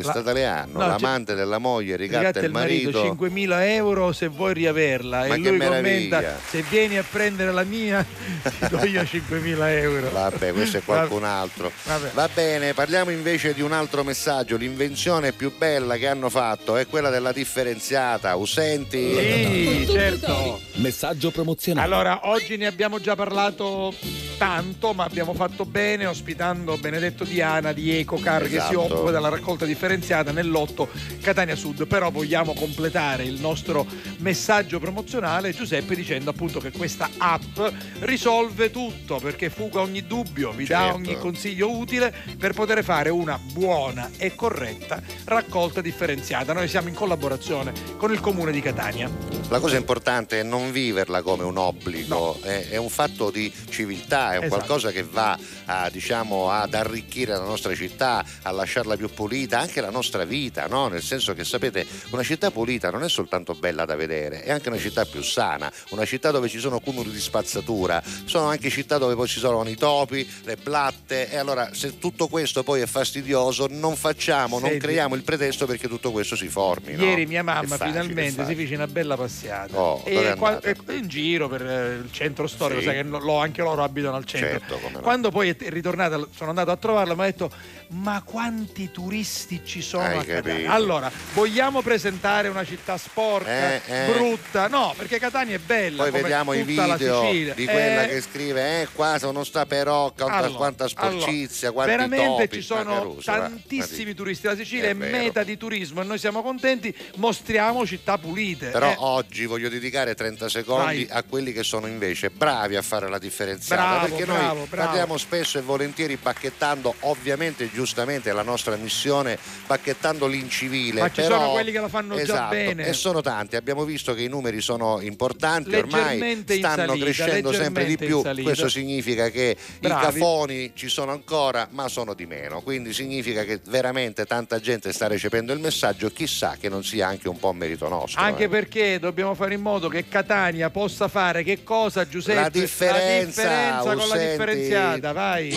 che La- sta Leanno, no, l'amante della moglie ricatta Rigatta il marito. 5.000 euro se vuoi riaverla Ma e lui meraviglia. commenta se vieni a prendere la mia (laughs) ti do io 5.000 euro Vabbè, questo è qualcun altro. Vabbè. Va bene, parliamo invece di un altro messaggio. L'invenzione più bella che hanno fatto è quella della differenziata. Usenti? Sì, certo. Messaggio promozionale. Allora, oggi ne abbiamo già parlato tanto, ma abbiamo fatto bene ospitando Benedetto Diana di Ecocar che si Esatto. occupa della raccolta differenziata nell'otto Catania Sud. Però vogliamo completare il nostro messaggio promozionale, Giuseppe, dicendo appunto che questa app risolve tutto perché fuga ogni dubbio, vi dà Certo. ogni consiglio utile per poter fare una buona e corretta raccolta differenziata. Noi siamo in collaborazione con il comune di Catania. La cosa importante è non viverla come un obbligo, è, è un fatto di civiltà, è un Esatto. qualcosa che va a, diciamo, ad arricchire la nostra città, a lasciarla più pulita, anche la nostra vita, no? nel senso che sapete, una città pulita non è soltanto bella da vedere, è anche una città più sana, una città dove ci sono cumuli di spazzatura, sono anche città dove poi ci sono i topi, le blatte e allora se tutto questo poi è fastidioso non facciamo, non Senti. creiamo il pretesto perché tutto questo si formi. no? Ieri mia È mamma facile, finalmente si fece una bella passiata Oh, e qua- in giro per eh, il centro storico, Sì. sai che no- lo- anche loro abitano al centro. Certo, come no. Quando poi è ritornata, sono andato a trovarla, mi ha detto: Ma quanti turisti ci sono Hai a Catania. capito. Allora, vogliamo presentare una città sporca, Eh, eh. brutta? No, perché Catania è bella. Poi vediamo i video di quella Eh, che scrive: Eh, qua sono sta quanta, Allora, quanta sporcizia, allora, quanti veramente topi, ci sono va, tantissimi ma turisti. La Sicilia È è, meta di turismo e noi siamo contenti. Mostriamo città pulite. Però eh. oggi voglio dedicare 30 secondi Vai. a quelli che sono invece bravi a fare la differenziata. Bravo, perché bravo, noi bravo. parliamo spesso e volentieri bacchettando, ovviamente e giustamente la nostra missione, bacchettando l'incivile. Ma ci però- sono quelli che la fanno già Esatto, bene. E sono tanti, abbiamo visto che i numeri sono importanti, ormai stanno salita, crescendo sempre di più. Questo significa che Bravi. i cafoni ci sono ancora, ma sono di meno. Quindi significa che veramente tanta gente sta recependo il messaggio, chissà che non sia anche un po' merito nostro. Anche eh. perché dobbiamo fare in modo che Catania possa fare che cosa, Giuseppe? La differenza, La differenza con la differenziata, vai.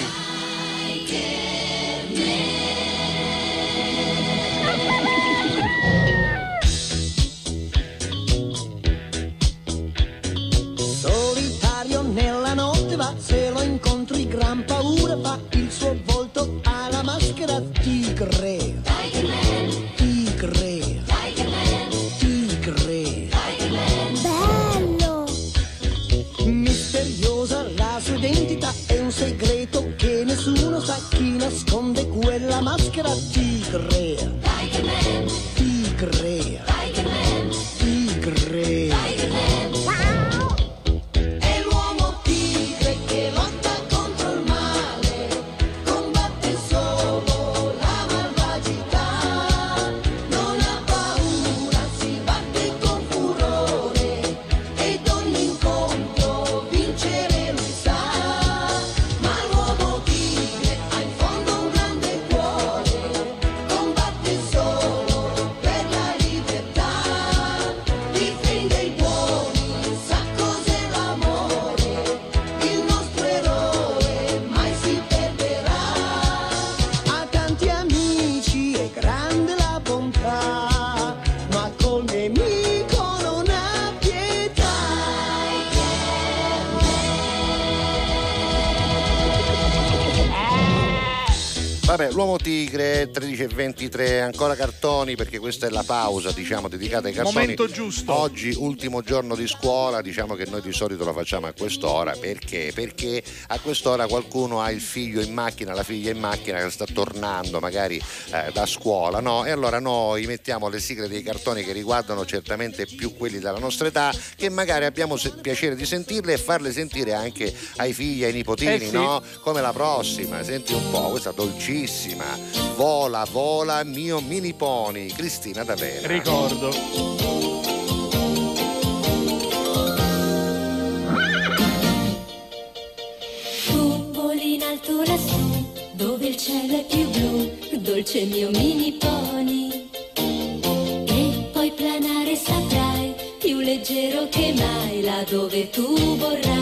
Solitario nella notte va, se lo incontri gran paura fa, il suo volto ha la maschera tigre. Tigre. Tigre. Bello! Misteriosa la sua identità, è un segreto che nessuno sa chi nasconde quella maschera. Tigre. Vabbè, l'uomo tigre 13.23, ancora cartoni perché questa è la pausa, diciamo, dedicata ai cartoni. Momento giusto. Oggi, ultimo giorno di scuola, diciamo che noi di solito lo facciamo a quest'ora. Perché? Perché a quest'ora qualcuno ha il figlio in macchina, la figlia in macchina che sta tornando magari eh, da scuola, no? E allora noi mettiamo le sigle dei cartoni che riguardano certamente più quelli della nostra età, che magari abbiamo se- piacere di sentirle e farle sentire anche ai figli, ai nipotini, Eh sì. no? Come la prossima, senti un po', questa dolcissima. Vola, vola, mio mini pony, Cristina D'Avena. Ricordo. Tu voli in alto lassù, dove il cielo è più blu, dolce mio mini pony. E puoi planare saprai, più leggero che mai, là dove tu vorrai.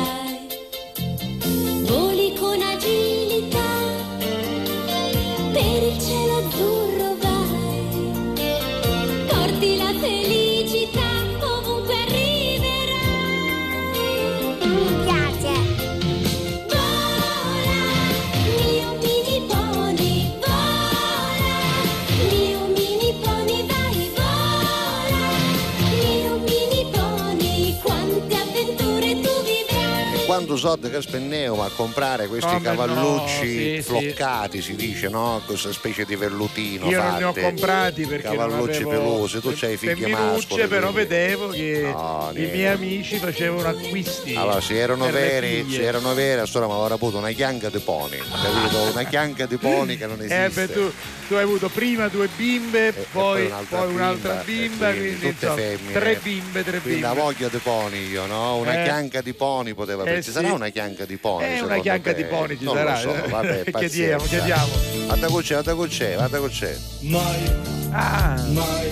Sod Caspenneo a comprare questi Come no, cavallucci sì, sì. floccati, si dice, no? Questa specie di vellutino Io non ne ho fatte. comprati perché Cavallucci pelosi, tu c'hai figli mascoli. però quindi- vedevo che No, i miei amici facevano acquisti. Allora, se erano veri, se erano veri, a sto mi avrà avuto una chianca di pony, capito? Una chianca di pony che non esiste. Eh beh, tu, tu hai avuto prima due bimbe, poi, poi un'altra poi un'altra bimba, e bimba, quindi quindi, tutte insomma, femmine. tre bimbe, tre Quindi la bimbe. voglia di pony io, no? Una Eh. chianca di pony poteva Eh sì. sarà una chianca di pony. Eh, una chianca te? di pony ci non sarà, Lo so, eh. vabbè, (laughs) Chiediamo, chiediamo. Guarda con c'è, guarda con c'è, guarda con c'è. Mai, Ah. mai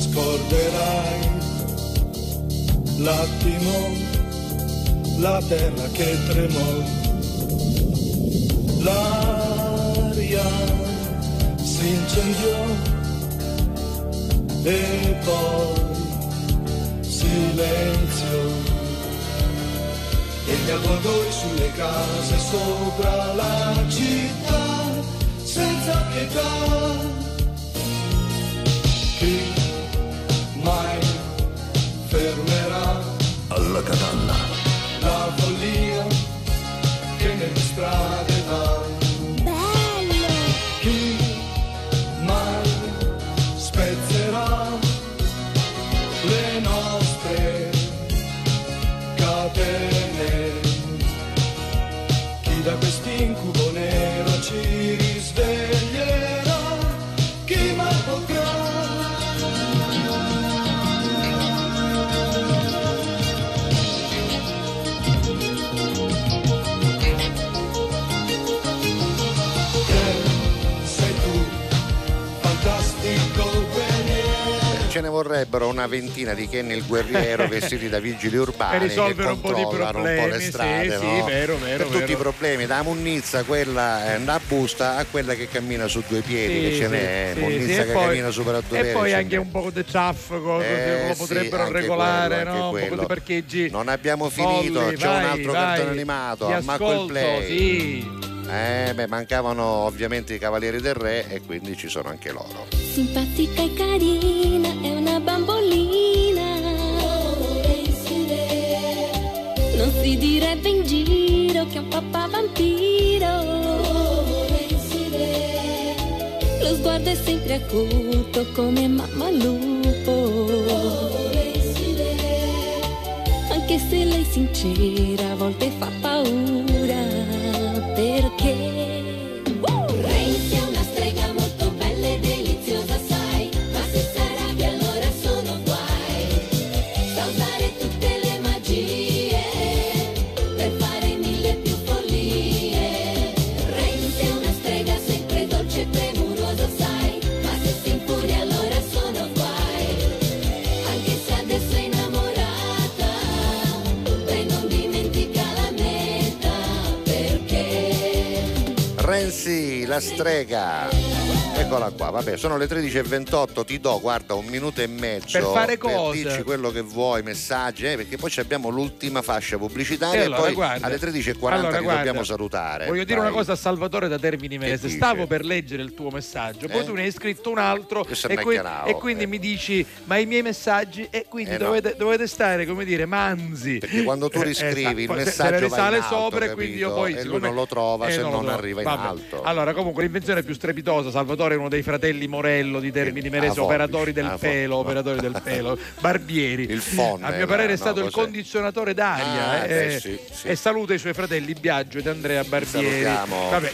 scorderai l'attimo, la terra che tremò, l'aria si incendiò e poi silenzio. E gli avvoltoi sulle case sopra la città senza pietà. Chi mai fermerà? Alla capanna vorrebbero una ventina di Kenny il guerriero (laughs) vestiti da vigili urbani Per risolvere che un po' di controllano un po' le problemi, sì, strade, sì, no? vero, vero, per tutti vero. i problemi, da munnizza quella eh, da busta a quella che cammina su due piedi, che ce n'è, sì, munnizza sì, e che poi- cammina su per due E piedi. poi ce anche un po' di traffico, Eh, lo sì, potrebbero regolare, quello, no? un po' di parcheggi. Non abbiamo finito, folli, c'è un vai, altro vai. cartone animato, a Macco il Play. sì. Eh, beh, mancavano ovviamente i Cavalieri del Re e quindi ci sono anche loro. Simpatica e carina, è una bambolina. Non si direbbe in giro che è un papà vampiro. Lo sguardo è sempre acuto come mamma lupo. Anche se lei è sincera, a volte fa paura. Renzi, la strega. Eccola qua, vabbè, sono le 13.28, ti do, guarda, un minuto e mezzo Per fare cose. dirci quello che vuoi, messaggi, eh, perché poi abbiamo l'ultima fascia pubblicitaria E e, allora, poi guarda. alle 13.40 Allora, guarda, dobbiamo salutare. Voglio dire Vai. una cosa a Salvatore da Termini Mese. dice? Stavo per leggere il tuo messaggio, poi Eh? tu ne hai scritto un altro e, macchianao, e quindi eh. mi dici ma i miei messaggi e quindi Eh dovete, dovete stare come dire manzi. Perché quando tu Eh, riscrivi il esatto, messaggio se in alto, sopra e quindi io poi E lui non lo trova eh, se non trova. arriva in alto. Allora comunque l'invenzione più strepitosa, Salvatore è uno dei fratelli Morello di Termini Merese, operatori del pelo, operatori del pelo, barbieri. Il phon, A mio parere è no, stato il cos'è? condizionatore d'aria Ah, eh, beh, eh, sì, sì. e saluta i suoi fratelli Biagio ed Andrea Barbieri. Salutiamo. Vabbè,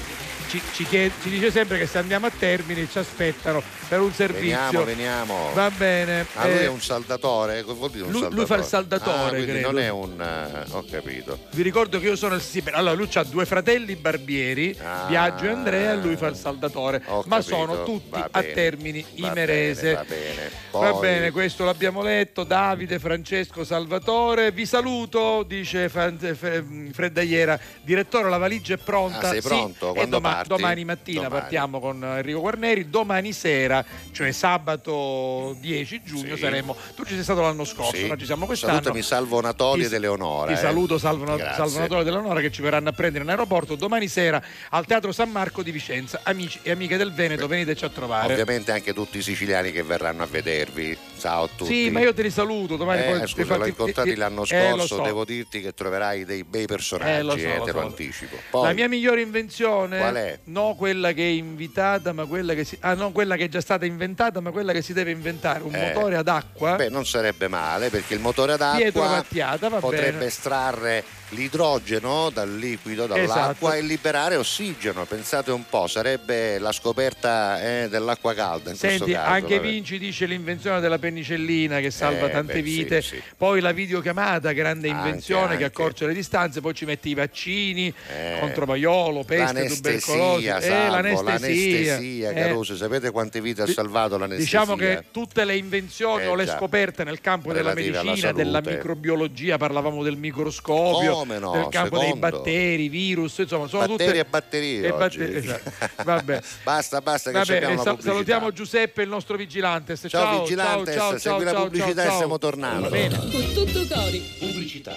ci, ci chiede- ci dice sempre che se andiamo a Termini ci aspettano per un servizio. Veniamo, veniamo. Va bene. Ah, lui eh, è un saldatore? Vuol dire un lui- lui saldatore? fa il saldatore, Ah, credo. non è un... eh, ho capito. Vi ricordo che io sono il sì, Allora, lui ha due fratelli barbieri, Ah. Biagio e Andrea, lui fa il saldatore. Ma capito, sono tutti va a bene, Termini va Imerese. bene, va bene. Va Poi- bene, questo l'abbiamo letto. Davide, Francesco, Salvatore. Vi saluto, dice Fran- F- Freddagliera. Direttore, la valigia è pronta. Ah, sei Sì, pronto? e Quando doma- parti? domani mattina Domani. partiamo con Enrico Guarneri. Domani sera, cioè sabato 10 giugno, Sì. saremo. Tu ci sei stato l'anno scorso, Sì. noi ci siamo quest'anno. Salutami Salvo Natoli ed Eleonora. Ti eh. saluto Salvo, Grazie. Salvo Natale dell'Onora che ci verranno a prendere in aeroporto domani sera al Teatro San Marco di Vicenza. Amici e amiche del Veneto, veniteci a trovare. Ovviamente anche tutti i siciliani che verranno a vedervi. Ciao a tutti. Sì, ma io te li saluto domani. Eh, poi scusa, fatti- l'ho incontrati ti- l'anno eh, scorso, so. devo dirti che troverai dei bei personaggi, Eh, so, eh, te lo so. anticipo. La Poi, mia migliore invenzione, Qual è? no quella che è invitata, ma quella che si. Ah, no, quella che è già stata inventata, ma quella che si deve inventare. Un Eh, motore ad acqua. beh, non sarebbe male perché il motore ad acqua potrebbe bene. estrarre l'idrogeno dal liquido, dall'acqua Esatto. e liberare ossigeno. Pensate un po', sarebbe la scoperta eh, dell'acqua calda in Senti, questo caso. anche vabbè. Vinci dice l'invenzione della penicillina che salva Eh, tante beh, vite, sì, sì. poi la videochiamata, grande Anche, invenzione che anche. accorcia le distanze, poi ci metti i vaccini Eh, contro vaiolo, peste, tubercolosi, L'anestesia, eh, Salvo, l'anestesia. l'anestesia, Eh, Caruso, sapete quante vite ha salvato l'anestesia? Diciamo che tutte le invenzioni Eh, o le già. scoperte nel campo della Relative medicina, della microbiologia, parlavamo del microscopio, no, del campo dei secondo. batteri, virus, insomma, sono Batteri tutte e batterie e oggi. batteri, esatto. Vabbè. (laughs) basta, basta che Vabbè, abbiamo eh, la sa- pubblicità. salutiamo Giuseppe, il nostro vigilante. Ciao, ciao, Vigilantes, ciao, ciao, segui la ciao, pubblicità ciao, e ciao. stiamo tornando. Va bene. Con tutto cori. Pubblicità.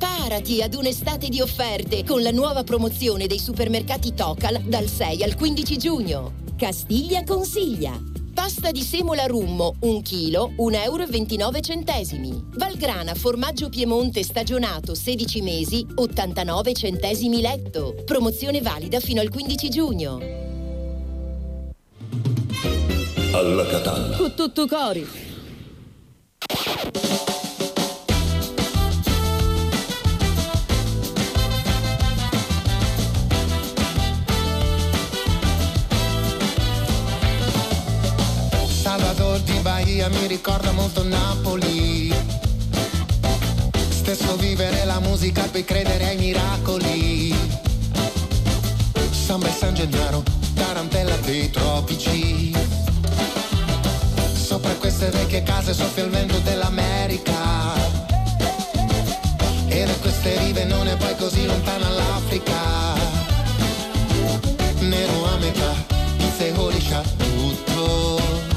Preparati ad un'estate di offerte con la nuova promozione dei supermercati Tocal dal 6 al 15 giugno. Castiglia consiglia. Pasta di semola rummo, 1 kg, 1,29 euro. Valgrana formaggio Piemonte stagionato 16 mesi, 89 centesimi letto. Promozione valida fino al 15 giugno. Alla Catalla. Con Bahia mi ricorda molto Napoli. Stesso vivere la musica per credere ai miracoli. Samba e San Gennaro, tarantella dei tropici. Sopra queste vecchie case soffia il vento dell'America. E da queste rive non è poi così lontana l'Africa. Nero a metà, il seholiscia tutto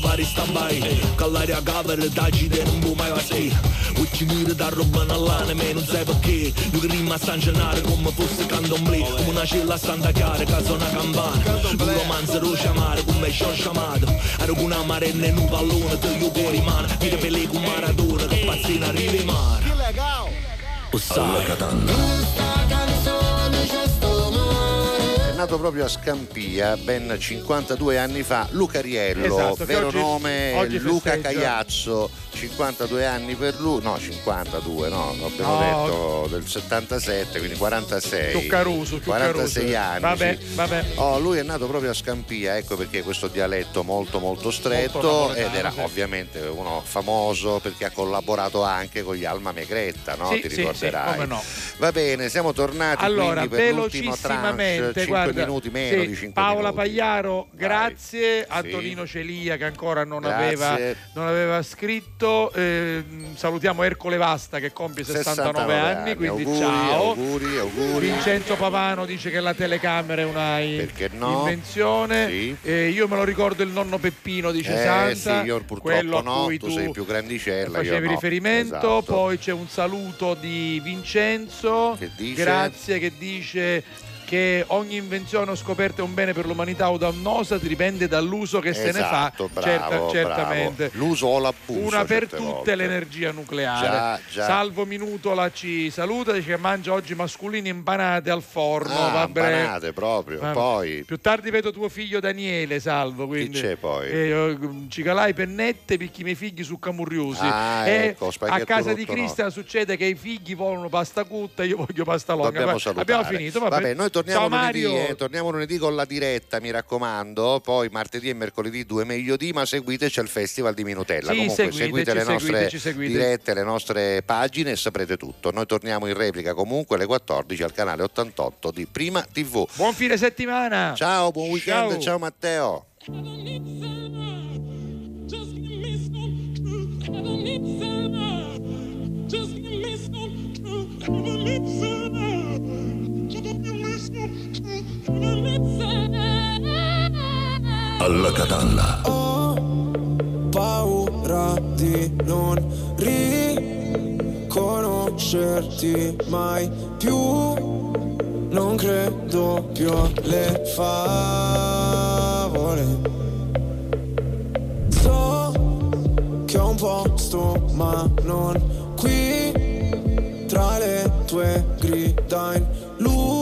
passare Uccidere da roba nell'anime, non sai perché Io che rima a San Gennaro come fosse candomblé Come una cella a Santa Chiara, che suona campana Un romanzo lo chiamare, come ci ho chiamato Ero con una marena in un pallone, te io fuori mano Vite per lei con Maradona, che pazzina arriva in mare. Lo sai Questa canzone nato proprio a Scampia ben 52 anni fa Luca Riello, Esatto, vero oggi- nome oggi Luca. Cagliazzo, 52 anni per lui, no 52 no, abbiamo No. detto del 77, quindi 46. Zuccaruso, 46 Zuccaruso. anni. Vabbè, sì. vabbè. Oh, lui è nato proprio a Scampia, ecco perché questo dialetto molto molto stretto Molto ed era sì. ovviamente uno famoso perché ha collaborato anche con gli Alma Megretta, no? Sì, Ti ricorderai. no. Va bene, siamo tornati Allora, per l'ultimo tranche, velocissimamente, 5 guarda, minuti meno di 5 Paola minuti. Pagliaro, grazie. Antonino Celia che ancora non aveva, non aveva scritto. Eh, salutiamo Ercole Vasta che compie 69, anni, quindi auguri, ciao. Auguri, auguri. Vincenzo Pavano dice che la telecamera è una no? invenzione. Sì. Eh, io me lo ricordo il nonno Peppino, dice Eh, Santa. sì, io purtroppo no, tu tu sei più grandicella, facevi no. riferimento. Esatto. Poi c'è un saluto di Vincenzo. Che dice? Grazie, che dice. Che ogni invenzione o scoperta è un bene per l'umanità o dannosa dipende dall'uso che se ne fa Esatto, bravo, certa- bravo. certamente L'uso o l'abuso. una per tutte volte. l'energia nucleare. Già, già. Salvo Minutola ci saluta, dice che mangia oggi masculini impanate al forno. Ah, va bene. impanate proprio. Va- Poi Più tardi vedo tuo figlio Daniele, salvo. Quindi, c'è poi? Eh, eh, cicalai pennette, picchi i miei figli su Camurriusi. Ah, e ecco, a casa di rotto no. Cristian succede che i figli vogliono pasta cutta, io voglio pasta longa. Va-. Abbiamo finito. Vabbè, Vabbè, noi torniamo Ciao lunedì, Mario. eh, torniamo lunedì con la diretta, mi raccomando. Poi martedì e mercoledì due meglio di, ma seguiteci al Festival di Minutella. Sì, Comunque seguiteci, seguite le nostre seguiteci, dirette, le nostre pagine e saprete tutto. Noi torniamo in replica comunque alle 14 al canale 88 di Prima TV. Buon fine settimana. Ciao, buon weekend, Ciao. ciao Matteo. Alla catalla. paura di non riconoscerti mai più. Non credo più alle favole. So che ho un posto, ma non qui. Tra le tue grida in loop.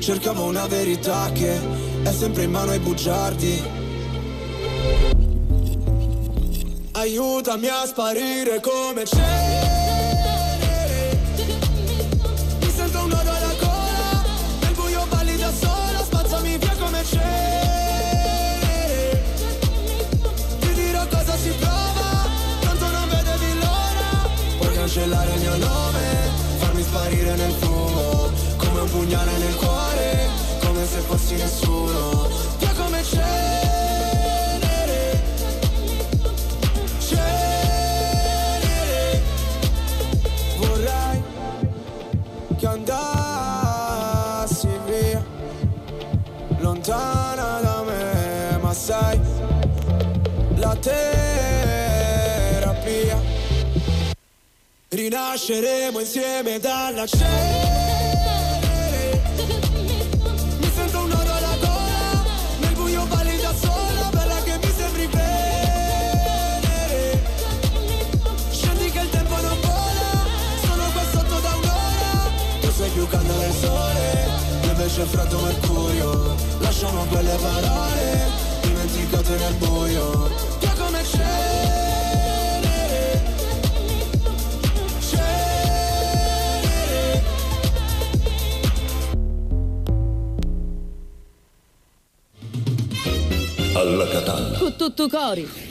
Cercavo una verità che è sempre in mano ai bugiardi. Aiutami a sparire come cenere. Mi sento un nodo alla gola Nel buio balli da sola Spazzami via come Puoi cancellare il mio nome Farmi sparire nel fumo Come un pugnale nel cuore Come se fossi nessuno. Via come cenere. Cenere. Vorrei che andassi via Lontana da me Ma sai La terapia. Rinasceremo insieme dalla cenere più calda del sole Io invece freddo mercurio Lasciamo quelle parole Dimenticate nel buio Via come cenere Cenere Alla catalla. Con tutto cori.